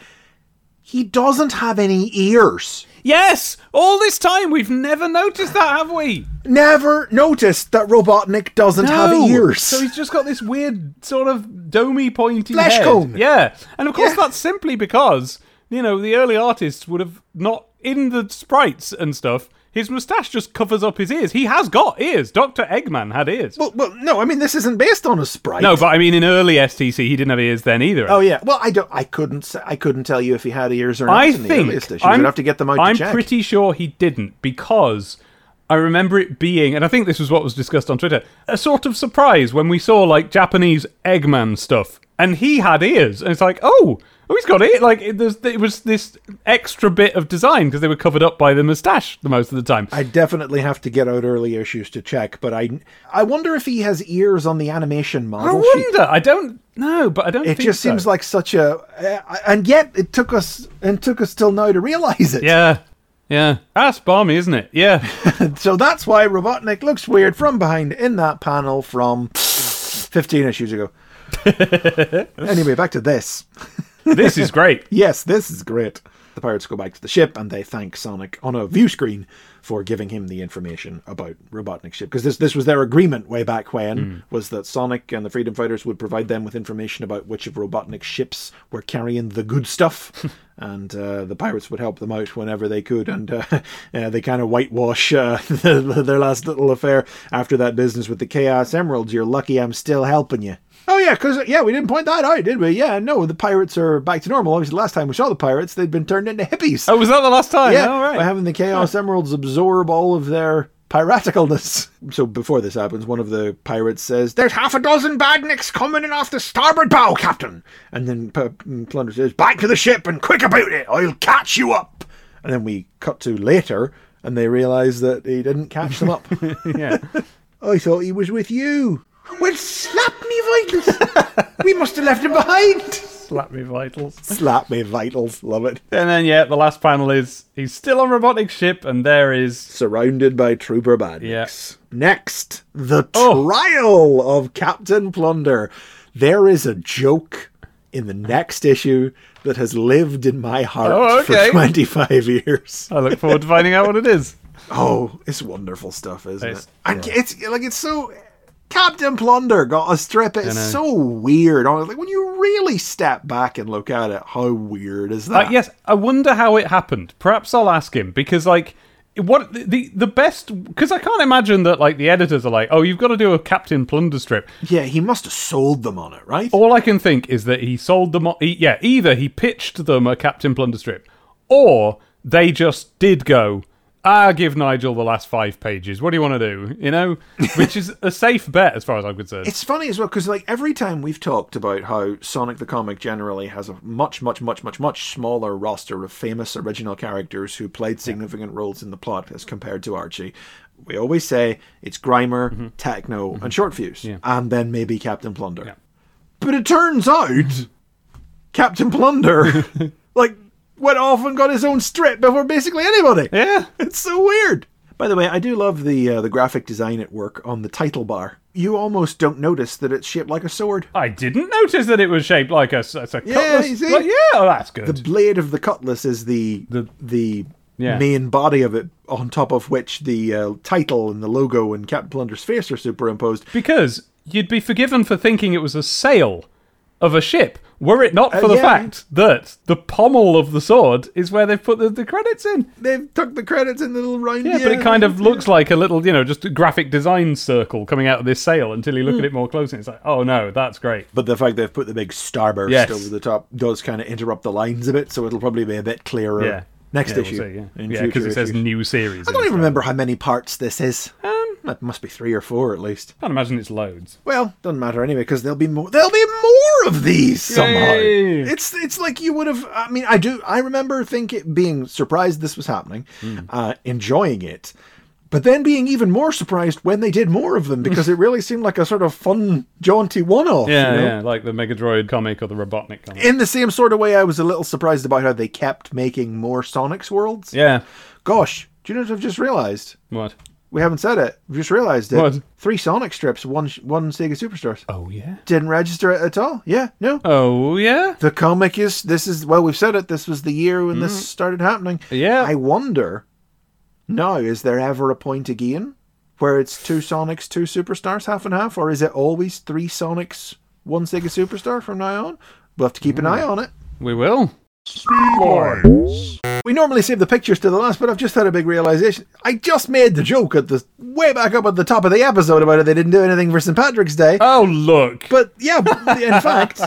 He doesn't have any ears. Yes! All this time we've never noticed that, have we? Never noticed that Robotnik doesn't have ears. So he's just got this weird sort of domey pointy Flesh head. cone. Yeah. And of course Yeah. that's simply because, you know, the early artists would have not in the sprites and stuff, his moustache just covers up his ears. He has got ears. Dr. Eggman had ears. well, well, no, I mean this isn't based on a sprite. no, but I mean in early STC he didn't have ears then either. Oh yeah. Well, I don't. I couldn't. I couldn't tell you if he had ears or not. I think. I'm, You'd have to get them out I'm pretty sure he didn't because I remember it being, and I think this was what was discussed on Twitter, a sort of surprise when we saw like Japanese Eggman stuff, and he had ears, and it's like, oh, oh, he's got it. Like it, there's, it was this extra bit of design because they were covered up by the moustache the most of the time. I definitely have to get out early issues to check, but I I wonder if he has ears on the animation I model sheet. wonder. I don't know, but I don't. It just so. seems like such a, uh, and yet it took us and took us till now to realize it. yeah, yeah. That's barmy, isn't it? Yeah. So that's why Robotnik looks weird from behind in that panel from 15 issues ago. anyway, back to this. this is great. Yes, this is great. The pirates go back to the ship and they thank Sonic on a view screen for giving him the information about Robotnik's ship because this this was their agreement way back when was that Sonic and the Freedom Fighters would provide them with information about which of Robotnik's ships were carrying the good stuff, and uh, the pirates would help them out whenever they could. And uh, uh, they kind of whitewash uh, their last little affair after that business with the Chaos Emeralds. You're lucky I'm still helping you. Oh yeah, because yeah, we didn't point that out, did we? Yeah, no, the pirates are back to normal. Obviously, the last time we saw the pirates, they'd been turned into hippies. Oh, was that the last time? yeah, All right. by having the Chaos Emeralds absorb all of their piraticalness. So before this happens, one of the pirates says, There's half a dozen badniks coming in off the starboard bow, Captain. And then P- mm, Plunder says, Back to the ship and quick about it. I'll catch you up. And then we cut to later, and they realise that he didn't catch them up. yeah. I thought he was with you. Well, slap me vitals. we must have left him behind. Slap me vitals. Slap me vitals. Love it. And then, yeah, the last panel is he's still on robotic ship, and there is. Surrounded by trooper badniks. Yeah. Next, the Oh. trial of Captain Plunder. There is a joke in the next issue that has lived in my heart Oh, okay. for 25 years. I look forward to finding out what it is. Oh, it's wonderful stuff, isn't It's- it? And it's like it's so Captain Plunder got a strip. It's so weird. I was Like when you really step back and look at it, how weird is Uh, that? yes, I wonder how it happened. Perhaps I'll ask him because, like, what the the best? Because I can't imagine that like the editors are like, oh, you've got to do a Captain Plunder strip. Yeah, he must have sold them on it, right? All I can think is that he sold them. On, He, yeah, either he pitched them a Captain Plunder strip, or they just did go. Ah, give Nigel the last five pages. What do you want to do? You know, which is a safe bet as far as I'm concerned. It's funny as well because like every time we've talked about how Sonic the Comic generally has a much, much, much, much, much smaller roster of famous original characters who played significant roles in the plot as compared to Archie. We always say it's Grimer, Techno, and Short Fuse, and then maybe Captain Plunder. Yeah. But it turns out Captain Plunder, like, went off and got his own strip before basically anybody. yeah, It's so weird. By the way, I do love the uh, the graphic design at work on the title bar. You almost don't notice that it's shaped like a sword. I didn't notice that it was shaped like a, s- it's a Yeah, cutlass. you see? Like, yeah, oh, that's good. The blade of the cutlass is the The- the Yeah. main body of it, on top of which the uh, title and the logo and Captain Plunder's face are superimposed. Because you'd be forgiven for thinking it was a sail of a ship, were it not for Uh, the yeah. fact that the pommel of the sword is where they've put the, the credits in. They've tucked the credits in the little round. Yeah, but it kind of looks like a little, you know, just a graphic design circle coming out of this sail until you look Hmm. at it more closely. It's like, oh no, that's great. But the fact they've put the big starburst Yes. over the top does kind of interrupt the lines a bit, so it'll probably be a bit clearer Yeah. next Yeah, we'll issue. see, yeah, in yeah, because it says issues. new series. I don't even remember how many parts this is. Um, It must be three or four at least. I can't imagine it's loads. Well, doesn't matter anyway because there'll be more. There'll be more of these somehow. Yay. It's it's like you would have. I mean, I do. I remember thinking being surprised this was happening, Hmm. uh, enjoying it, but then being even more surprised when they did more of them because it really seemed like a sort of fun, jaunty one-off. Yeah, you know? yeah, like the Megadroid comic or the Robotnik comic. In the same sort of way, I was a little surprised about how they kept making more Sonics worlds. yeah. Gosh, do you know what I've just realized? What? We haven't said it. We've just realized it. What? Three Sonic strips, one one Sega Superstars. Oh yeah. Didn't register it at all. Yeah, no. Oh yeah. The comic is this is well we've said it. This was the year when this mm. started happening. Yeah. I wonder. Now, is there ever a point again where it's two Sonics, two Superstars, half and half, or is it always three Sonics, one Sega Superstar from now on? We'll have to keep an eye hmm. on it. We will. Speedlines. We normally save the pictures to the last, but I've just had a big realization. I just made the joke at the way back up at the top of the episode about it. They didn't do anything for St. Patrick's Day. Oh look. But yeah, in fact,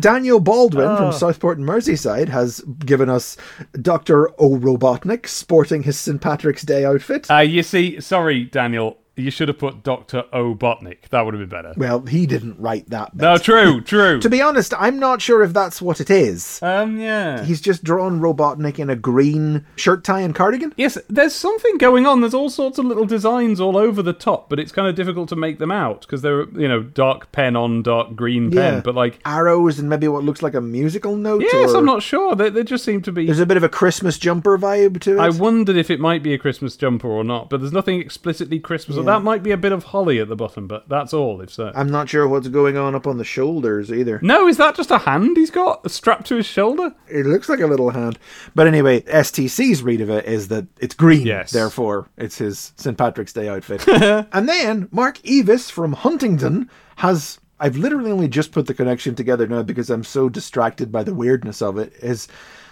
Daniel Baldwin from Southport and Merseyside has given us Dr. O'Robotnik sporting his St. Patrick's Day outfit. Uh, you see, sorry, Daniel, you should have put Doctor O Botnik. That would have been better. well, he didn't write that. Bit. No, true, true. To be honest, I'm not sure if that's what it is. um, yeah. He's just drawn Robotnik in a green shirt tie and cardigan. Yes, there's something going on. There's all sorts of little designs all over the top, but it's kind of difficult to make them out because they're, you know, dark pen on dark green pen. Yeah. But like, Arrows and maybe what looks like a musical note. yes, or I'm not sure. They, they just seem to be. There's a bit of a Christmas jumper vibe to it. I wondered if it might be a Christmas jumper or not, but there's nothing explicitly Christmas. Or that might be a bit of holly at the bottom, but that's all. If so. I'm not sure what's going on up on the shoulders either. no, is that just a hand he's got strapped to his shoulder? It looks like a little hand. But anyway, STC's read of it is that it's green, Yes. therefore it's his St. Patrick's Day outfit. and then Mark Evis from Huntington has I've literally only just put the connection together now because I'm so distracted by the weirdness of it, is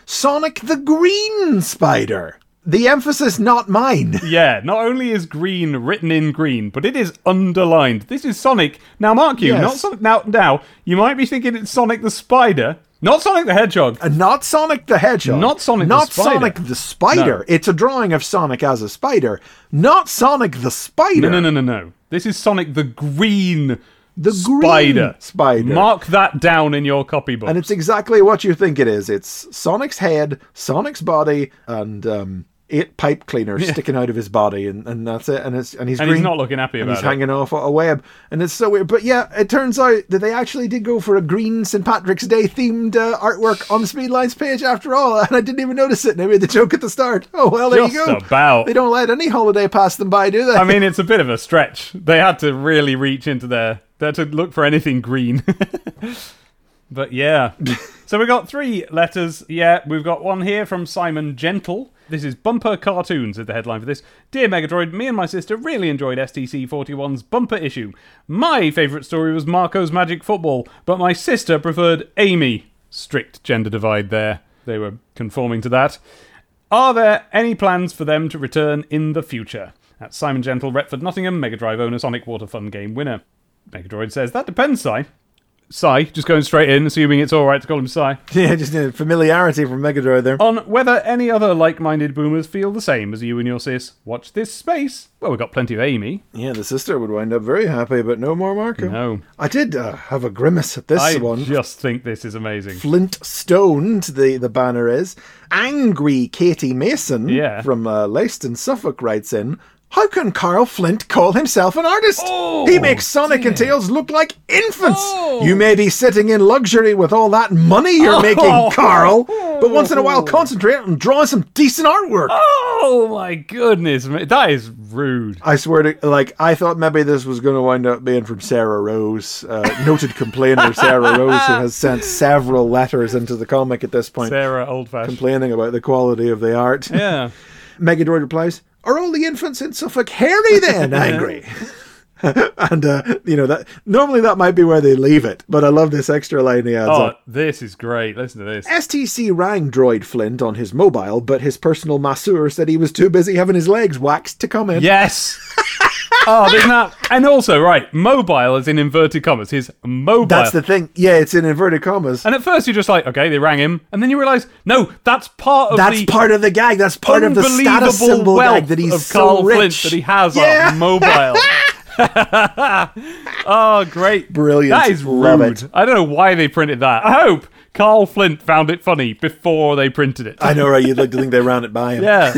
Sonic the Green Spider. The emphasis not mine. Yeah, not only is green written in green, but it is underlined. This is Sonic. Now, mark you, Yes. not Sonic. Now, now you might be thinking it's Sonic the Spider, Not Sonic the Hedgehog. Uh, not Sonic the Hedgehog. Not Sonic the Not Spider. Sonic the Spider. No. It's a drawing of Sonic as a spider. Not Sonic the Spider. No, no, no, no, no. This is Sonic the Green The green Spider. spider. Mark that down in your copybook. And it's exactly what you think it is. It's Sonic's head, Sonic's body, and um, eight pipe cleaners sticking out of his body, and, and that's it. And it's and he's and green. he's not looking happy and about he's it. hanging off a web, and it's so weird. But yeah, it turns out that they actually did go for a green St Patrick's Day themed uh, artwork on the Speedlines page after all, and I didn't even notice it. And I made the joke at the start. Oh well, there you Just go. about. They don't let any holiday pass them by, do they? I mean, it's a bit of a stretch. They had to really reach into their. They had to look for anything green. but yeah. so we got three letters. Yeah, we've got one here from Simon Gentle. This is Bumper Cartoons is the headline for this. Dear Megadroid, me and my sister really enjoyed STC 41's bumper issue. My favourite story was Marco's Magic Football, but my sister preferred Amy. Strict gender divide there. They were conforming to that. Are there any plans for them to return in the future? That's Simon Gentle, Retford Nottingham, Mega Drive owner, Sonic Water Fun game winner. Megadroid says, That depends, Si. Si, just going straight in, assuming it's alright to call him Si. yeah, just a familiarity from Mega Drive there. On whether any other like minded boomers feel the same as you and your sis. Watch this space. Well, we've got plenty of Amy. Yeah, the sister would wind up very happy, but no more Marco. No. I did uh, have a grimace at this I one. just think this is amazing. Flint Stoned, the, the banner is. Angry Katie Mason Yeah. from uh, Leiston, Suffolk writes in, How can Carl Flint call himself an artist? Oh, he makes Sonic and Tails look like infants. Oh. You may be sitting in luxury with all that money you're Oh. making, Carl, but once in a while concentrate on drawing some decent artwork. Oh my goodness, that is rude. I swear to, like, I thought maybe this was going to wind up being from Sarah Rose, uh, noted complainer Sarah Rose, who has sent several letters into the comic at this point, Sarah Old Fashioned. complaining about the quality of the art. Yeah. Megadroid replies, Are all the infants in Suffolk hairy then? Angry. and, uh, you know, that normally that might be where they leave it, but I love this extra line he adds Oh, on. this is great. Listen to this. STC rang Droid Flint on his mobile, but his personal masseur said he was too busy having his legs waxed to come in. Yes. oh, isn't that? And also, right, mobile is in inverted commas. His mobile. That's the thing. Yeah, it's in inverted commas. and at first you're just like, okay, they rang him, and then you realise, no, that's part of That's the part of the gag. That's part of the status symbol gag that he's of so Carl rich. Flint that he has Yeah. on mobile. oh, great! Brilliant. That is Love rude. it. I don't know why they printed that. I hope Carl Flint found it funny before they printed it. I know, right? You'd like to think they ran it by him. Yeah.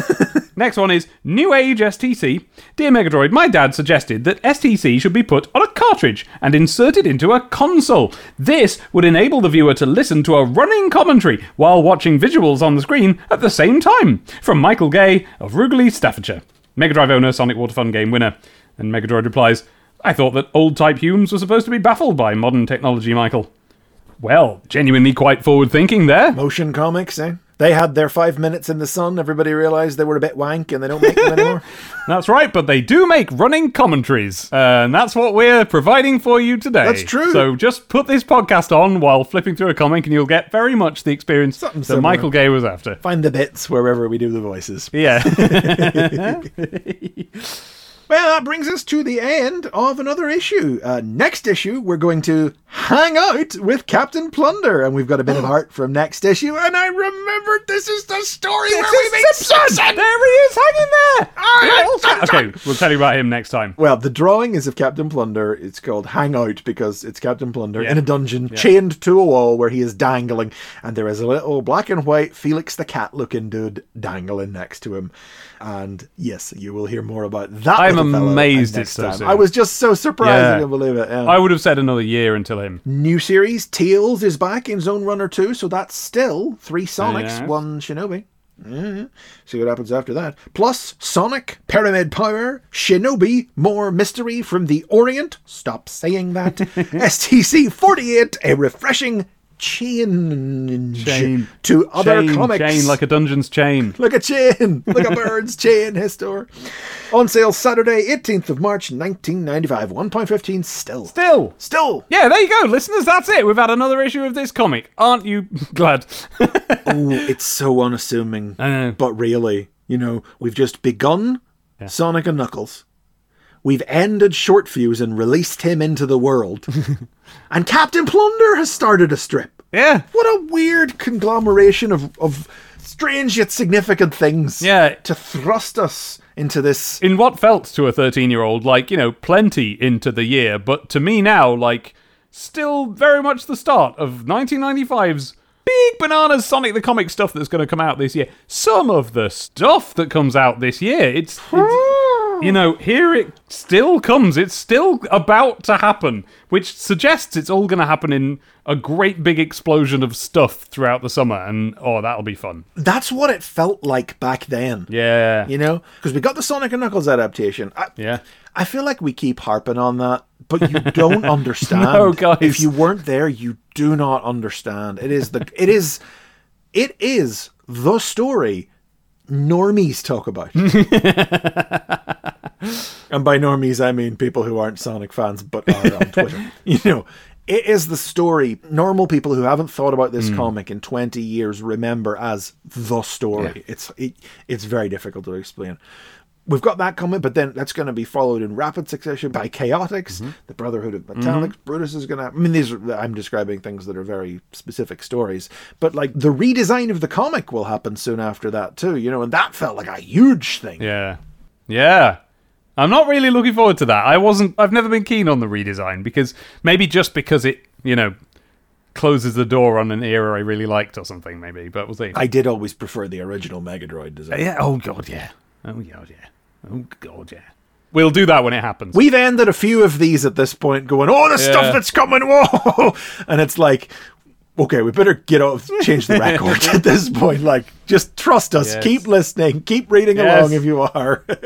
Next one is New Age STC. Dear Megadroid, my dad suggested that STC should be put on a cartridge and inserted into a console. This would enable the viewer to listen to a running commentary while watching visuals on the screen at the same time. From Michael Gay of Rugeley, Staffordshire. Mega Drive owner, Sonic Water Fun game winner. And Megadroid replies, I thought that old type Humes were supposed to be baffled by modern technology, Michael. Well, genuinely quite forward thinking there. Motion comics, eh? They had their five minutes in the sun. Everybody realized they were a bit wank and they don't make them anymore. That's right, but they do make running commentaries, uh, and that's what we're providing for you today. That's true. So just put this podcast on while flipping through a comic, and you'll get very much the experience Something that similar. Michael Gay was after. Find the bits wherever we do the voices. Yeah. Well, that brings us to the end of another issue. Uh, next issue, we're going to hang out with Captain Plunder, and we've got a bit of art from next issue. And I remembered this is the story where we meet Simpson. there he is, hanging there. okay, we'll tell you about him next time. Well, the drawing is of Captain Plunder. It's called Hangout because it's Captain Plunder Yeah. in a dungeon, chained to a wall where he is dangling, and there is a little black and white Felix the cat looking dude dangling next to him. And yes, you will hear more about that. I'm amazed it's so time. soon. I was just so surprised Yeah. I believe it. yeah. I would have said another year until him. New series Tails is back in Zone Runner 2, so that's still three Sonics, Yes. one Shinobi. Yeah. See what happens after that. Plus Sonic, Pyramid Power, Shinobi, more mystery from the Orient. Stop saying that. STC 48, a refreshing change Chain. to other chain, comics. chain like a dungeon's chain. Like a chain, like a bird's chain, Histor. On sale Saturday, 18th of March, 1995. 1.15 still. Still. Still. Yeah, there you go, listeners. That's it. We've had another issue of this comic. Aren't you glad? Oh, it's so unassuming. But really, you know, we've just begun Sonic and Knuckles. We've ended Short Fuse and released him into the world. and Captain Plunder has started a strip. Yeah. What a weird conglomeration of, of strange yet significant things. Yeah. To thrust us into this. In what felt to a 13 year old like, you know, plenty into the year, but to me now, like, still very much the start of 1995's big bananas Sonic the Comic stuff that's going to come out this year. Some of the stuff that comes out this year, it's. it's you know, here it still comes. It's still about to happen, which suggests it's all going to happen in a great big explosion of stuff throughout the summer, and oh, that'll be fun. That's what it felt like back then. Yeah. You know? Because we got the Sonic and Knuckles adaptation. I, Yeah. I feel like we keep harping on that, but you don't understand. No, guys. If you weren't there, you do not understand. It is the it is it is the story normies talk about. and by normies I mean people who aren't Sonic fans but are on Twitter. you know, it is the story normal people who haven't thought about this mm. comic in 20 years remember as the story. It's it, it's very difficult to explain. We've got that coming, but then that's going to be followed in rapid succession by Chaotix, mm-hmm. the Brotherhood of mm-hmm. Metallics. Brutus is going to. I mean, these are. I'm describing things that are very specific stories, but like the redesign of the comic will happen soon after that too. You know, and that felt like a huge thing. Yeah. Yeah. I'm not really looking forward to that. I wasn't I've never been keen on the redesign because maybe just because it, you know, closes the door on an era I really liked or something maybe, but we'll see. I did always prefer the original Megadroid design. yeah, oh god, yeah. Oh god, yeah. Oh god, yeah. We'll do that when it happens. We've ended a few of these at this point, going, "Oh, the Yeah. stuff that's coming!" Whoa, and it's like, okay, we better get off, change the record at this point. Like, just trust us, Yes. keep listening, keep reading Yes. along if you are.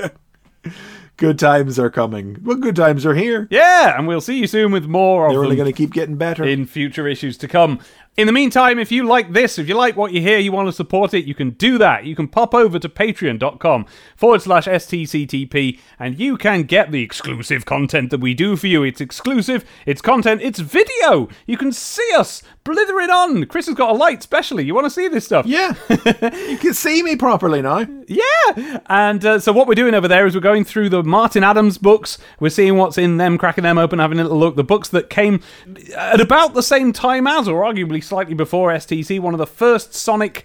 good times are coming. Well, good times are here. yeah, and we'll see you soon with more of They're only going to keep getting better. in future issues to come. In the meantime, if you like this, if you like what you hear, you want to support it, you can do that. You can pop over to patreon.com forward slash STCTP and you can get the exclusive content that we do for you. It's exclusive, it's content, it's video. You can see us blithering on. Chris has got a light, specially. You want to see this stuff? yeah, you can see me properly now. Yeah. And uh, so what we're doing over there is we're going through the Martin Adams books. We're seeing what's in them, cracking them open, having a little look. The books that came at about the same time as, or arguably slightly before STC, one of the first Sonic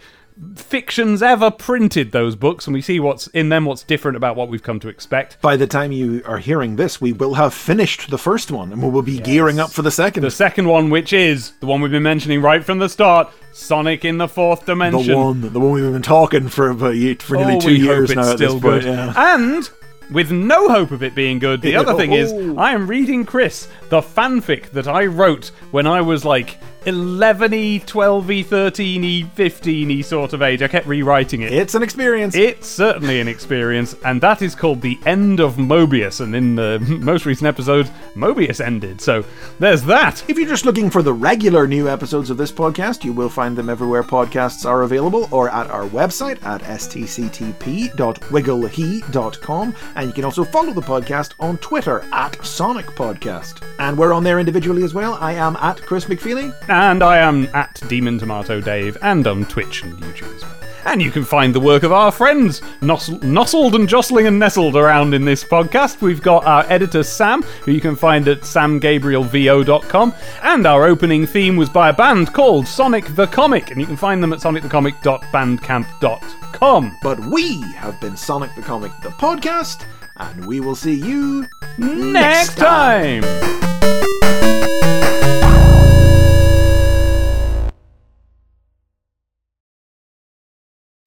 fictions ever printed those books and we see what's in them what's different about what we've come to expect By the time you are hearing this, we will have finished the first one, and we will be gearing up for the second. the second one which is the one we've been mentioning right from the start sonic in the fourth Dimension. The one, the one we've been talking for about for nearly Oh, two years now. it's at this still point, good. yeah. And with no hope of it being good, the other thing is Oh. I am reading Chris the fanfic that I wrote when I was like 11y, 12y, 13y, 15y sort of age. I kept rewriting it. It's an experience. It's certainly an experience, and that is called The End of Mobius. And in the most recent episode, Mobius ended. So there's that. If you're just looking for the regular new episodes of this podcast, you will find them everywhere podcasts are available or at our website at stctp.wigglehe.com. And you can also follow the podcast on Twitter at Sonic Podcast. And we're on there individually as well. I am at Chris McFeely. And I am at Demon Tomato Dave and on Twitch and YouTube as well. And you can find the work of our friends, Nos- Nossled and Jostling and Nestled around in this podcast. We've got our editor Sam, who you can find at samgabrielvo.com. And our opening theme was by a band called Sonic the Comic, and you can find them at sonicthecomic.bandcamp.com. But we have been Sonic the Comic, the podcast, and we will see you Next time! Bum